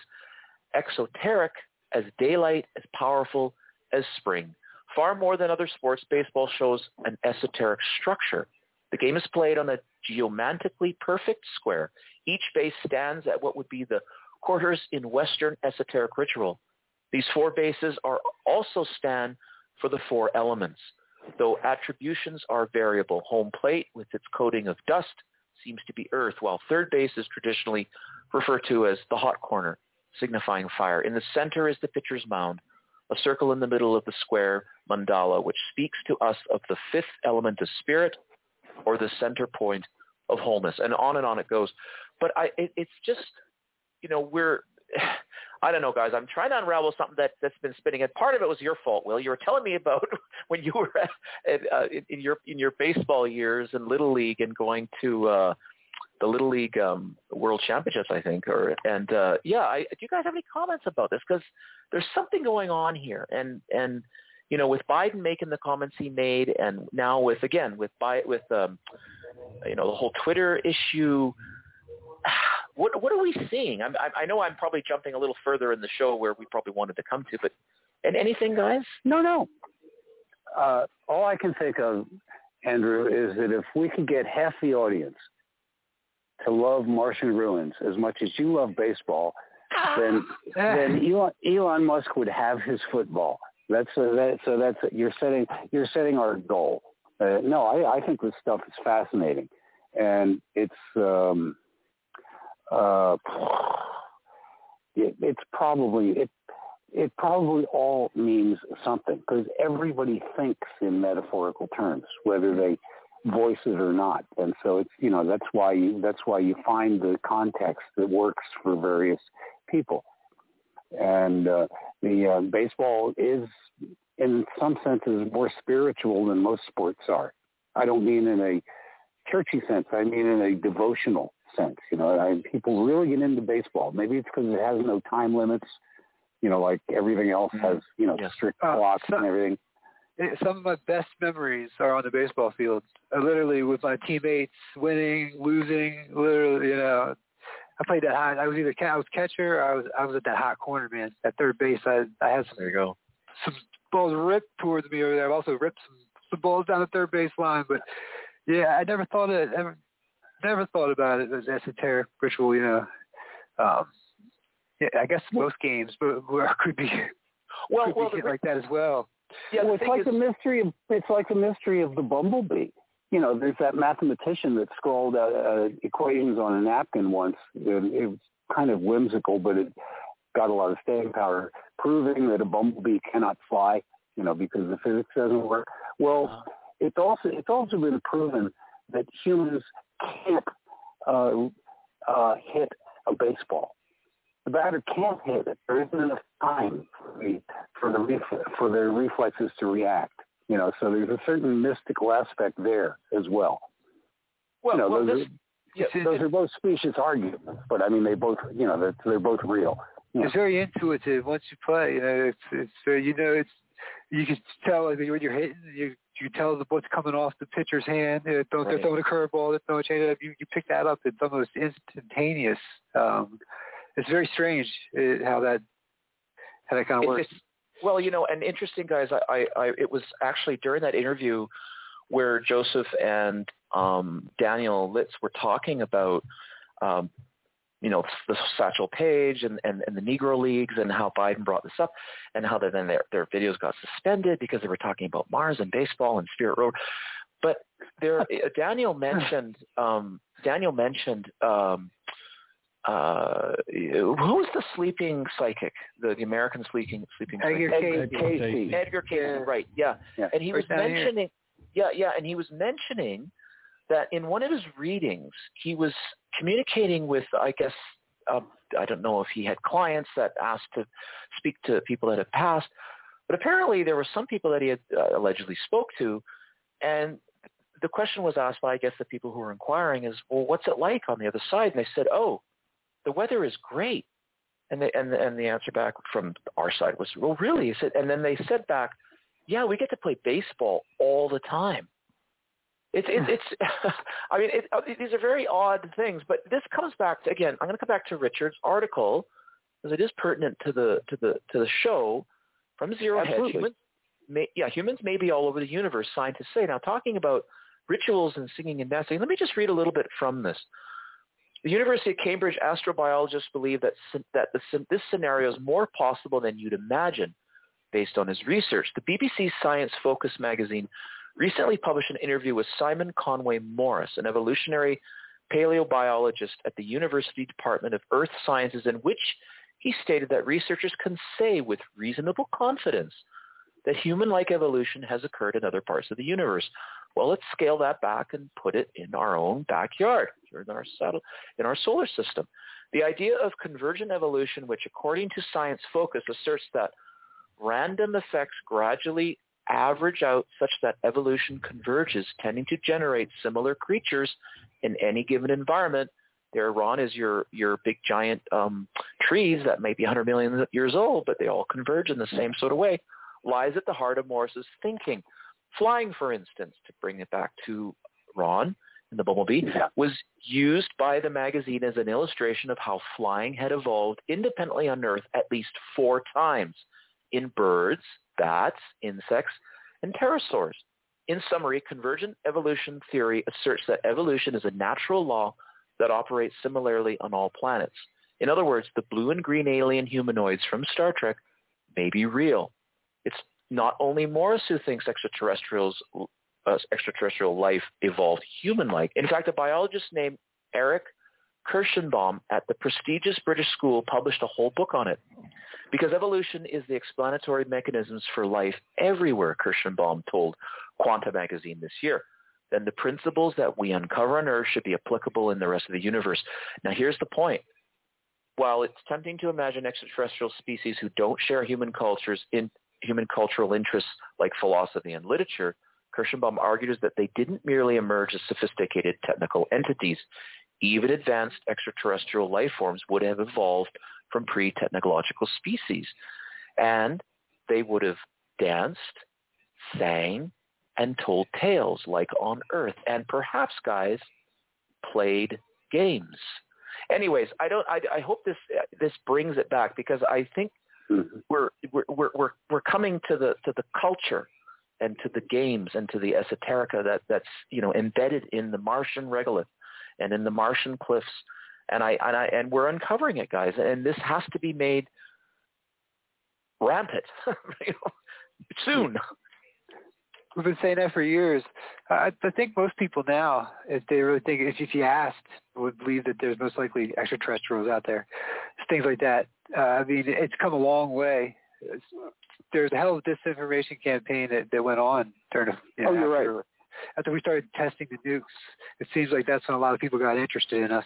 exoteric, as daylight, as powerful as spring. Far more than other sports, baseball shows an esoteric structure. The game is played on a geomantically perfect square. Each base stands at what would be the quarters in Western esoteric ritual. These four bases are also stand for the four elements, though attributions are variable. Home plate with its coating of dust seems to be earth, while third base is traditionally referred to as the hot corner, signifying fire. In the center is the pitcher's mound, a circle in the middle of the square mandala, which speaks to us of the fifth element of spirit, or the center point of wholeness, and on and on it goes. But I, it, it's just, you know, we're, I don't know, guys. I'm trying to unravel something that that's been spinning, and part of it was your fault, Will. You were telling me about when you were at, uh, in, in your in your baseball years in Little League and going to. uh the Little League um, World Championships, I think. Or and uh, yeah, I, do you guys have any comments about this? Because there's something going on here, and and you know, with Biden making the comments he made, and now with again with with um, you know the whole Twitter issue. What what are we seeing? I'm, I, I know I'm probably jumping a little further in the show where we probably wanted to come to, but and anything, guys? No, no. Uh, all I can think of, Andrew, is that if we could get half the audience to love Martian ruins as much as you love baseball, then then Elon, Elon Musk would have his football. That's uh, that, so that's you're setting you're setting our goal. Uh, no, I, I think this stuff is fascinating, and it's um, uh, it, it's probably it it probably all means something because everybody thinks in metaphorical terms, whether they voice it or not. And so it's you know that's why you that's why you find the context that works for various people. And uh, the uh, baseball is, in some senses, more spiritual than most sports are. I don't mean in a churchy sense. I mean in a devotional sense. You know, I, people really get into baseball. Maybe it's because it has no time limits. You know, like everything else mm-hmm. has you know yes. strict uh, clocks so, and everything some of my best memories are on the baseball field. I literally with my teammates, winning, losing. Literally, you know, I played that high. I was either I was catcher. Or I was I was at that hot corner, man. At third base, I I had some there you go. some balls ripped towards me over there. I've also ripped some some balls down the third base line. But yeah, I never thought it ever never thought about it as esoteric ritual. You know, um, yeah, I guess most games, but where could be well, could well, be the, like that as well. Yeah, well, it's like is, the mystery of it's like the mystery of the bumblebee. You know, there's that mathematician that scrawled uh, uh, equations on a napkin once. It, it was kind of whimsical, but it got a lot of staying power, proving that a bumblebee cannot fly. You know, because the physics doesn't work. Well, uh-huh. it's also it's also been proven that humans can't uh, uh, hit a baseball the batter can't hit it. There isn't enough time for the for the ref- for their reflexes to react. You know, so there's a certain mystical aspect there as well. Well, you know, well those, this, are, those are both specious arguments, but I mean, they both, you know, they're, they're both real. You know. It's very intuitive once you play. You know, it's it's uh, you know, it's you can tell like, when you're hitting, you you tell the what's coming off the pitcher's hand. You don't right. they're throwing a curveball, they're throwing a changeup. You you pick that up. It's almost instantaneous. Um, it's very strange uh, how that how that kind of works. well, you know, and interesting, guys. I, I, I, it was actually during that interview where Joseph and um, Daniel Liszt were talking about, um, you know, the Satchel Paige and, and, and the Negro Leagues and how Biden brought this up and how they, then their, their videos got suspended because they were talking about Mars and baseball and Spirit Road. But there, Daniel mentioned, um, Daniel mentioned um, uh, who was the sleeping psychic, the, the American sleeping sleeping Edgar psychic? Edgar Cayce. Edgar Cayce, right? Yeah. yeah. and he was mentioning, yeah, yeah, and he was mentioning that in one of his readings, he was communicating with, I guess, uh, I don't know if he had clients that asked to speak to people that had passed, but apparently there were some people that he had uh, allegedly spoke to, and the question was asked by, I guess, the people who were inquiring is, well, what's it like on the other side? And they said, oh, the weather is great. And the, and, and the answer back from our side was, well, really? Said, and then they said back, yeah, we get to play baseball all the time. It's, it, it's, I mean, it, uh, these are very odd things, but this comes back to, again, I'm going to come back to Richard's article because it is pertinent to the, to the, to the show from Zero Hedge. Humans may, yeah, humans may be all over the universe, scientists say. Now, talking about rituals and singing and dancing, let me just read a little bit from this. The University of Cambridge astrobiologists believe that, that this scenario is more possible than you'd imagine based on his research. The BBC Science Focus magazine recently published an interview with Simon Conway Morris, an evolutionary paleobiologist at the University Department of Earth Sciences, in which he stated that researchers can say with reasonable confidence that human-like evolution has occurred in other parts of the universe. Well, let's scale that back and put it in our own backyard, in our, in our solar system. The idea of convergent evolution, which according to science focus asserts that random effects gradually average out such that evolution converges, tending to generate similar creatures in any given environment. There, Ron, is your, your big giant um, trees that may be 100 million years old, but they all converge in the same sort of way, lies at the heart of Morris's thinking. Flying, for instance, to bring it back to Ron and the bumblebee, was used by the magazine as an illustration of how flying had evolved independently on Earth at least four times in birds, bats, insects, and pterosaurs. In summary, convergent evolution theory asserts that evolution is a natural law that operates similarly on all planets. In other words, the blue and green alien humanoids from Star Trek may be real. It's not only Morris who thinks extraterrestrials, uh, extraterrestrial life evolved human-like. In fact, a biologist named Arik Kershenbaum at the prestigious British school published a whole book on it. Because evolution is the explanatory mechanisms for life everywhere, Kershenbaum told Quanta magazine this year. Then the principles that we uncover on Earth should be applicable in the rest of the universe. Now here's the point. While it's tempting to imagine extraterrestrial species who don't share human cultures in human cultural interests like philosophy and literature, Kershenbaum argues that they didn't merely emerge as sophisticated technical entities. Even advanced extraterrestrial life forms would have evolved from pre-technological species. And they would have danced, sang, and told tales like on Earth. And perhaps, guys, played games. Anyways, I don't. I, I hope this this brings it back because I think mm-hmm. we're, we're we're we're coming to the to the culture and to the games and to the esoterica that that's you know embedded in the Martian regolith and in the Martian cliffs and I and I and we're uncovering it, guys. And this has to be made rampant you know, soon. We've been saying that for years. I, I think most people now, if they really think, if, if you asked, would believe that there's most likely extraterrestrials out there, things like that. Uh, I mean, it's come a long way. It's, there's a hell of a disinformation campaign that, that went on during. You know, oh, you're after, right. After we started testing the nukes, it seems like that's when a lot of people got interested in us.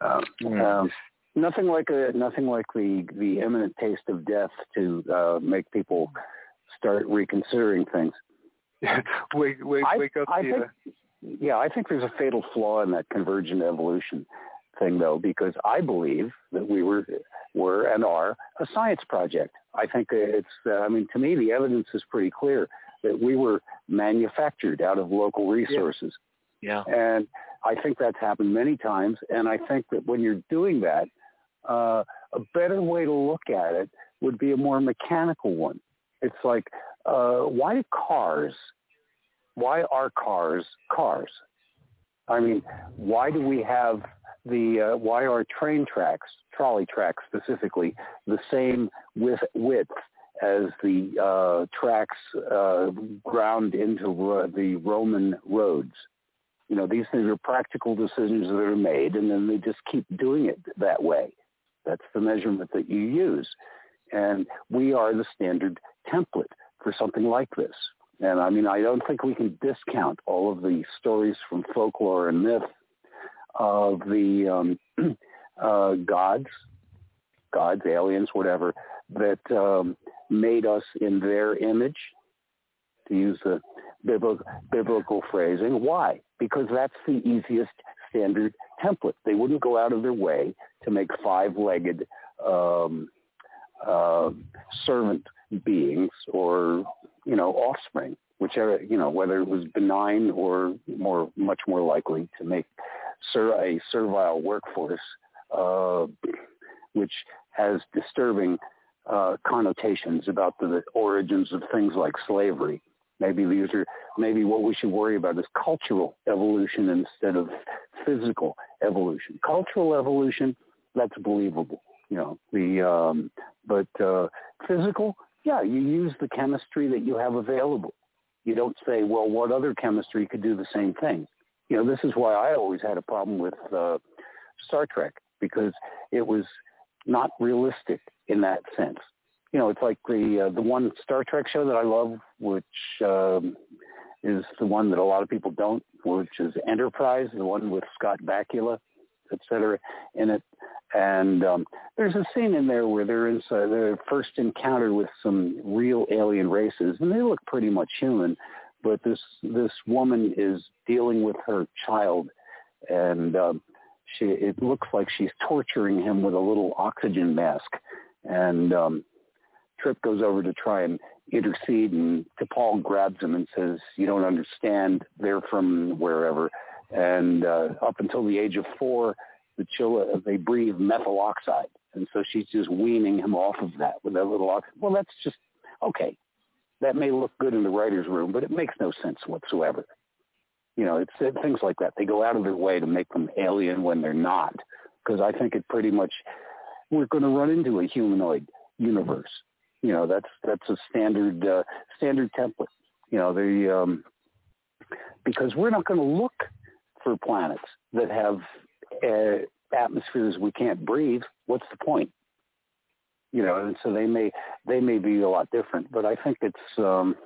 Um, um, nothing like a nothing like the the imminent taste of death to uh, make people start reconsidering things. wake wake I, wake up. I think, yeah, I think there's a fatal flaw in that convergent evolution thing, though, because I believe that we were were and are a science project. I think it's. Uh, I mean, to me, the evidence is pretty clear that we were manufactured out of local resources. Yeah. yeah. And I think that's happened many times, and I think that when you're doing that, uh, a better way to look at it would be a more mechanical one. It's like, uh, why do cars, why are cars cars? I mean, why do we have the, uh, why are train tracks, trolley tracks specifically, the same with width as the uh, tracks uh, ground into the Roman roads? You know, these things are practical decisions that are made, and then they just keep doing it that way. That's the measurement that you use. And we are the standard template for something like this. And I mean, I don't think we can discount all of the stories from folklore and myth of the um, uh, gods, gods, aliens, whatever, that um, made us in their image, to use the biblical, biblical phrasing. Why? Because that's the easiest standard template. They wouldn't go out of their way to make five-legged um, uh, servant beings or you know offspring, whichever you know whether it was benign or more much more likely to make ser- a servile workforce, uh, which has disturbing uh, connotations about the origins of things like slavery. Maybe these are maybe what we should worry about is cultural evolution instead of physical evolution. Cultural evolution, that's believable, you know. The um, but uh, physical, yeah, you use the chemistry that you have available. You don't say, well, what other chemistry could do the same thing? You know, this is why I always had a problem with uh, Star Trek because it was not realistic in that sense. you know, it's like the uh, the one Star Trek show that I love, which um, is the one that a lot of people don't, which is Enterprise, the one with Scott Bakula, et cetera, in it. And um, there's a scene in there where there is uh, their first encounter with some real alien races, and they look pretty much human. But this this woman is dealing with her child, and um, she it looks like she's torturing him with a little oxygen mask. And um, Trip goes over to try and intercede, and T'Pol grabs him and says, "You don't understand. They're from wherever." And uh, up until the age of four, the children they breathe methyl oxide, and so she's just weaning him off of that with that little oxide. Well, that's just okay. That may look good in the writer's room, but it makes no sense whatsoever. You know, it's it, things like that. They go out of their way to make them alien when they're not, because I think it pretty much we're going to run into a humanoid universe you know that's that's a standard uh, standard template. You know the um, because we're not going to look for planets that have uh, atmospheres we can't breathe. What's the point? You know, and so they may they may be a lot different, but I think it's um,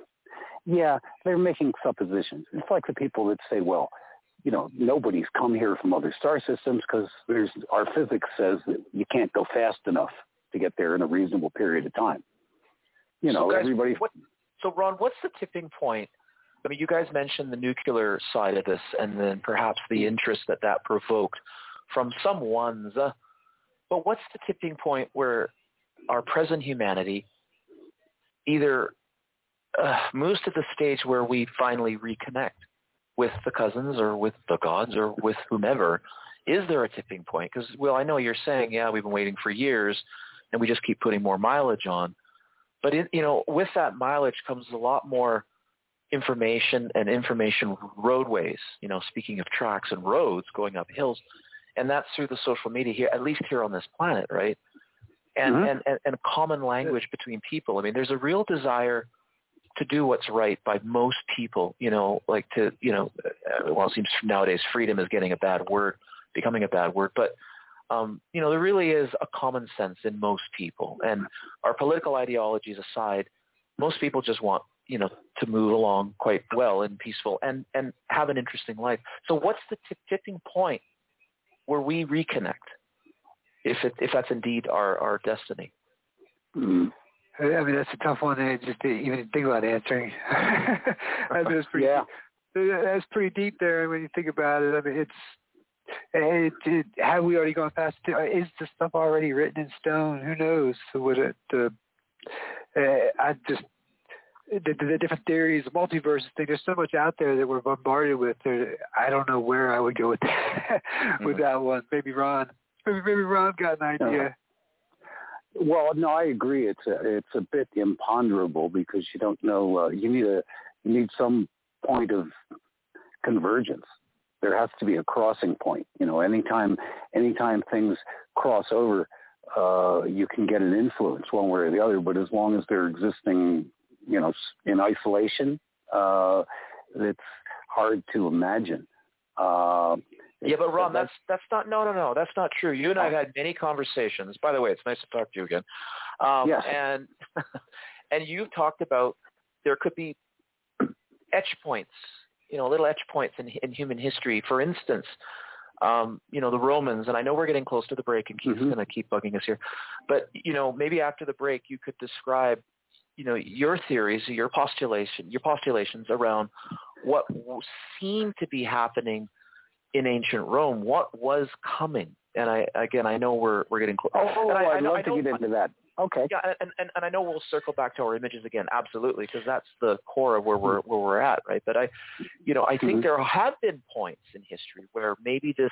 yeah they're making suppositions. It's like the people that say, well, you know, nobody's come here from other star systems because there's our physics says that you can't go fast enough to get there in a reasonable period of time you know, so guys, everybody. What, so Ron, what's the tipping point? I mean, you guys mentioned the nuclear side of this, and then perhaps the interest that that provoked from some ones. Uh, but what's the tipping point where our present humanity either uh, moves to the stage where we finally reconnect with the cousins or with the gods or with whomever? Is there a tipping point? Because, well, I know you're saying, yeah, we've been waiting for years, and we just keep putting more mileage on. But it, you know, with that mileage comes a lot more information and information roadways. You know, speaking of tracks and roads going up hills, and that's through the social media here, at least here on this planet, right? And mm-hmm. and, and, and common language between people. I mean, there's a real desire to do what's right by most people. You know, like to you know, uh, well, it seems nowadays freedom is getting a bad word, becoming a bad word, but um, you know, there really is a common sense in most people. And our political ideologies aside, most people just want, you know, to move along quite well and peaceful and, and have an interesting life. So what's the t- tipping point where we reconnect if, it, if that's indeed our, our destiny? Mm-hmm. I mean, that's a tough one to just to even think about answering. I mean, that's pretty, yeah. That's pretty deep there when you think about it. I mean, it's it, it, have we already gone past it? Is the stuff already written in stone? Who knows? Would it? Uh, uh, I just the, the different theories, the multiverse thing. There's so much out there that we're bombarded with. There, I don't know where I would go with that, with mm-hmm. that one. Maybe Ron. Maybe, maybe Ron got an idea. Well, no, I agree. It's a it's a bit imponderable because you don't know. Uh, you need a you need some point of convergence there has to be a crossing point. You know, anytime anytime things cross over, uh, you can get an influence one way or the other. But as long as they're existing, you know, in isolation, uh, it's hard to imagine. Uh, yeah, but Ron, that's that's not no no no that's not true. You and I have had many conversations. By the way, it's nice to talk to you again. Um, yes. And and you've talked about there could be etch points you know, little etch points in, in human history. For instance, um, you know, the Romans, and I know we're getting close to the break and Keith's mm-hmm. going to keep bugging us here, but, you know, maybe after the break you could describe, you know, your theories, your postulation, your postulations around what seemed to be happening in ancient Rome, what was coming. And I, again, I know we're, we're getting close. Oh, oh I, I'd I know, love to get into that. Okay. Yeah, and, and, and I know we'll circle back to our images again, absolutely, because that's the core of where we're where we're at, right? But I, you know, I think mm-hmm. there have been points in history where maybe this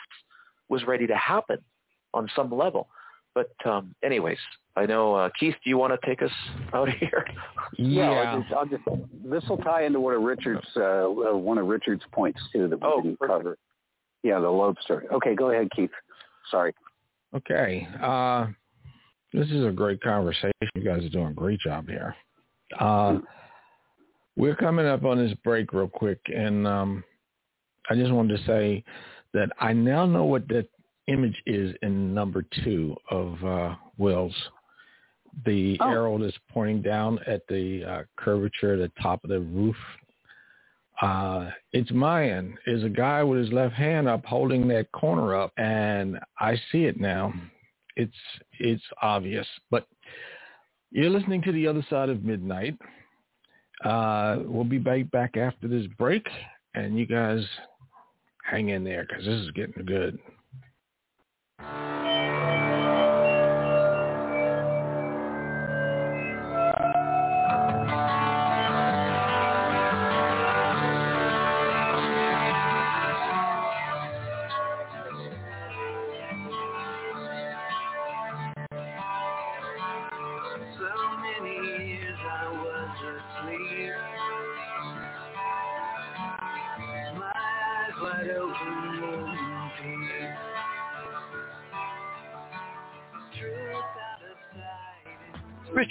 was ready to happen on some level. But um, anyways, I know uh, Keith. Do you want to take us out of here? Yeah. I'll just, I'll just, this will tie into one of Richard's uh, uh, one of Richard's points too that we oh, didn't perfect. cover. Yeah, the lobster. Okay, go ahead, Keith. Sorry. Okay. Uh, this is a great conversation. You guys are doing a great job here. Uh, we're coming up on this break real quick, and um, I just wanted to say that I now know what that image is in number two of uh, Will's. the oh. arrow that's pointing down at the uh, curvature at the top of the roof. Uh, it's Mayan. Is a guy with his left hand up holding that corner up, and I see it now. It's it's obvious, but you're listening to the other side of midnight. Uh, we'll be back back after this break, and you guys hang in there because this is getting good.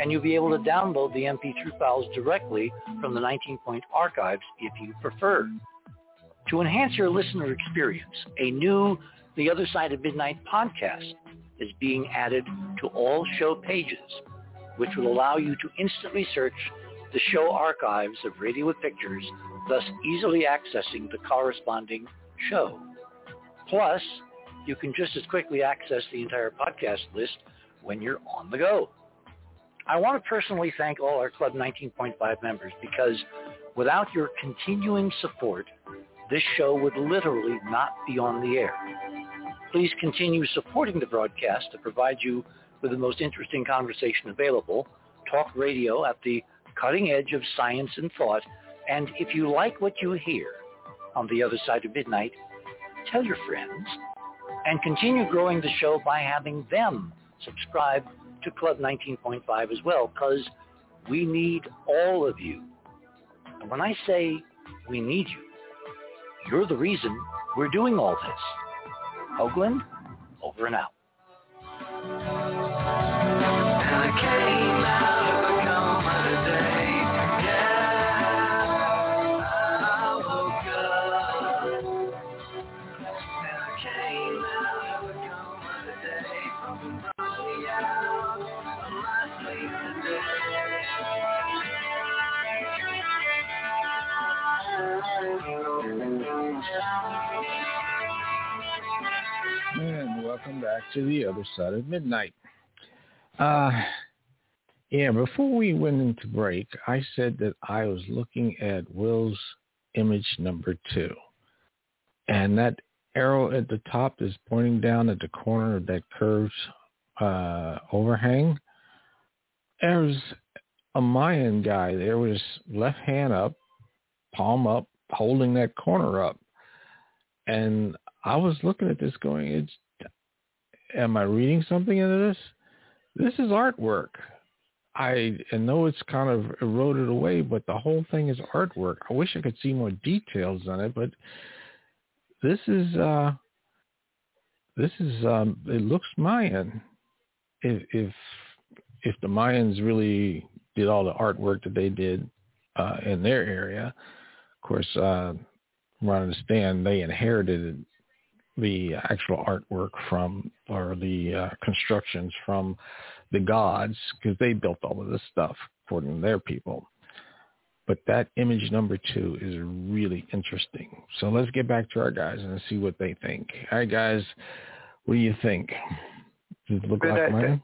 and you'll be able to download the MP3 files directly from the 19-point archives if you prefer. To enhance your listener experience, a new The Other Side of Midnight podcast is being added to all show pages, which will allow you to instantly search the show archives of Radio with Pictures, thus easily accessing the corresponding show. Plus, you can just as quickly access the entire podcast list when you're on the go. I want to personally thank all our Club 19.5 members because without your continuing support, this show would literally not be on the air. Please continue supporting the broadcast to provide you with the most interesting conversation available, talk radio at the cutting edge of science and thought, and if you like what you hear on the other side of midnight, tell your friends, and continue growing the show by having them subscribe to Club 19.5 as well because we need all of you. And when I say we need you, you're the reason we're doing all this. Oh, Oakland, over and out. Welcome back to the other side of midnight. Uh, yeah, before we went into break, I said that I was looking at Will's image number two. And that arrow at the top is pointing down at the corner of that curved uh, overhang. There's a Mayan guy there his left hand up, palm up, holding that corner up. And I was looking at this going, it's am I reading something into this? This is artwork. I, I know it's kind of eroded away, but the whole thing is artwork. I wish I could see more details on it, but this is uh this is um it looks Mayan. If if if the Mayans really did all the artwork that they did uh in their area, of course uh from what I understand they inherited the actual artwork from or the uh, constructions from the gods because they built all of this stuff according to their people. But that image number two is really interesting. So let's get back to our guys and see what they think. All right, guys, what do you think? Does it look but like that,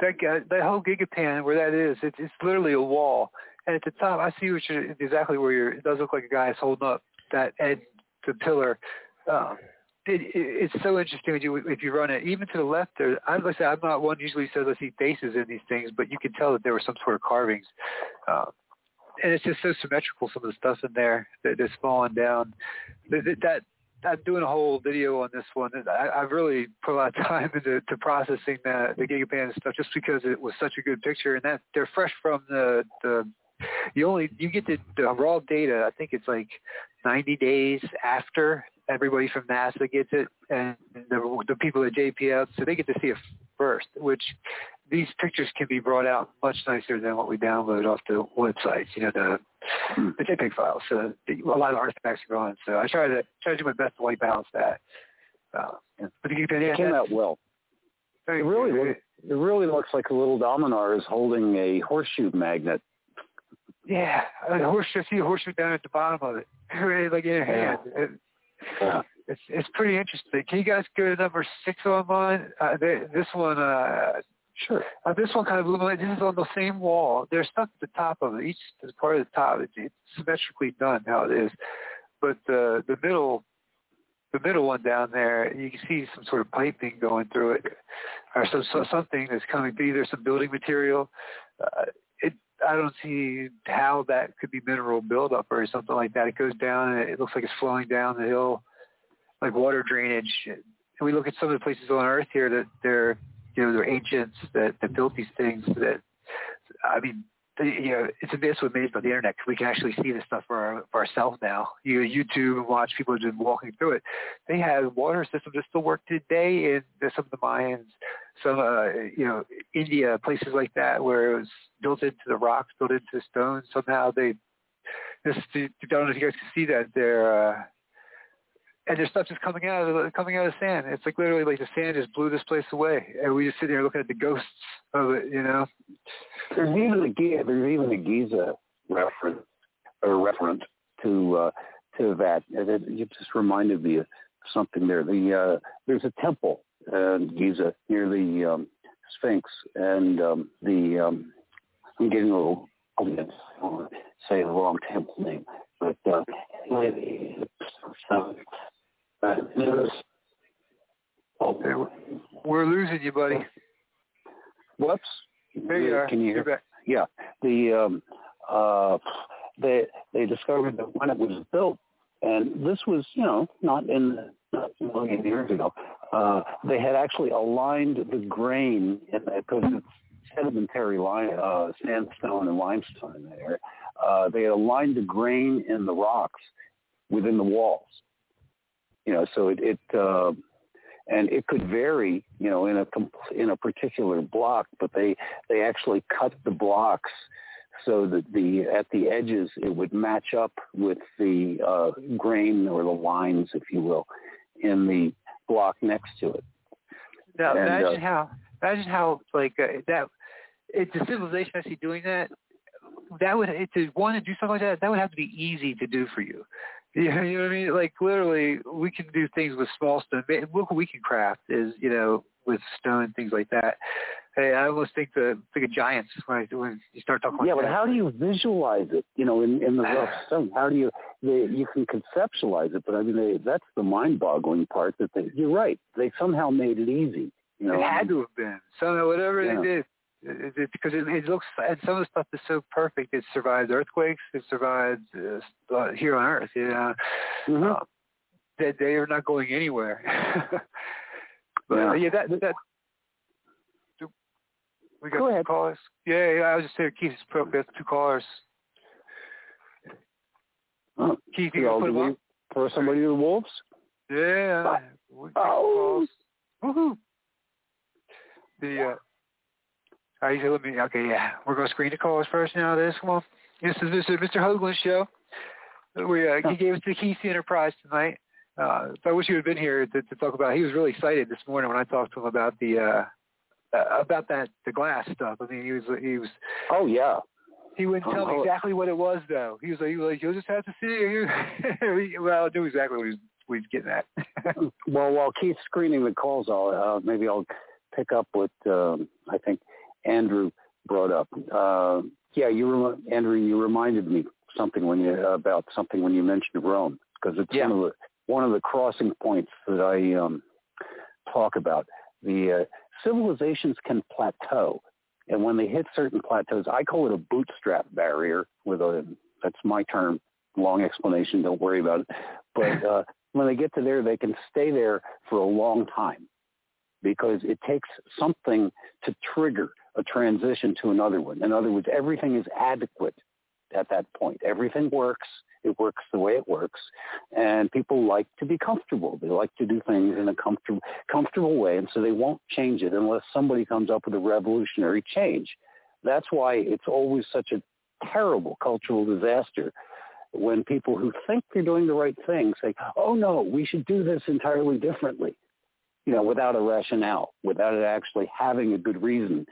that that whole gigapan where that is, it's it's literally a wall. And at the top, I see what you're exactly where you're. It does look like a guy is holding up that end the pillar. Um, it, it, it's so interesting when you if you run it even to the left there. I like I say I'm not one usually says I see faces in these things, but you can tell that there were some sort of carvings. Um, and it's just so symmetrical. Some of the stuff in there that is falling down. That, that I'm doing a whole video on this one. I, I've really put a lot of time into to processing the the Gigapan stuff just because it was such a good picture, and that they're fresh from the the. You only you get the, the raw data. I think it's like 90 days after everybody from NASA gets it, and the the people at JPL, so they get to see it first, which these pictures can be brought out much nicer than what we download off the websites. You know, the hmm. the JPEG files. So the, a lot of artifacts are gone. So I try to try to do my best to white balance that. Uh, but you can, yeah, it came out well. It really looks, it really looks like a little Dominar is holding a horseshoe magnet. Yeah, a horseshoe. See a horseshoe down at the bottom of it, like in your hand. Yeah. It, yeah. It's it's pretty interesting. Can you guys go to number six on mine? Uh, they, this one, uh, Sure. Uh, this one kind of illuminates. This is on the same wall. There's stuff at the top of it. Each part of the top. It's, it's symmetrically done how it is, but the the middle, the middle one down there, you can see some sort of piping going through it, or some so, something that's coming through. There's some building material. Uh, I don't see how that could be mineral buildup or something like that. It goes down and it looks like it's flowing down the hill, like water drainage. And we look at some of the places on Earth here that they're you know, they're ancients that, that built these things that, I mean, you know, it's amazing amazed by the internet. We can actually see this stuff for, our, for ourselves now. You know, YouTube and watch people just walking through it. They have water systems that still work today in some of the Mayans, some, uh, you know, India, places like that where it was built into the rocks, built into the stones. Somehow they, this, I don't know if you guys can see that. They're, uh, and there's stuff just coming out of the, coming out of sand. It's like literally like the sand just blew this place away, and we just sit there looking at the ghosts of it. You know, there's even a there's even a Giza reference or reference to uh, to that. It, it just reminded me of something there. The uh, there's a temple in Giza near the um, Sphinx, and um, the um, I'm getting a little I'm going to say the wrong temple name, but uh, we're losing you, buddy. Whoops. There you are. Can you hear? Back. Yeah. The um, uh, they they discovered that when it was built, and this was you know not in not a million years ago, uh, they had actually aligned the grain in because it's sedimentary line, uh, sandstone and limestone in there. Uh, they had aligned the grain in the rocks within the walls you know, so it, it uh, and it could vary, you know, in a in a particular block, but they they actually cut the blocks so that the at the edges it would match up with the uh, grain or the lines, if you will, in the block next to it. Now and, imagine uh, how imagine how like uh, that. It's a civilization actually doing that. That would to want to do something like that. That would have to be easy to do for you. Yeah, you know what I mean? Like literally, we can do things with small stone. Look what we can craft is, you know, with stone things like that. Hey, I almost think the think of giants when, I, when you start talking. Yeah, but how do you visualize it? You know, in in the rough stone, how do you? They, you can conceptualize it, but I mean, they, that's the mind-boggling part. That they, you're right. They somehow made it easy. You know, it had to have been somehow. Whatever yeah. they did, it, because it, it looks and some of the stuff is so perfect. It survives earthquakes. It survives uh, uh here on Earth. You know, mm-hmm. uh, they they are not going anywhere. but yeah, yeah that that. We got Go two ahead. callers. Yeah, yeah, I was just saying, Keith, we have two callers. Oh, Keith, you put them up? For somebody to the Wolves? Yeah. Oh. Woohoo. The uh, all right, let me. Okay, yeah, we're going to screen the calls first now. This one, this is this is Mr. Hoagland's show. We uh, he gave us the Keith Enterprise tonight. Uh, so I wish you had been here to, to talk about. He was really excited this morning when I talked to him about the uh, uh, about that the glass stuff. I mean, he was he was. Oh yeah. He wouldn't tell me exactly what it was though. He was like, he was like, you'll just have to see. well, I knew exactly what he was, what he was getting at. well, while Keith's screening the calls, I'll uh, maybe I'll pick up with um, I think Andrew brought up. Uh, yeah, you rem- Andrew, you reminded me something when you about something when you mentioned Rome because it's yeah. one of the one of the crossing points that I um, talk about. The uh, civilizations can plateau, and when they hit certain plateaus, I call it a bootstrap barrier. With a that's my term. Long explanation. Don't worry about it. But uh, when they get to there, they can stay there for a long time because it takes something to trigger a transition to another one. In other words, everything is adequate at that point. Everything works. It works the way it works. And people like to be comfortable. They like to do things in a comfortable, comfortable way. And so they won't change it unless somebody comes up with a revolutionary change. That's why it's always such a terrible cultural disaster when people who think they're doing the right thing say, oh no, we should do this entirely differently, you know, without a rationale, without it actually having a good reason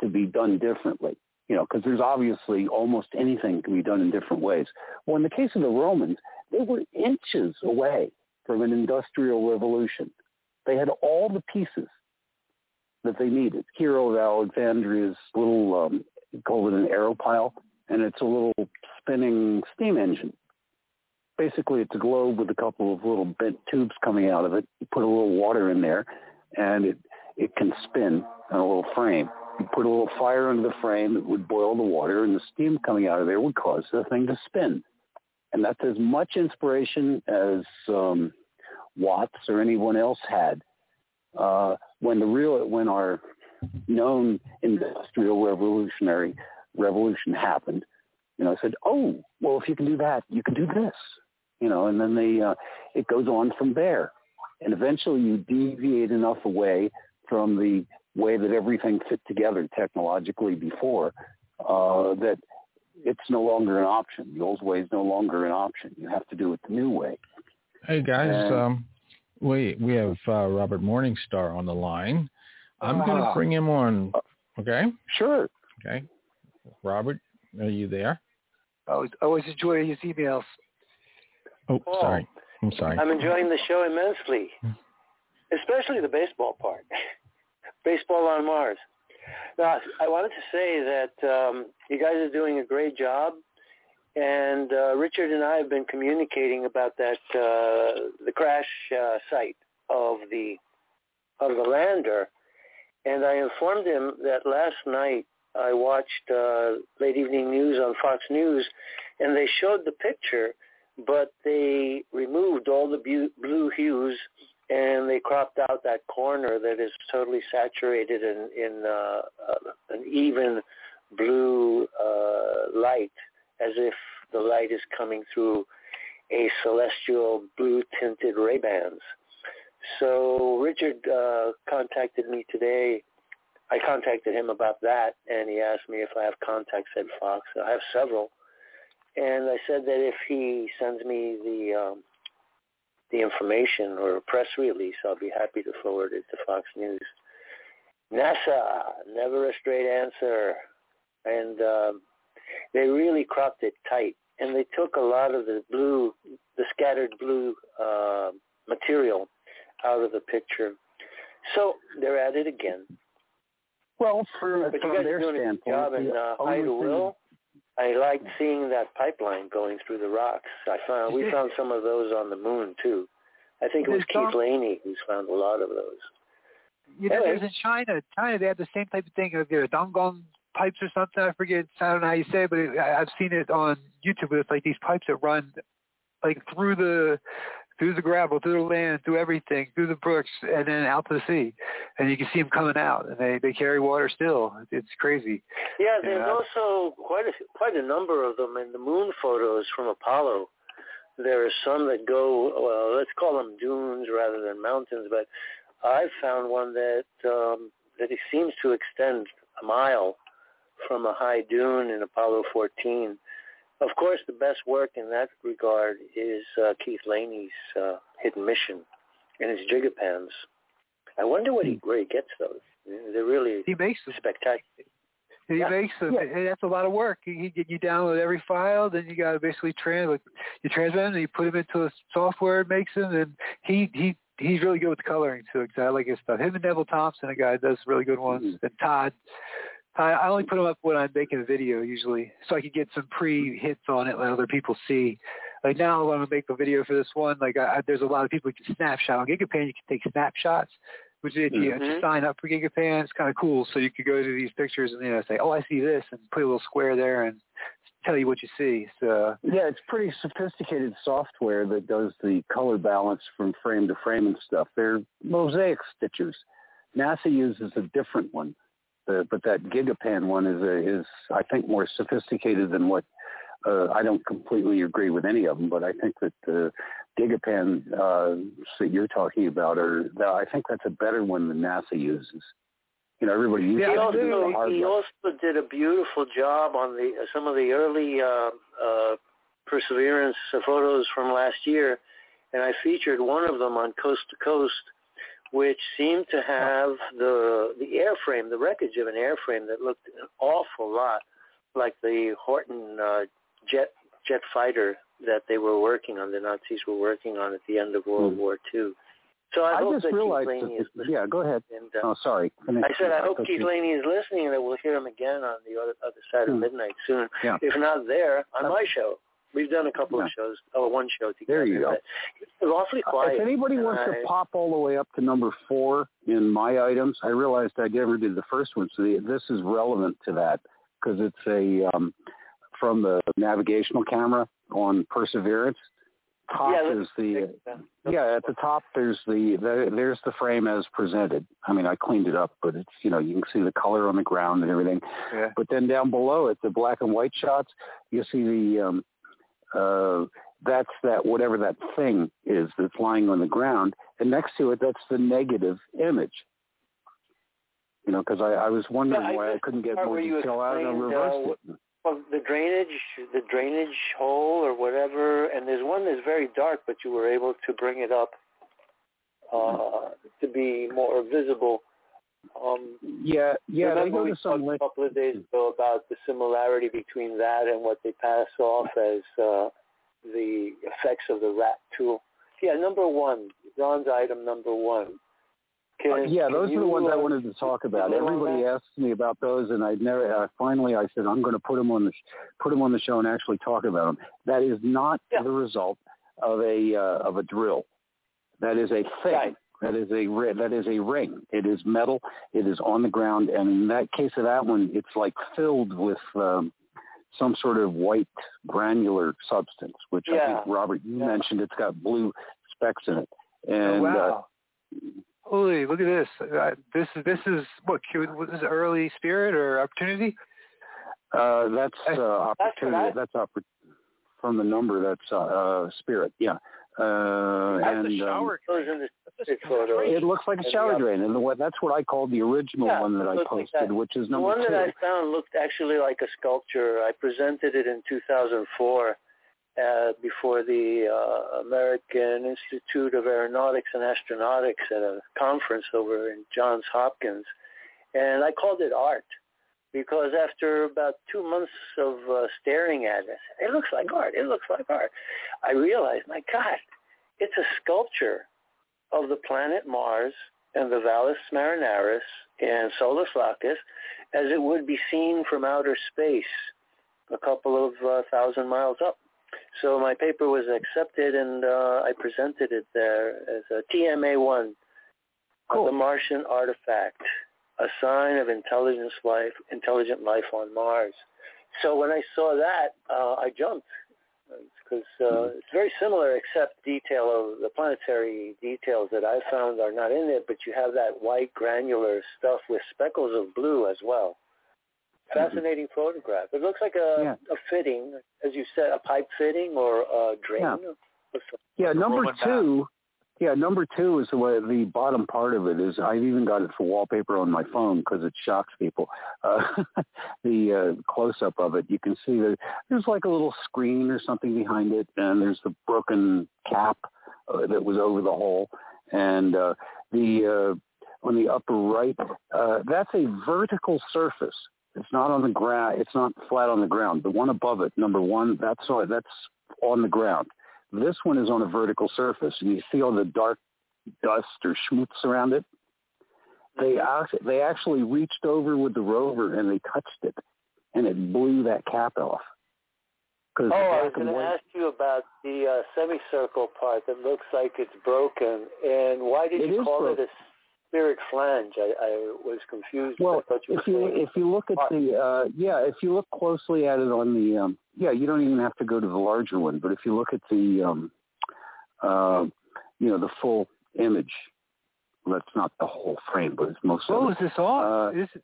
to be done differently. You know, because there's obviously almost anything can be done in different ways. Well, in the case of the Romans, they were inches away from an industrial revolution. They had all the pieces that they needed. Hero of Alexandria's little, um, it an aeolipile, and it's a little spinning steam engine. Basically, it's a globe with a couple of little bent tubes coming out of it. You put a little water in there, and it it can spin on a little frame. You put a little fire under the frame, it would boil the water, and the steam coming out of there would cause the thing to spin. And that's as much inspiration as um, Watts or anyone else had. Uh, when the real, when our known industrial revolutionary revolution happened, you know, I said, oh, well, if you can do that, you can do this, you know, and then they, uh, it goes on from there. And eventually you deviate enough away from the way that everything fit together technologically before, uh, that it's no longer an option. The old way is no longer an option. You have to do it the new way. Hey guys, and, um, we we have uh, Robert Morningstar on the line. I'm uh, going to bring him on. Okay. Sure. Okay. Robert, are you there? I always, always enjoy his emails. Oh, oh, sorry. I'm sorry. I'm enjoying the show immensely, especially the baseball part. baseball on Mars. Now, I wanted to say that um, you guys are doing a great job, and uh, Richard and I have been communicating about that uh, the crash uh, site of the of the lander, and I informed him that last night I watched uh, late evening news on Fox News, and they showed the picture, but they removed all the blue hues and they cropped out that corner that is totally saturated in, in uh, uh, an even blue uh, light, as if the light is coming through a celestial blue tinted Ray Bans. So Richard uh, contacted me today. I contacted him about that, and he asked me if I have contacts at Fox. I have several, and I said that if he sends me the um, the information or a press release, I'll be happy to forward it to Fox News. NASA, never a straight answer. And um, they really cropped it tight. And they took a lot of the blue, the scattered blue uh, material out of the picture. So they're at it again. Well, for, but from you guys their are doing standpoint, job in uh, Ida Will. I liked seeing that pipeline going through the rocks. I found we found some of those on the moon too. I think it was Keith Laney who's found a lot of those. You know, there's in China. China, they have the same type of thing. Like their Dongong pipes or something. I forget. I don't know how you say it, but it, I've seen it on YouTube. It's like these pipes that run like through the through the gravel, through the land, through everything, through the brooks, and then out to the sea. And you can see them coming out, and they they carry water still. It's crazy. Yeah, there's yeah. also quite a quite a number of them in the moon photos from Apollo. There are some that go well. Let's call them dunes rather than mountains, but I've found one that um, that it seems to extend a mile from a high dune in Apollo 14 of course, the best work in that regard is uh, Keith Laney's uh, Hidden Mission and his Gigapans. I wonder what he hmm. where he gets those. They're really he makes them. spectacular. He yeah. makes them. Yeah. That's a lot of work. He, he, you download every file, then you got to basically trans. You transmit them, and you put them into a software, it makes them, and he he he's really good with coloring too. Because I like his stuff. Him and Neville Thompson, a guy that does really good ones, mm-hmm. and Todd I, I only put them up when I'm making a video usually, so I can get some pre-hits on it, let other people see. Like now, when I make a video for this one, like I, there's a lot of people who can snapshot on GigaPan. You can take snapshots, which if you mm-hmm. just sign up for GigaPan, it's kind of cool. So you could go to these pictures and you know say, oh, I see this, and put a little square there and tell you what you see. So yeah, it's pretty sophisticated software that does the color balance from frame to frame and stuff. They're mosaic stitchers. NASA uses a different one uh, but that GigaPan one is a, is I think more sophisticated than what uh, I don't completely agree with any of them, but I think that the GigaPan uh, that you're talking about are I think that's a better one than NASA uses. You know, everybody uses he also. He also did a beautiful job on the some of the early uh, uh, Perseverance photos from last year, and I featured one of them on Coast to Coast which seemed to have the the airframe, the wreckage of an airframe that looked an awful lot like the Horten uh, jet jet fighter that they were working on, the Nazis were working on at the end of World mm. War II. So I, I hope just that realized Keith Laney that, is listening. Yeah, go ahead. And, uh, oh, sorry. I said I hope Keith Laney is listening and that we'll hear him again on the other, other side of hmm. midnight soon. Yeah. If not there, on my show. We've done a couple yeah. of shows, or one show together. There you go. It's awfully quiet. If anybody wants to pop all the way up to number four in my items, I realized I never did the first one, so the, this is relevant to that because it's a um, from the navigational camera on Perseverance. Top yeah, is the yeah at the top there's the, the there's the frame as presented. I mean I cleaned it up, but it's you know you can see the color on the ground and everything. Yeah. But then down below it, the black and white shots, you see the um, uh, that's that whatever that thing is that's lying on the ground, and next to it, that's the negative image. You know, because I, I was wondering yeah, why I, couldn't get more detail out and reversed uh, it. Well, the drainage, the drainage hole or whatever, and there's one that's very dark, but you were able to bring it up uh, to be more visible. Um, yeah, yeah. Remember we to some talked a couple of days ago about the similarity between that and what they pass off as uh, the effects of the RAT tool. Yeah, number one, Ron's item number one. Can, uh, yeah, those you, are the ones uh, I wanted to talk about. Everybody asks me about those, and I never. Uh, finally, I said I'm going to put them on the put them on the show and actually talk about them. That is not yeah. the result of a uh, of a drill. That is a thing. Right. That is a that is a ring. It is metal. It is on the ground, and in that case of that one, it's like filled with um, some sort of white granular substance, which yeah. I think Robert you yeah. mentioned. It's got blue specks in it. Oh, And oh, wow. Uh, Holy, look at this! Uh, this is this is what was this early spirit or opportunity? Uh, that's uh, opportunity. That's, that's oppor- from the number. That's uh, uh, spirit. Yeah. Uh, That's and the shower um, drain. it looks like a shower drain, and the, that's what I called the original Yeah, one that I looks like posted, that. which is number two. The number one two. that I found looked actually like a sculpture. I presented it in 2004 uh, before the uh, American Institute of Aeronautics and Astronautics at a conference over in Johns Hopkins, and I called it art because after about two months of uh, staring at it, it looks like art. It looks like art. I realized, my God, it's a sculpture of the planet Mars and the Valles Marineris and Solis Lacus as it would be seen from outer space a couple of uh, thousand miles up. So my paper was accepted and uh, I presented it there as a TMA1, Cool. the Martian artifact, a sign of intelligence life, intelligent life on Mars. So when I saw that, uh, I jumped because uh, it's very similar, except detail of the planetary details that I found are not in it. But you have that white granular stuff with speckles of blue as well. Fascinating mm-hmm. photograph. It looks like a, Yeah. a fitting, as you said, a pipe fitting or a drain. Yeah. Yeah, number Roman two. Yeah, number two is the way the bottom part of it is. I've even got it for wallpaper on my phone because it shocks people. Uh, the uh, close up of it, you can see that there's like a little screen or something behind it, and there's the broken cap uh, that was over the hole, and uh, the uh, on the upper right, uh, that's a vertical surface. It's not on the ground. It's not flat on the ground. The one above it, number one, that's that's on the ground. This one is on a vertical surface, and you see all the dark dust or schmutz around it. they actually they actually reached over with the rover and they touched it, and it blew that cap off. Oh, I was going to ask you about the uh, semicircle part that looks like it's broken, and why did it you call broken. it a spirit flange? I, I was confused. Well, you if you if you look at the uh, yeah, if you look closely at it on the um, yeah, you don't even have to go to the larger one, but if you look at the um, uh, you know the full image, that's not the whole frame, but it's most oh, of it. is this on? Uh, is this,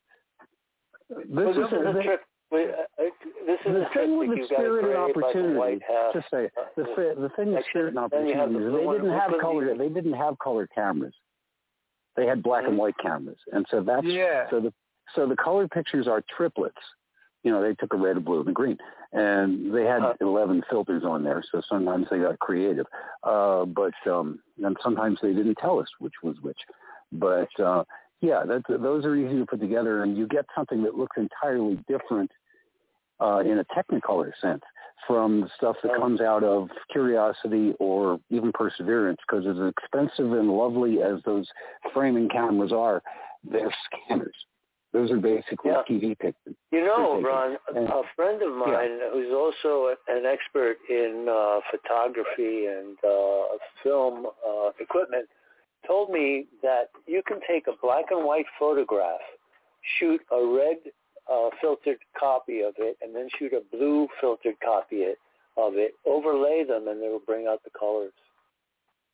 well, this is, is a trick. This is the thing with the spirit and opportunity. Just say the the thing with spirit and opportunity is they didn't have color. They didn't have color cameras. They had black mm-hmm. and white cameras, and so that's yeah. so the so the color pictures are triplets. You know, they took a red, a blue, and a green, and they had uh, 11 filters on there. So sometimes they got creative, uh, but um, and sometimes they didn't tell us which was which. But uh, yeah, that's, those are easy to put together, and you get something that looks entirely different uh, in a Technicolor sense from the stuff that comes out of Curiosity or even Perseverance, because as expensive and lovely as those framing cameras are, they're scanners. Those are basically yeah. TV pictures. You know, Ron, a friend of mine yeah. who's also an expert in uh, photography and uh, film uh, equipment told me that you can take a black and white photograph, shoot a red uh, filtered copy of it, and then shoot a blue filtered copy of it, overlay them, and it'll bring out the colors.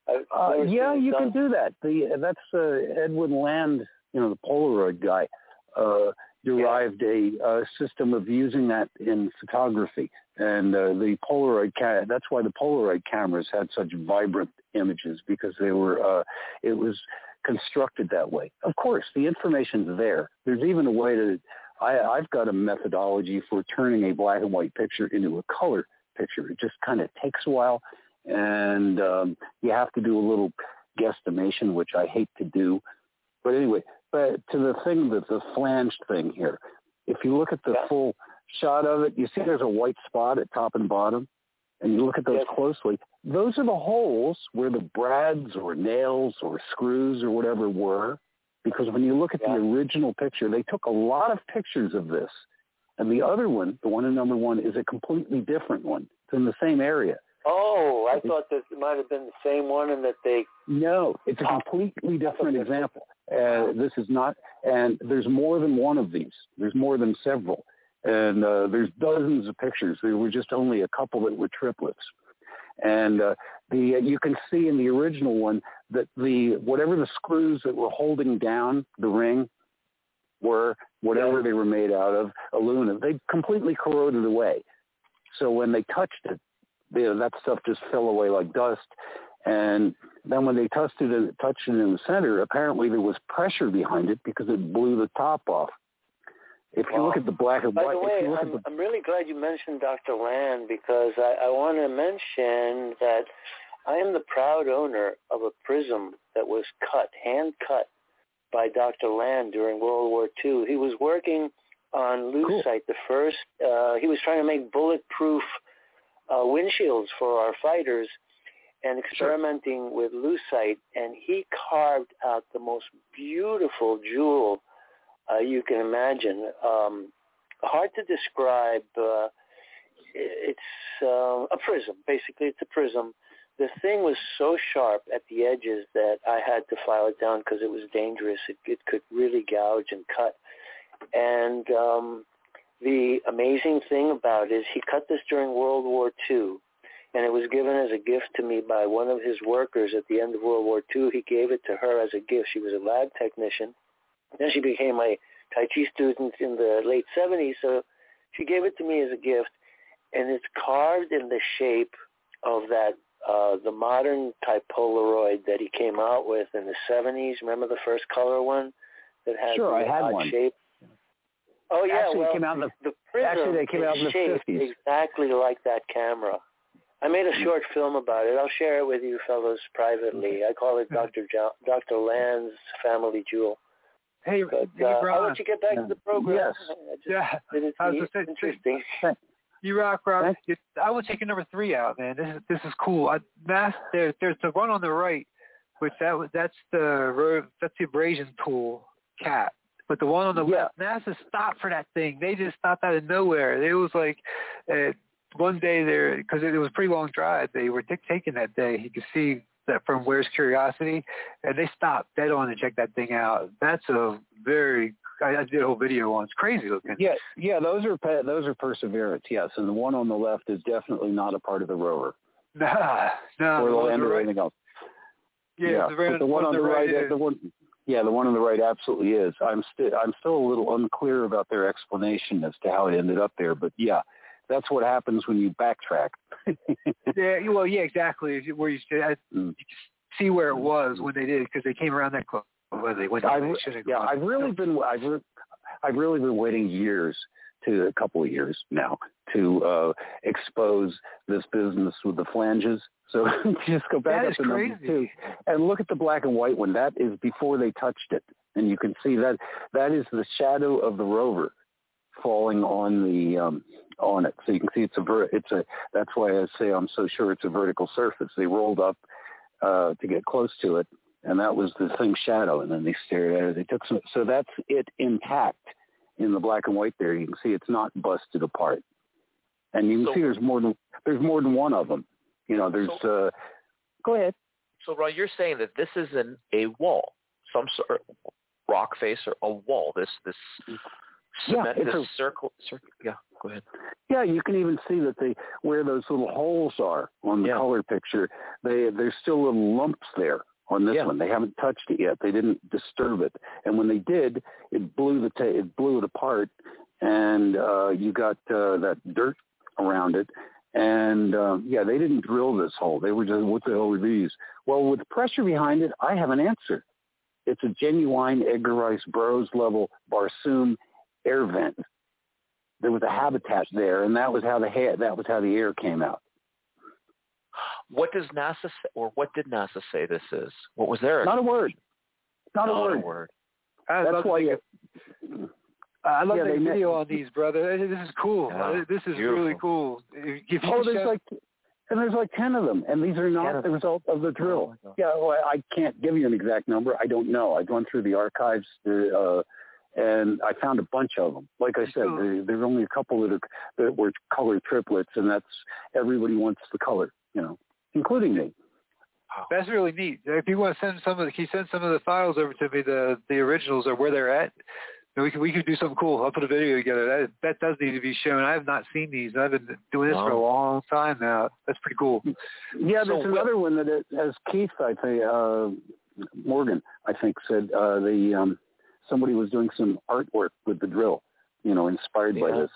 Uh, yeah, you can do that. The that's uh, Edwin Land, you know, the Polaroid guy, uh, derived yeah. a, a system of using that in photography, and uh, the Polaroid ca- that's why the Polaroid cameras had such vibrant images because they were uh, it was constructed that way. Of course, the information's there. There's even a way to I, I've got a methodology for turning a black and white picture into a color picture. It just kind of takes a while, and um, you have to do a little guesstimation, which I hate to do. But anyway, but to the thing that the flanged thing here, if you look at the full shot of it, you see there's a white spot at top and bottom, and you look at those yes. closely. Those are the holes where the brads or nails or screws or whatever were because when you look at yeah. the original picture, they took a lot of pictures of this. And the other one, the one in number one, is a completely different one. It's in the same area. Oh, I it's, thought that it might have been the same one and that they... No, it's a completely different example. Uh, this is not, and there's more than one of these. There's more than several. And uh, there's dozens of pictures. There were just only a couple that were triplets. And uh, the uh, you can see in the original one that the whatever the screws that were holding down the ring were whatever they were made out of aluminum. They completely corroded away. So when they touched it, they, that stuff just fell away like dust. And then when they touched it, touched it in the center, apparently there was pressure behind it because it blew the top off. If you look at the black and white, by the way, I'm, the... I'm, really glad you mentioned Dr. Land because I, I want to mention that I am the proud owner of a prism that was cut, hand cut by Dr. Land during World War II. He was working on Lucite, cool. the first. Uh, he was trying to make bulletproof uh, windshields for our fighters and experimenting sure. with Lucite, and he carved out the most beautiful jewel uh, you can imagine. Um, hard to describe. Uh, it's uh, a prism. Basically, it's a prism. The thing was so sharp at the edges that I had to file it down because it was dangerous. It, it could really gouge and cut. And um, the amazing thing about it is he cut this during World War II, and it was given as a gift to me by one of his workers at the end of World War II. He gave it to her as a gift. She was a lab technician, then she became a Tai Chi student in the late 70s, so she gave it to me as a gift, and it's carved in the shape of that uh, the modern type Polaroid that he came out with in the 70s. Remember the first color one that had sure, the I had odd one. shape? Oh yeah, actually, well, came out in the, the prism actually they came out in the shaped 50s. exactly like that camera. I made a short film about it. I'll share it with you fellows privately. I call it Dr. Jo- Dr. Land's Family Jewel. Hey, but, hey uh, Ron. I'll let you get back to the program. Yes. I just, yeah. It I was just interesting. You rock, Rob. I will take your number three out, man. This is this is cool. I, mass, there, there's the one on the right, which that was that's the that's the abrasion tool cap. But the one on the yeah. left, NASA stopped for that thing. They just stopped out of nowhere. It was like uh, one day there because it, it was a pretty long drive. They were t- taking that day. You could see that from Where's Curiosity, and they stopped dead on to check that thing out. That's a very I, I did a whole video on. It's crazy looking. Yeah, yeah, those are those are Perseverance, yes, and the one on the left is definitely not a part of the rover. Nah, no, or the land or anything else. Yeah, yeah. the, very, the one, on the right, right the one, yeah, the one on the right absolutely is. I'm still I'm still a little unclear about their explanation as to how it ended up there, but yeah, that's what happens when you backtrack. yeah, well, yeah, exactly. Where you, I, mm. you see where it was when they did because they came around that close. Well, they went. I've, they yeah, gone. I've really been I've re- I've really been waiting years to a couple of years now to uh, expose this business with the flanges. So just go back up to crazy. number two and look at the black and white one. That is before they touched it, and you can see that that is the shadow of the rover falling on the um, on it. So you can see it's a ver- it's a that's why I say I'm so sure it's a vertical surface. They rolled up uh, to get close to it, and that was the thing's shadow. And then they stared at it. They took some. So that's it intact in the black and white. There you can see it's not busted apart, and you can So- see there's more than there's more than one of them. You know, there's. uh Go ahead. So, Ron, you're saying that this isn't a wall, some sort of rock face or a wall. This this Yeah, it's a- circle, circle. Yeah, go ahead. Yeah, you can even see that they where those little holes are on the Yeah. color picture. They there's still little lumps there on this Yeah. one. They haven't touched it yet. They didn't disturb it, and when they did, it blew the ta- it blew it apart, and uh, you got uh, that dirt around it. And uh, yeah, they didn't drill this hole. They were just, what the hell are these? Well, with pressure behind it, I have an answer. It's a genuine Edgar Rice Burroughs level Barsoom air vent there was a habitat there, and that was how the ha- that was how the air came out. What does NASA say, or what did NASA say this is? What was there? Not a word. Not, Not a word. a word. I That's love why the, you. I love yeah, the they met- video on these, brother. This is cool. Yeah, this is beautiful. really cool. If Oh, there's show- like, and there's like ten of them, and these are not the result of the drill. Oh, yeah, well, I can't give you an exact number. I don't know. I've gone through the archives, uh, and I found a bunch of them. Like I said, Cool. there, there's only a couple that are that were color triplets, and that's everybody wants the color, you know, including me. That's really neat. If you want to send some of the, can you send some of the files over to me, the the originals or where they're at? We could we could do something cool. I'll put a video together. That that does need to be shown. I have not seen these. I've been doing this for a long time now. That's pretty cool. Yeah, there's Will- another one that, it, as Keith, I think, uh, Morgan, I think, said uh, the um, somebody was doing some artwork with the drill, you know, inspired by this.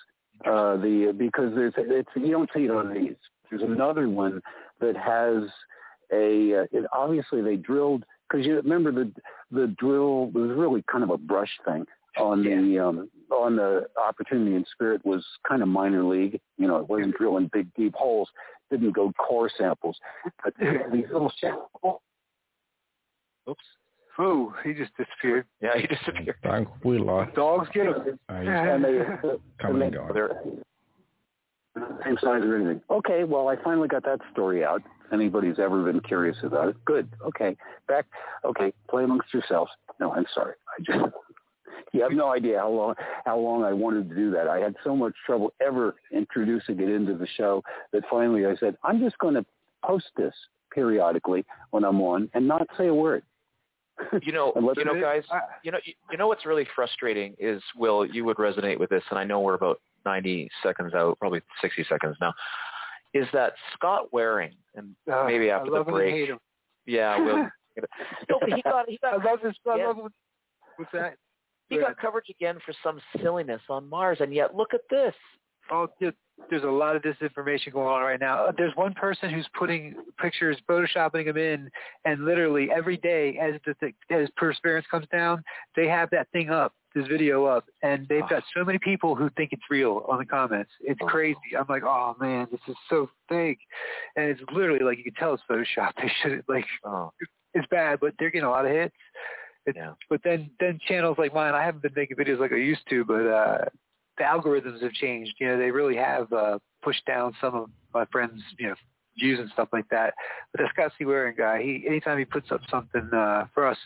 Uh, the because there's it's you don't see it on these. There's another one that has a. Uh, it, obviously, they drilled because you remember the the drill was really kind of a brush thing on the um, on the opportunity and spirit was kind of minor league. You know, it wasn't drilling big deep holes. Didn't go core samples, but these little samples. Oops. Ooh, he just disappeared. Yeah, he disappeared. I, we lost. Dogs get him. Uh, he's and they coming and and going. They're, they same size or anything. Okay, well, I finally got that story out. If anybody's ever been curious about it, good. Okay, back. Okay, play amongst yourselves. No, I'm sorry. I just you have no idea how long how long I wanted to do that. I had so much trouble ever introducing it into the show that finally I said I'm just going to post this periodically when I'm on and not say a word. You know, you know, guys. You know, you, you know what's really frustrating is, Will, you would resonate with this, and I know we're about 90 seconds out, probably 60 seconds now. Is that Scott Waring, and Uh, maybe I after love the break, yeah, Will. no, but he got he I got love this. I Yeah. love. What's that? he got coverage again for some silliness on Mars, and yet look at this. Oh, dude, there's a lot of disinformation going on right now. There's one person who's putting pictures, photoshopping them in, and literally every day as the th- as Perseverance comes down, they have that thing up, this video up, and they've got so many people who think it's real on the comments. It's crazy. I'm like, oh man, this is so fake, and it's literally like you can tell it's Photoshop. They should like Oh, it's bad, but they're getting a lot of hits. It's, Yeah. But then then channels like mine, I haven't been making videos like I used to, but uh the algorithms have changed. You know, they really have uh pushed down some of my friends, you know, views and stuff like that. But the Scott C. Waring guy, he anytime he puts up something uh, for us,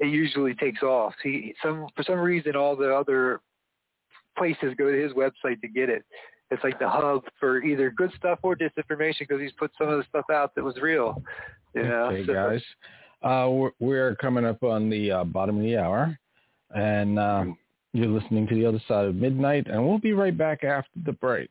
it usually takes off. He some for some reason all the other places go to his website to get it. It's like the hub for either good stuff or disinformation because he's put some of the stuff out that was real. You know? Okay, so, guys. Uh, we're, we're, coming up on the uh, bottom of the hour, and uh, you're listening to the other side of midnight, and we'll be right back after the break.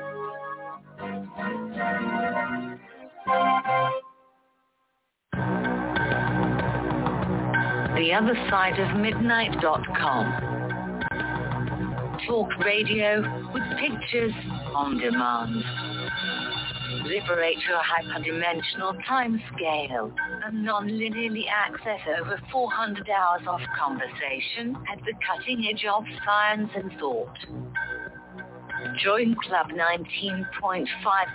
theothersideofmidnight.com. Talk radio with pictures on demand. Liberate your hyperdimensional time scale and non-linearly access over 400 hours of conversation at the cutting edge of science and thought. Join Club 19.5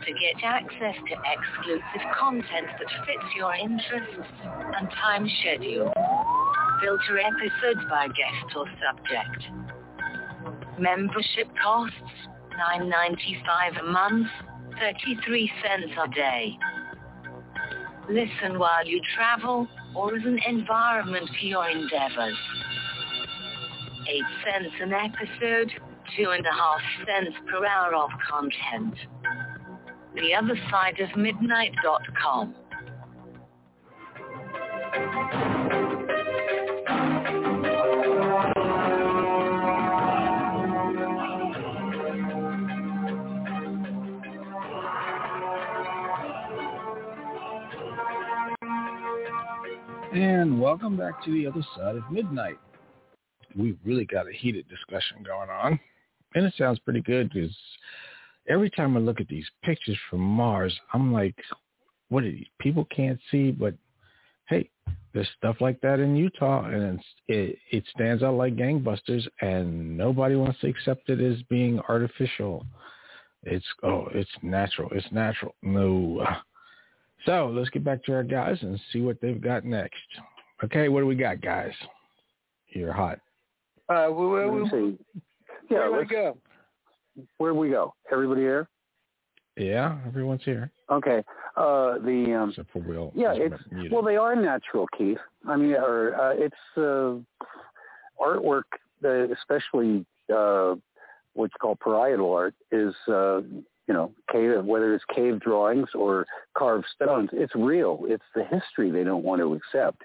to get access to exclusive content that fits your interests and time schedule. Filter episodes by guest or subject. Membership costs $9.95 a month, 33 cents a day. Listen while you travel or as an environment to your endeavors. 8 cents an episode, two and a half cents per hour of content. The other side of midnight.com. And welcome back to the other side of midnight. We've really got a heated discussion going on. And it sounds pretty good because every time I look at these pictures from Mars, I'm like, what are these? People can't see, but hey, there's stuff like that in Utah, and it it stands out like gangbusters, and nobody wants to accept it as being artificial. It's oh, it's natural. It's natural. No, so let's get back to our guys and see what they've got next. Okay, what do we got, guys? You're hot. Uh, where, where, see. Yeah, where we go? Where we go? Everybody here? Yeah, everyone's here. Okay. Uh, the um, except for Will. Yeah, it's well, they are natural, Keith. I mean, or uh, it's uh, artwork, that especially uh, what's called parietal art, is uh, you know, cave, whether it's cave drawings or carved stones, it's real. It's the history they don't want to accept.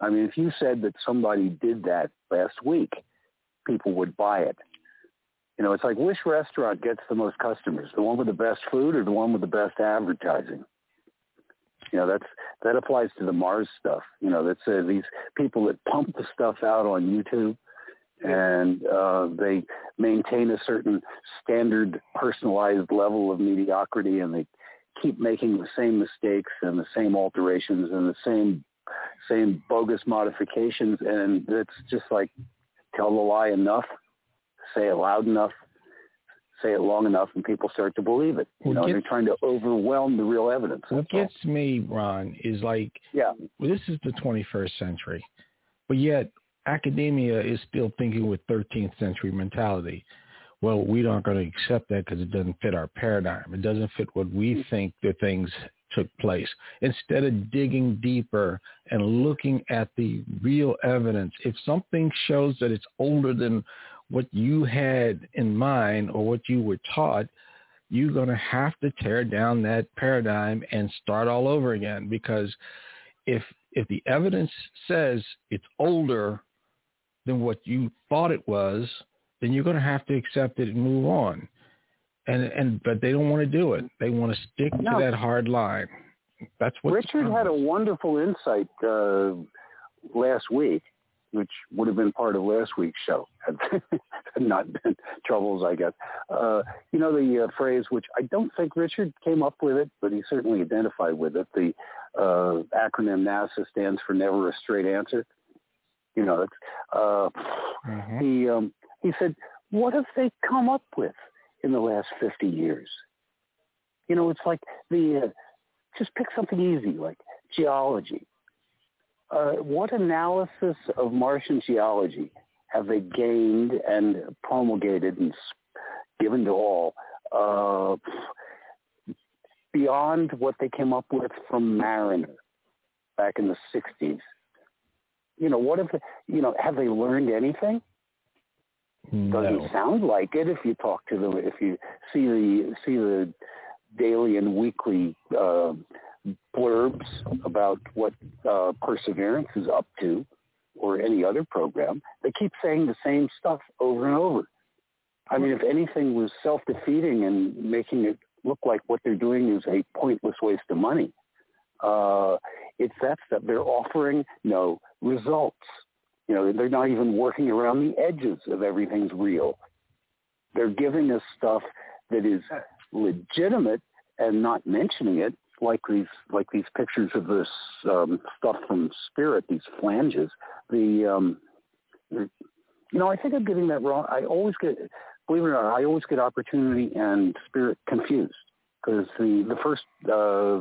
I mean, if you said that somebody did that last week, people would buy it. You know, it's like which restaurant gets the most customers, the one with the best food or the one with the best advertising? You know, that's that applies to the Mars stuff. You know, that's uh, these people that pump the stuff out on YouTube and uh, they maintain a certain standard personalized level of mediocrity and they keep making the same mistakes and the same alterations and the same same bogus modifications and it's just like tell the lie enough say it loud enough say it long enough and people start to believe it. You know, gets, they're trying to overwhelm the real evidence. What gets all. me, Ron, is like, yeah, well, this is the 21st century, but yet academia is still thinking with 13th century mentality. Well, we aren't going to accept that because it doesn't fit our paradigm. It doesn't fit what we mm. think the things took place. Instead of digging deeper and looking at the real evidence, if something shows that it's older than what you had in mind or what you were taught, you're going to have to tear down that paradigm and start all over again because if if the evidence says it's older than what you thought it was, then you're going to have to accept it and move on. And and but they don't want to do it. They want to stick no. to that hard line. That's what Richard had a wonderful insight uh, last week which would have been part of last week's show, had not been troubles, I guess. Uh, you know the uh, phrase, which I don't think Richard came up with it, but he certainly identified with it. The uh, acronym NASA stands for Never a Straight Answer. You know, it's, uh, mm-hmm. he um, he said, "What have they come up with in the last fifty years?" You know, it's like the uh, just pick something easy like geology uh, what analysis of Martian geology have they gained and promulgated and given to all uh, beyond what they came up with from Mariner back in the 60s? You know, what have they, you know, have they learned anything? No. Doesn't sound like it if you talk to them, if you see the see the daily and weekly uh, blurbs about what uh, Perseverance is up to or any other program, they keep saying the same stuff over and over. I mean, if anything was self-defeating and making it look like what they're doing is a pointless waste of money, uh, it's that stuff. They're offering no results. You know, they're not even working around the edges of everything's real. They're giving us stuff that is legitimate and not mentioning it like these like these pictures of this um, stuff from Spirit, these flanges. The um, you know, I think I'm getting that wrong. I always get, believe it or not, I always get opportunity and Spirit confused because the the first. Uh,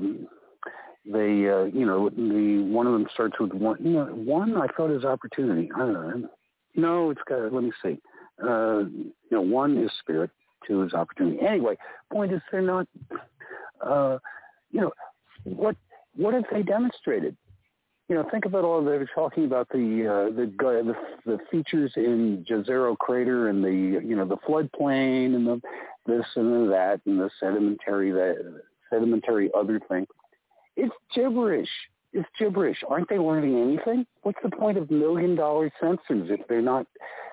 they uh, you know the one of them starts with one you know one I thought is opportunity I don't know no it's got let me see uh, you know one is spirit two is opportunity anyway point is they're not uh, you know, what what have they demonstrated? You know, think about all they're talking about the uh, the, the the features in Jezero crater and the you know the floodplain and the this and the that and the sedimentary that sedimentary other thing. It's gibberish. It's gibberish. Aren't they learning anything? What's the point of million dollar sensors if they're not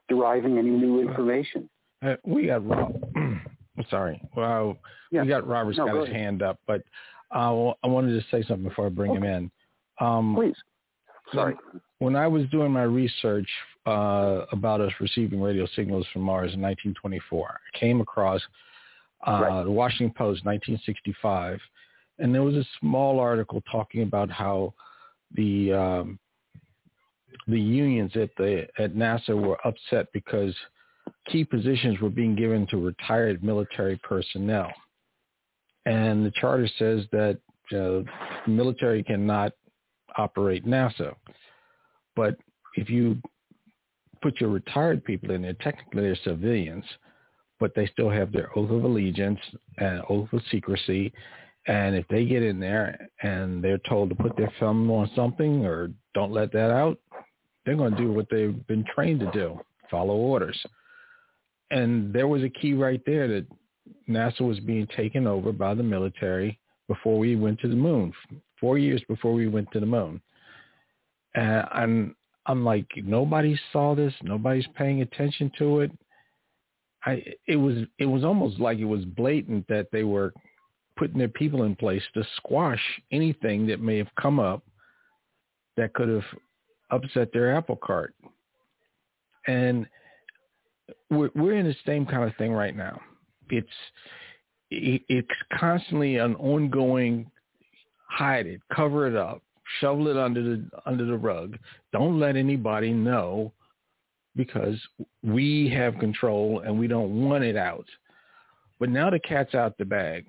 deriving any new information? Uh, we got Rob. sorry. Well, yeah. we got Robert's no, got his hand up, but uh, I wanted to say something before I bring okay. him in. Um, Please. Sorry. When I was doing my research uh, about us receiving radio signals from Mars in 1924, I came across uh, right. the Washington Post, 1965, and there was a small article talking about how the um, the unions at the at NASA were upset because key positions were being given to retired military personnel. And the charter says that uh, military cannot operate NASA. But if you put your retired people in there, technically they're civilians, but they still have their oath of allegiance and oath of secrecy. And if they get in there and they're told to put their thumb on something or don't let that out, they're going to do what they've been trained to do, follow orders. And there was a key right there that NASA was being taken over by the military before we went to the moon, four years before we went to the moon. And I'm, I'm like, nobody saw this. Nobody's paying attention to it. I, it was, it was almost like it was blatant that they were putting their people in place to squash anything that may have come up that could have upset their apple cart. And we're, we're in the same kind of thing right now it's it's constantly an ongoing hide it, cover it up, shovel it under the under the rug. Don't let anybody know because we have control and we don't want it out. But now the cat's out the bag.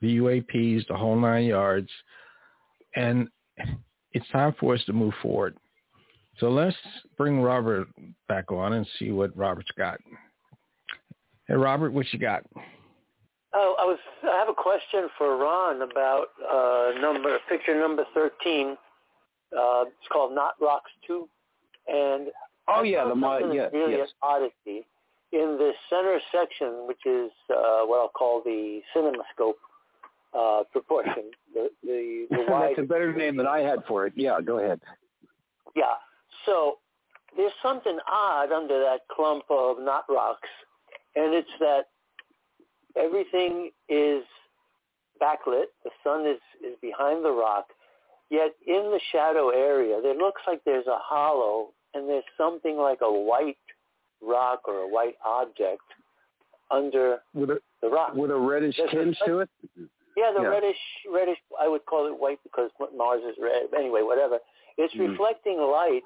The UAPs, the whole nine yards. And it's time for us to move forward. So let's bring Robert back on and see what Robert's got. Hey, Robert, what you got? Oh, I was. I have a question for Ron about uh, number picture number thirteen. Uh, it's called Not Rocks Two, and oh yeah, the mo- yeah, really yes. an oddity in the center section, which is uh, what I'll call the cinemascope uh, proportion. The the, the wide, That's a better name than I had for it. Yeah, go ahead. Yeah. So there's something odd under that clump of not rocks, and it's that everything is backlit. The sun is, is behind the rock. Yet in the shadow area, there looks like there's a hollow and there's something like a white rock or a white object under with a, the rock. With a reddish There's tinge a, to it? Yeah, the Yeah. reddish, reddish, I would call it white because Mars is red. Anyway, whatever. It's Mhm. reflecting light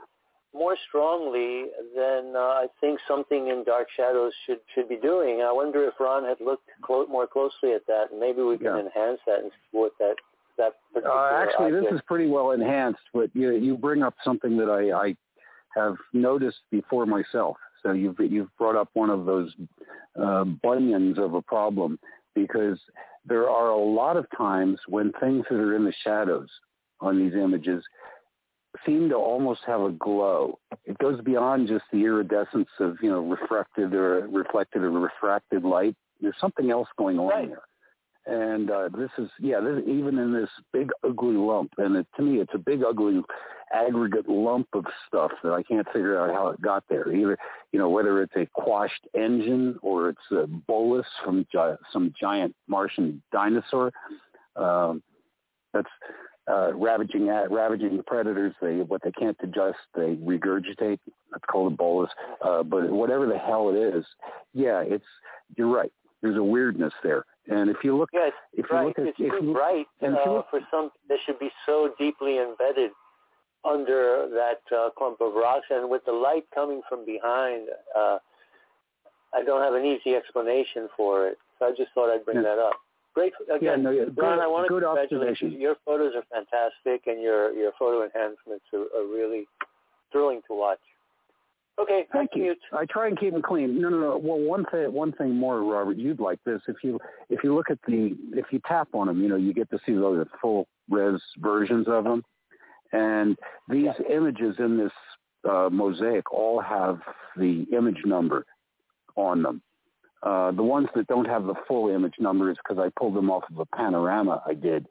more strongly than uh, I think something in Dark Shadows should should be doing. I wonder if Ron had looked clo- more closely at that, and maybe we can Yeah. enhance that and what that that particular Uh, actually, this is pretty well enhanced, but you you bring up something that I, I have noticed before myself. So you've you've brought up one of those uh, bunions of a problem because there are a lot of times when things that are in the shadows on these images seem to almost have a glow. It goes beyond just the iridescence of you know reflected or reflected or refracted light. There's something else going on Right. there. And uh, this is, yeah, this, even in this big ugly lump, and it, to me, it's a big ugly aggregate lump of stuff that I can't figure out how it got there. Either, you know, whether it's a quashed engine or it's a bolus from gi- some giant Martian dinosaur um, that's uh, ravaging at, ravaging predators. They what they can't digest, they regurgitate. That's called a bolus. Uh, but whatever the hell it is, yeah, it's you're right. There's a weirdness there. And if you look, Yes, if you right. look at, it's if you, bright and if you uh, for some that should be so deeply embedded under that uh, clump of rocks, and with the light coming from behind, uh, I don't have an easy explanation for it. So I just thought I'd bring Yeah. that up. Great again, no, yeah, good- I want to congratulate you. Your photos are fantastic, and your your photo enhancements are, are really thrilling to watch. Okay, Thank you. mute. I try and keep them clean. No, no, no. Well, one thing, one thing more, Robert. You'd like this if you if you look at the if you tap on them, you know, you get to see those full res versions of them. And these images in this uh, mosaic all have the image number on them. Uh, the ones that don't have the full image number is because I pulled them off of a panorama I did,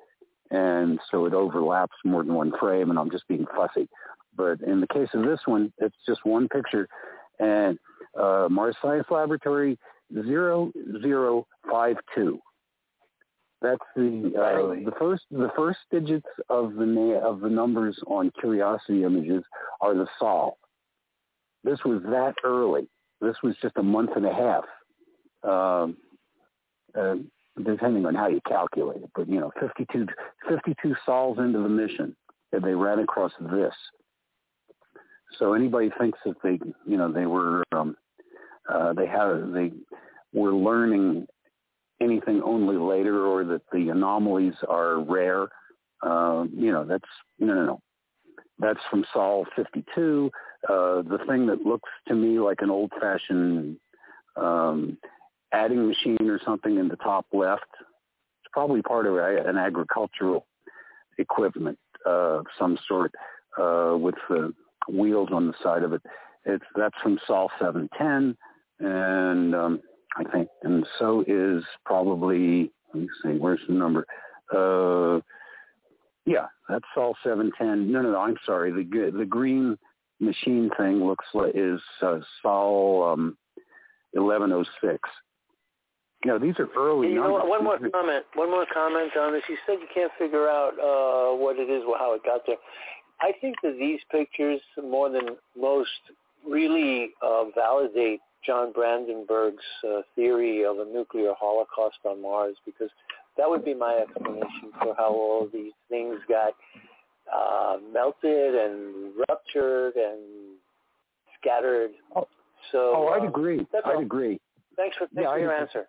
and so it overlaps more than one frame, and I'm just being fussy. But in the case of this one, it's just one picture, and uh, Mars Science Laboratory 0052. That's the uh, Really? the first the first digits of the na- of the numbers on Curiosity images are the Sol. This was that early. This was just a month and a half, um, uh, depending on how you calculate it. But you know, 52, 52 sols into the mission, and they ran across this. So anybody thinks that they, you know, they were, um, uh, they had, they were learning anything only later, or that the anomalies are rare. Uh, you know, that's no, no, no. That's from Sol 52. Uh, the thing that looks to me like an old-fashioned um, adding machine or something in the top left. It's probably part of an agricultural equipment of some sort uh, with the wheels on the side of it. It's that's from Sol 710, and um, I think, and so is probably. Let me see, where's the number? Uh, yeah, that's Sol 710. No, no, no. I'm sorry. The the green machine thing looks like is uh, Sol um, 1106. Know, these are early You know, numbers. one more comment. One more comment on this. You said you can't figure out uh, what it is or how it got there. I think that these pictures, more than most, really uh, validate John Brandenburg's uh, theory of a nuclear holocaust on Mars, because that would be my explanation for how all of these things got uh, melted and ruptured and scattered. Oh. So Oh, I'd uh, agree. that's I'd all. agree. Thanks for, thanks Yeah, for your answer.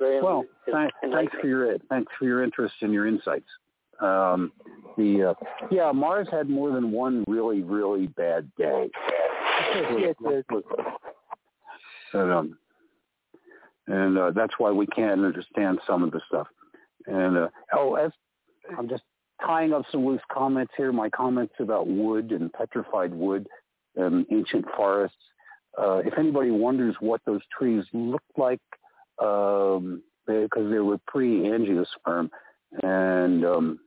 Well, thanks, thanks for your thanks for your interest and your insights. Um, the uh, yeah, Mars had more than one really really bad day. and, um, and uh, that's why we can't understand some of the stuff. And uh, oh, as I'm just tying up some loose comments here. My comments about wood and petrified wood, and ancient forests. Uh, if anybody wonders what those trees looked like, um, because they, they were pre-angiosperm, and um,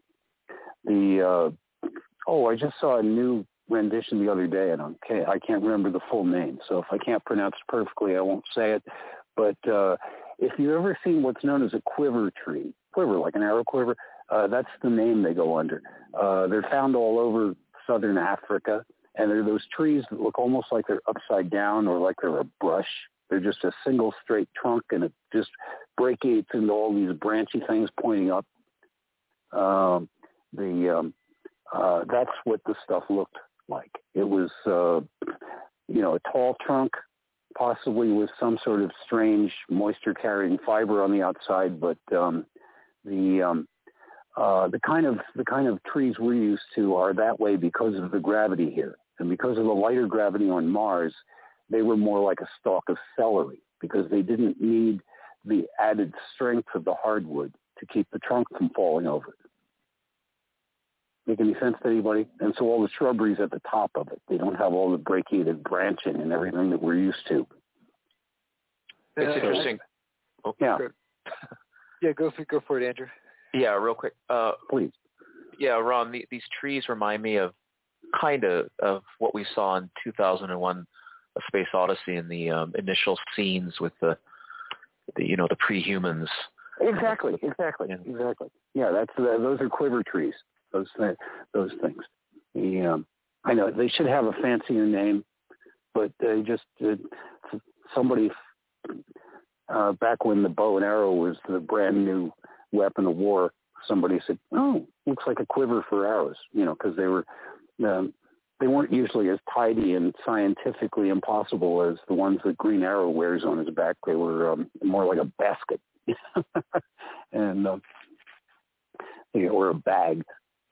the uh, oh, I just saw a new rendition the other day, and okay, I can't remember the full name. So if I can't pronounce it perfectly, I won't say it. But uh, if you've ever seen what's known as a quiver tree, quiver like an arrow quiver, uh, that's the name they go under. Uh, they're found all over southern Africa, and they're those trees that look almost like they're upside down or like they're a brush. They're just a single straight trunk, and it just brachiates into all these branchy things pointing up. Um, the um, uh, that's what the stuff looked like. It was, uh, you know, a tall trunk, possibly with some sort of strange moisture-carrying fiber on the outside, but um, the um, uh, the kind of the kind of trees we're used to are that way because of the gravity here, and because of the lighter gravity on Mars, they were more like a stalk of celery because they didn't need the added strength of the hardwood to keep the trunk from falling over. Make any sense to anybody? And so all the shrubberies at the top of it, they don't have all the brachiated branching and everything that we're used to. It's interesting. Oh, yeah. yeah, go for go for it, Andrew. Yeah, real quick. Uh, Please. Yeah, Ron, the, these trees remind me of kind of of what we saw in 2001, A Space Odyssey, in the um, initial scenes with the, the you know the prehumans. Exactly, exactly, yeah. exactly. Yeah, that's uh, those are quiver trees. Those th- those things. The, um, I know they should have a fancier name, but they just uh, somebody uh, back when the bow and arrow was the brand new weapon of war, somebody said, "Oh, looks like a quiver for arrows," you know, because they were um, they weren't usually as tidy and scientifically impossible as the ones that Green Arrow wears on his back. They were um, more like a basket, and uh, or a bag.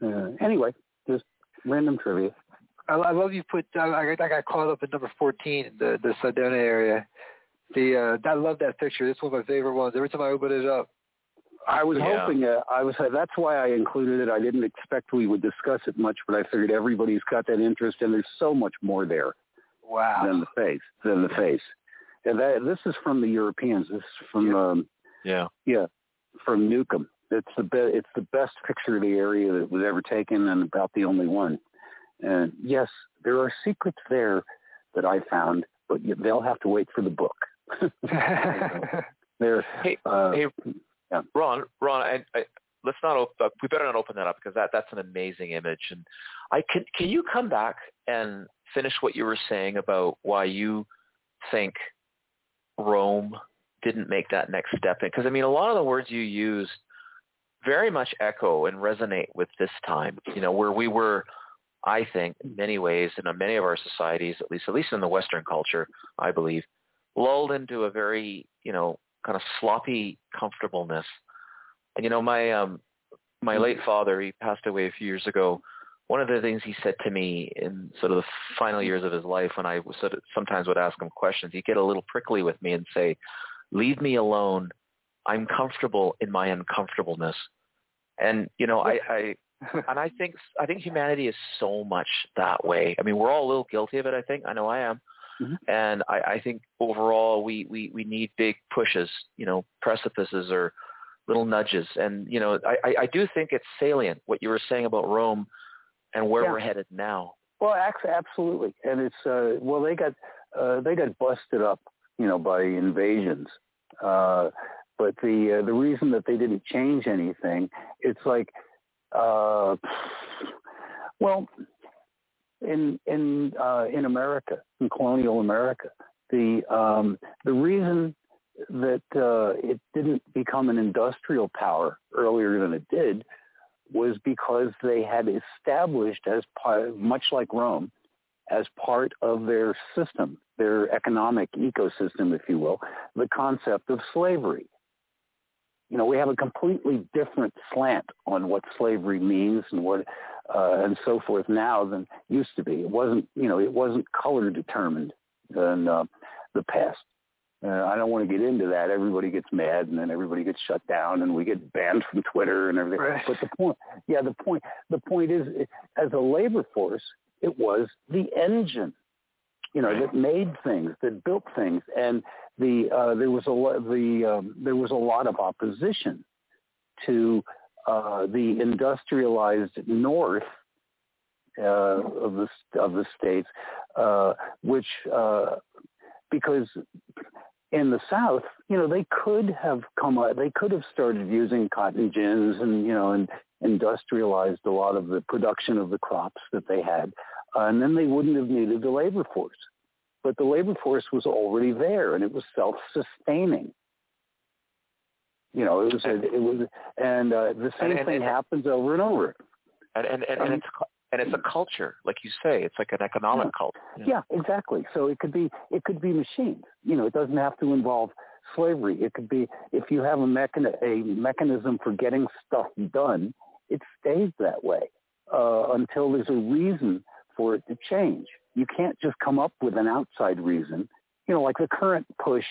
Uh, anyway, just random trivia. I, I love you put. I, I got caught up in number fourteen, the the Sedona area. The uh, I love that picture. It's one of my favorite ones. Every time I open it up, I was yeah. hoping. Uh, I was. Uh, that's why I included it. I didn't expect we would discuss it much, but I figured everybody's got that interest, and there's so much more there. Wow. Than the face. Than the face. And that this is from the Europeans. This is from. Yeah. Um, yeah. Yeah. From Newcomb. It's the be- It's the best picture of the area that was ever taken, and about the only one. And yes, there are secrets there that I found, but they'll have to wait for the book. there. Hey, uh, hey, yeah. Ron, Ron, I, I, let's not. Op- uh, we better not open that up because that that's an amazing image. And I can can you come back and finish what you were saying about why you think Rome didn't make that next step? Because I mean, a lot of the words you used very much echo and resonate with this time. You know, where we were. I think in many ways, in many of our societies, at least at least in the Western culture, I believe, lulled into a very, you know, kind of sloppy comfortableness. And you know, my um my late father, he passed away a few years ago. One of the things he said to me in sort of the final years of his life, when I was sort of, sometimes would ask him questions, he'd get a little prickly with me and say, "Leave me alone. I'm comfortable in my uncomfortableness." And you know, I, I and I think I think humanity is so much that way. I mean, we're all a little guilty of it. I think I know I am. Mm-hmm. And I, I think overall we, we, we need big pushes, you know, precipices or little nudges. And, you know, I, I do think it's salient what you were saying about Rome and where Yeah. we're headed now. Well, absolutely, and it's uh, well they got uh, they got busted up, you know, by invasions. Uh, but the uh, the reason that they didn't change anything, it's like, uh, well, in in uh, in America, in colonial America, the um, the reason that uh, it didn't become an industrial power earlier than it did was because they had established as part, much like Rome, as part of their system, their economic ecosystem, if you will, the concept of slavery. You know, we have a completely different slant on what slavery means and what uh, and so forth now than used to be. It wasn't, you know, it wasn't color determined in uh, the past. Uh, I don't want to get into that. Everybody gets mad, and then everybody gets shut down, and we get banned from Twitter and everything. Right. But the point, yeah, the point, the point is, as a labor force, it was the engine, you know, that made things, that built things, and the uh, there was a the um, there was a lot of opposition to uh, the industrialized North uh, of the of the states, uh, which uh, because in the South, you know, they could have come they could have started using cotton gins and, you know, and industrialized a lot of the production of the crops that they had. Uh, and then they wouldn't have needed the labor force. But the labor force was already there and it was self-sustaining. You know, it was, a, it was, and uh, the same and, and, thing and, happens over and over. And and, and, and it's and it's a culture, like you say. It's like an economic yeah. culture. Yeah, exactly. So it could be it could be machines. You know, it doesn't have to involve slavery. It could be if you have a mechan- a mechanism for getting stuff done, it stays that way uh, until there's a reason for it to change. You can't just come up with an outside reason. You know, like the current push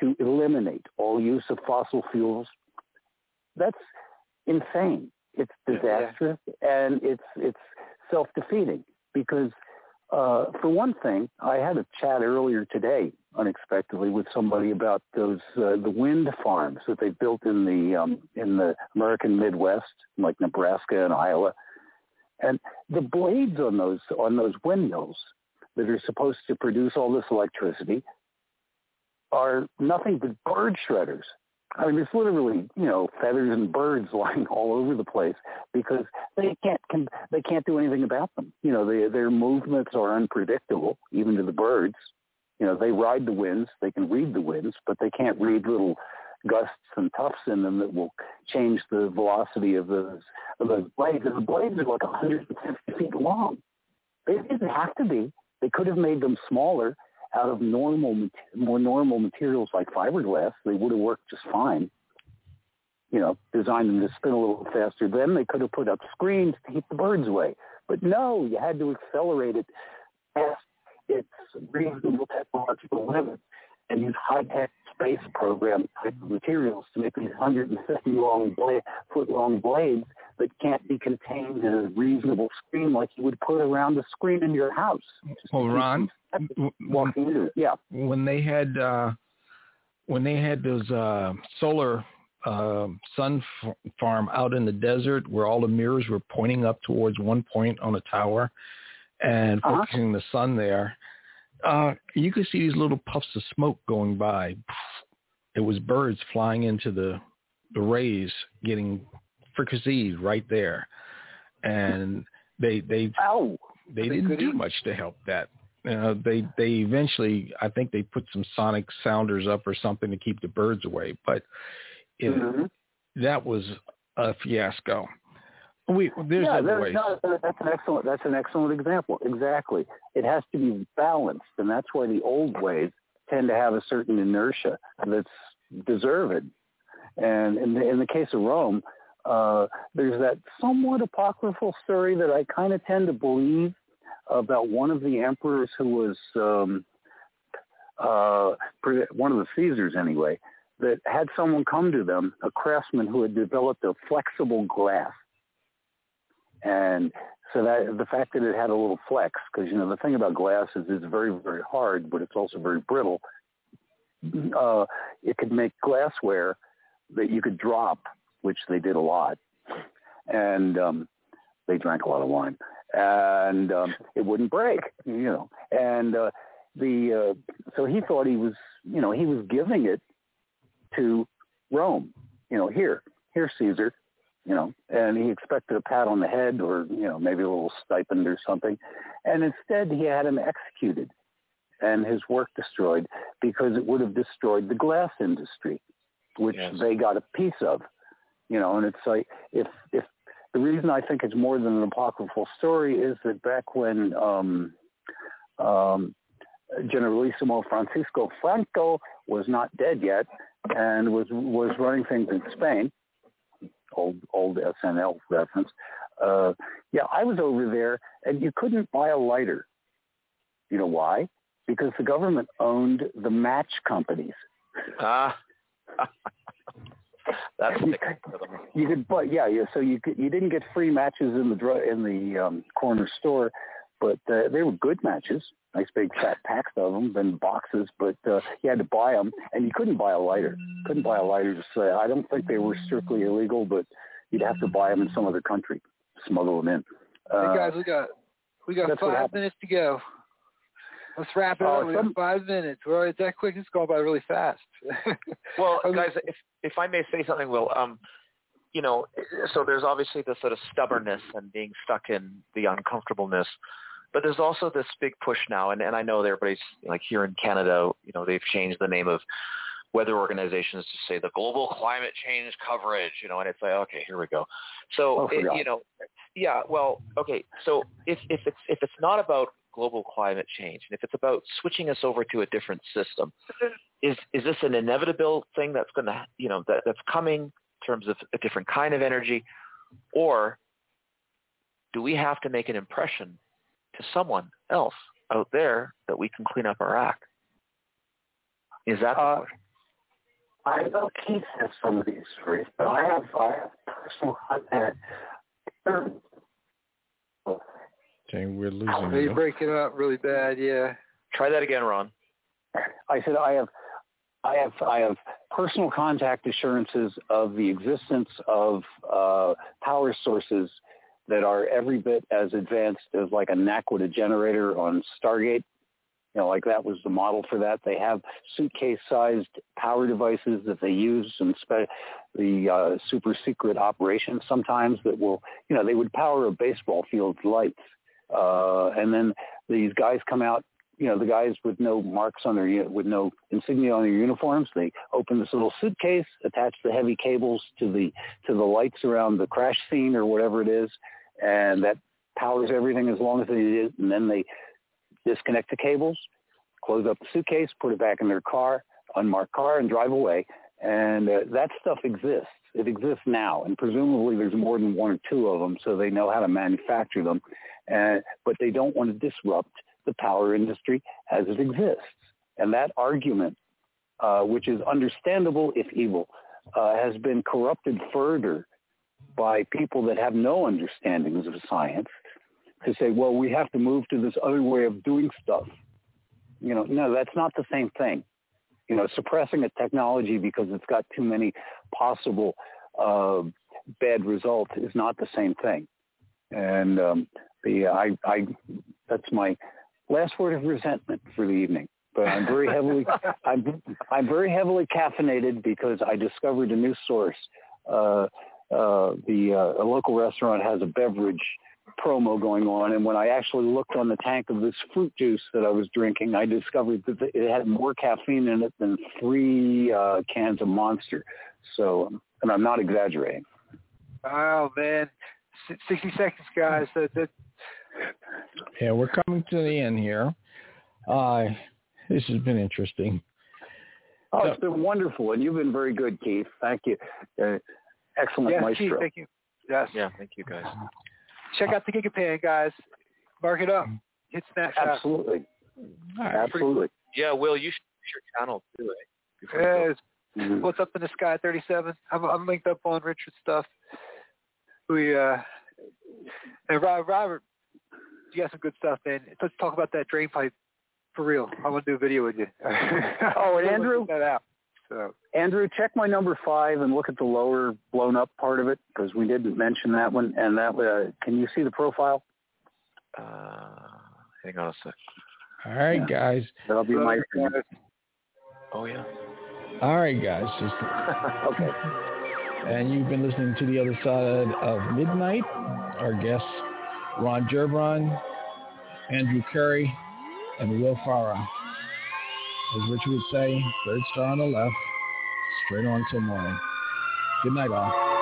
to eliminate all use of fossil fuels. That's insane. It's disastrous, yeah. and it's it's self-defeating because uh, for one thing, I had a chat earlier today unexpectedly with somebody about those uh, the wind farms that they built in the um, in the American Midwest, like Nebraska and Iowa, and the blades on those on those windmills that are supposed to produce all this electricity are nothing but bird shredders. I mean, it's literally, you know, feathers and birds lying all over the place because they can't can, they can't do anything about them. You know, they, their movements are unpredictable, even to the birds. You know, they ride the winds, they can read the winds, but they can't read little gusts and tufts in them that will change the velocity of those of those blades. And the blades are like 150 feet long. They didn't have to be. They could have made them smaller out of normal, more normal materials like fiberglass, they would have worked just fine. You know, designed them to spin a little faster. Then they could have put up screens to keep the birds away. But no, you had to accelerate it past its reasonable technological limits and use high-tech space program type of materials to make these 150 long blade, foot long blades that can't be contained in a reasonable screen like you would put around a screen in your house. Well, Ron, walking into it, yeah. When they had uh, when they had those uh, solar uh, sun f- farm out in the desert where all the mirrors were pointing up towards one point on a tower and uh-huh. focusing the sun there, uh, you could see these little puffs of smoke going by. It was birds flying into the the rays, getting fricasseed right there, and they they Ow. they didn't do much to help that. Uh, they they eventually I think they put some sonic sounders up or something to keep the birds away, but it, mm-hmm. that was a fiasco. We there's yeah, other ways. No, that's an excellent that's an excellent example. Exactly, it has to be balanced, and that's why the old ways tend to have a certain inertia that's deserved. And in the, in the case of Rome, uh, there's that somewhat apocryphal story that I kind of tend to believe about one of the emperors who was um, uh, one of the Caesars anyway, that had someone come to them, a craftsman who had developed a flexible glass. And so that the fact that it had a little flex, because you know the thing about glass is it's very very hard, but it's also very brittle. Uh, it could make glassware that you could drop, which they did a lot, and um, they drank a lot of wine and um, it wouldn't break, you know. And uh, the uh, so he thought he was, you know, he was giving it to Rome, you know, here, here, Caesar, you know, and he expected a pat on the head or you know maybe a little stipend or something, and instead he had him executed and his work destroyed because it would have destroyed the glass industry, which yes. they got a piece of, you know. And it's like if if the reason I think it's more than an apocryphal story is that back when um, um, Generalissimo Francisco Franco was not dead yet, and was was running things in Spain. Old old SNL reference. Uh, yeah, I was over there, and you couldn't buy a lighter. You know why? Because the government owned the match companies. Ah. That's you could, you could, but yeah, yeah. So you could, you didn't get free matches in the in the um, corner store, but uh, they were good matches. Nice big fat packs of them, then boxes. But uh, you had to buy them, and you couldn't buy a lighter. Couldn't buy a lighter. Just uh, I don't think they were strictly illegal, but you'd have to buy them in some other country, smuggle them in. Uh, hey guys, we got we got five minutes to go. Let's wrap it uh, up. We some, five minutes. Well, it's that quick. It's going by really fast. well, guys, if if I may say something, Will, um, you know, so there's obviously the sort of stubbornness and being stuck in the uncomfortableness, but there's also this big push now, and and I know everybody's like here in Canada, you know, they've changed the name of weather organizations to say the global climate change coverage, you know, and it's like, okay, here we go. So, oh, it, you know, yeah, well, okay, so if if it's if it's not about global climate change, and if it's about switching us over to a different system, is is this an inevitable thing that's going to you know that that's coming in terms of a different kind of energy, or do we have to make an impression to someone else out there that we can clean up our act? Is that the uh, question? I know Keith has some of these stories, but I have I have personal contact. Okay, we're losing oh, you. You're breaking up really bad. Yeah. Try that again, Ron. I said I have, I have, I have personal contact assurances of the existence of uh, power sources that are every bit as advanced as like a Naquadah generator on Stargate. You know, like that was the model for that. They have suitcase-sized power devices that they use in spe- the uh, super secret operations sometimes that will, you know, they would power a baseball field's lights uh, and then these guys come out, you know, the guys with no marks on their, with no insignia on their uniforms. They open this little suitcase, attach the heavy cables to the, to the lights around the crash scene or whatever it is. And that powers everything as long as it is. And then they disconnect the cables, close up the suitcase, put it back in their car, unmarked car and drive away. And uh, that stuff exists. It exists now, and presumably there's more than one or two of them, so they know how to manufacture them uh, but they don't want to disrupt the power industry as it exists. And that argument, uh, which is understandable if evil, uh, has been corrupted further by people that have no understandings of science to say, well, we have to move to this other way of doing stuff. You know, no, that's not the same thing. You know, suppressing a technology because it's got too many possible uh, bad results is not the same thing. And um, the I, I that's my last word of resentment for the evening. But I'm very heavily I'm I'm very heavily caffeinated because I discovered a new source. Uh, uh, the uh, a local restaurant has a beverage promo going on, and when I actually looked on the tank of this fruit juice that I was drinking, I discovered that it had more caffeine in it than three uh, cans of Monster. So, and I'm not exaggerating. Oh man, 60 seconds, guys. That, that, yeah, we're coming to the end here. Uh, this has been interesting. Oh, so, it's been wonderful, and you've been very good, Keith. Thank you. Uh, excellent yes, maestro. Keith, thank you. Yes. Yeah, thank you, guys. Check out the Gigapan, guys. Mark it up. Hit Snapchat. Absolutely. Right, Absolutely. Yeah, Will, you should your channel too. Eh? Yeah, mm-hmm. What's up in the sky 37? I'm, I'm linked up on Richard's stuff. We uh, and Robert, you got some good stuff, man. Let's talk about that drain pipe for real. I want to do a video with you. oh, and Andrew, that out. So. Andrew, check my number five and look at the lower blown up part of it because we didn't mention that one. And that, uh, can you see the profile? Uh, hang on a sec. All right, yeah. guys. That'll be my. Oh yeah. All right, guys. Just okay. And you've been listening to the other side of midnight. Our guests Ron Gerbron, Andrew Curry, and Will Farah. As Richard would say, third star on the left, straight on till morning. Good night, all.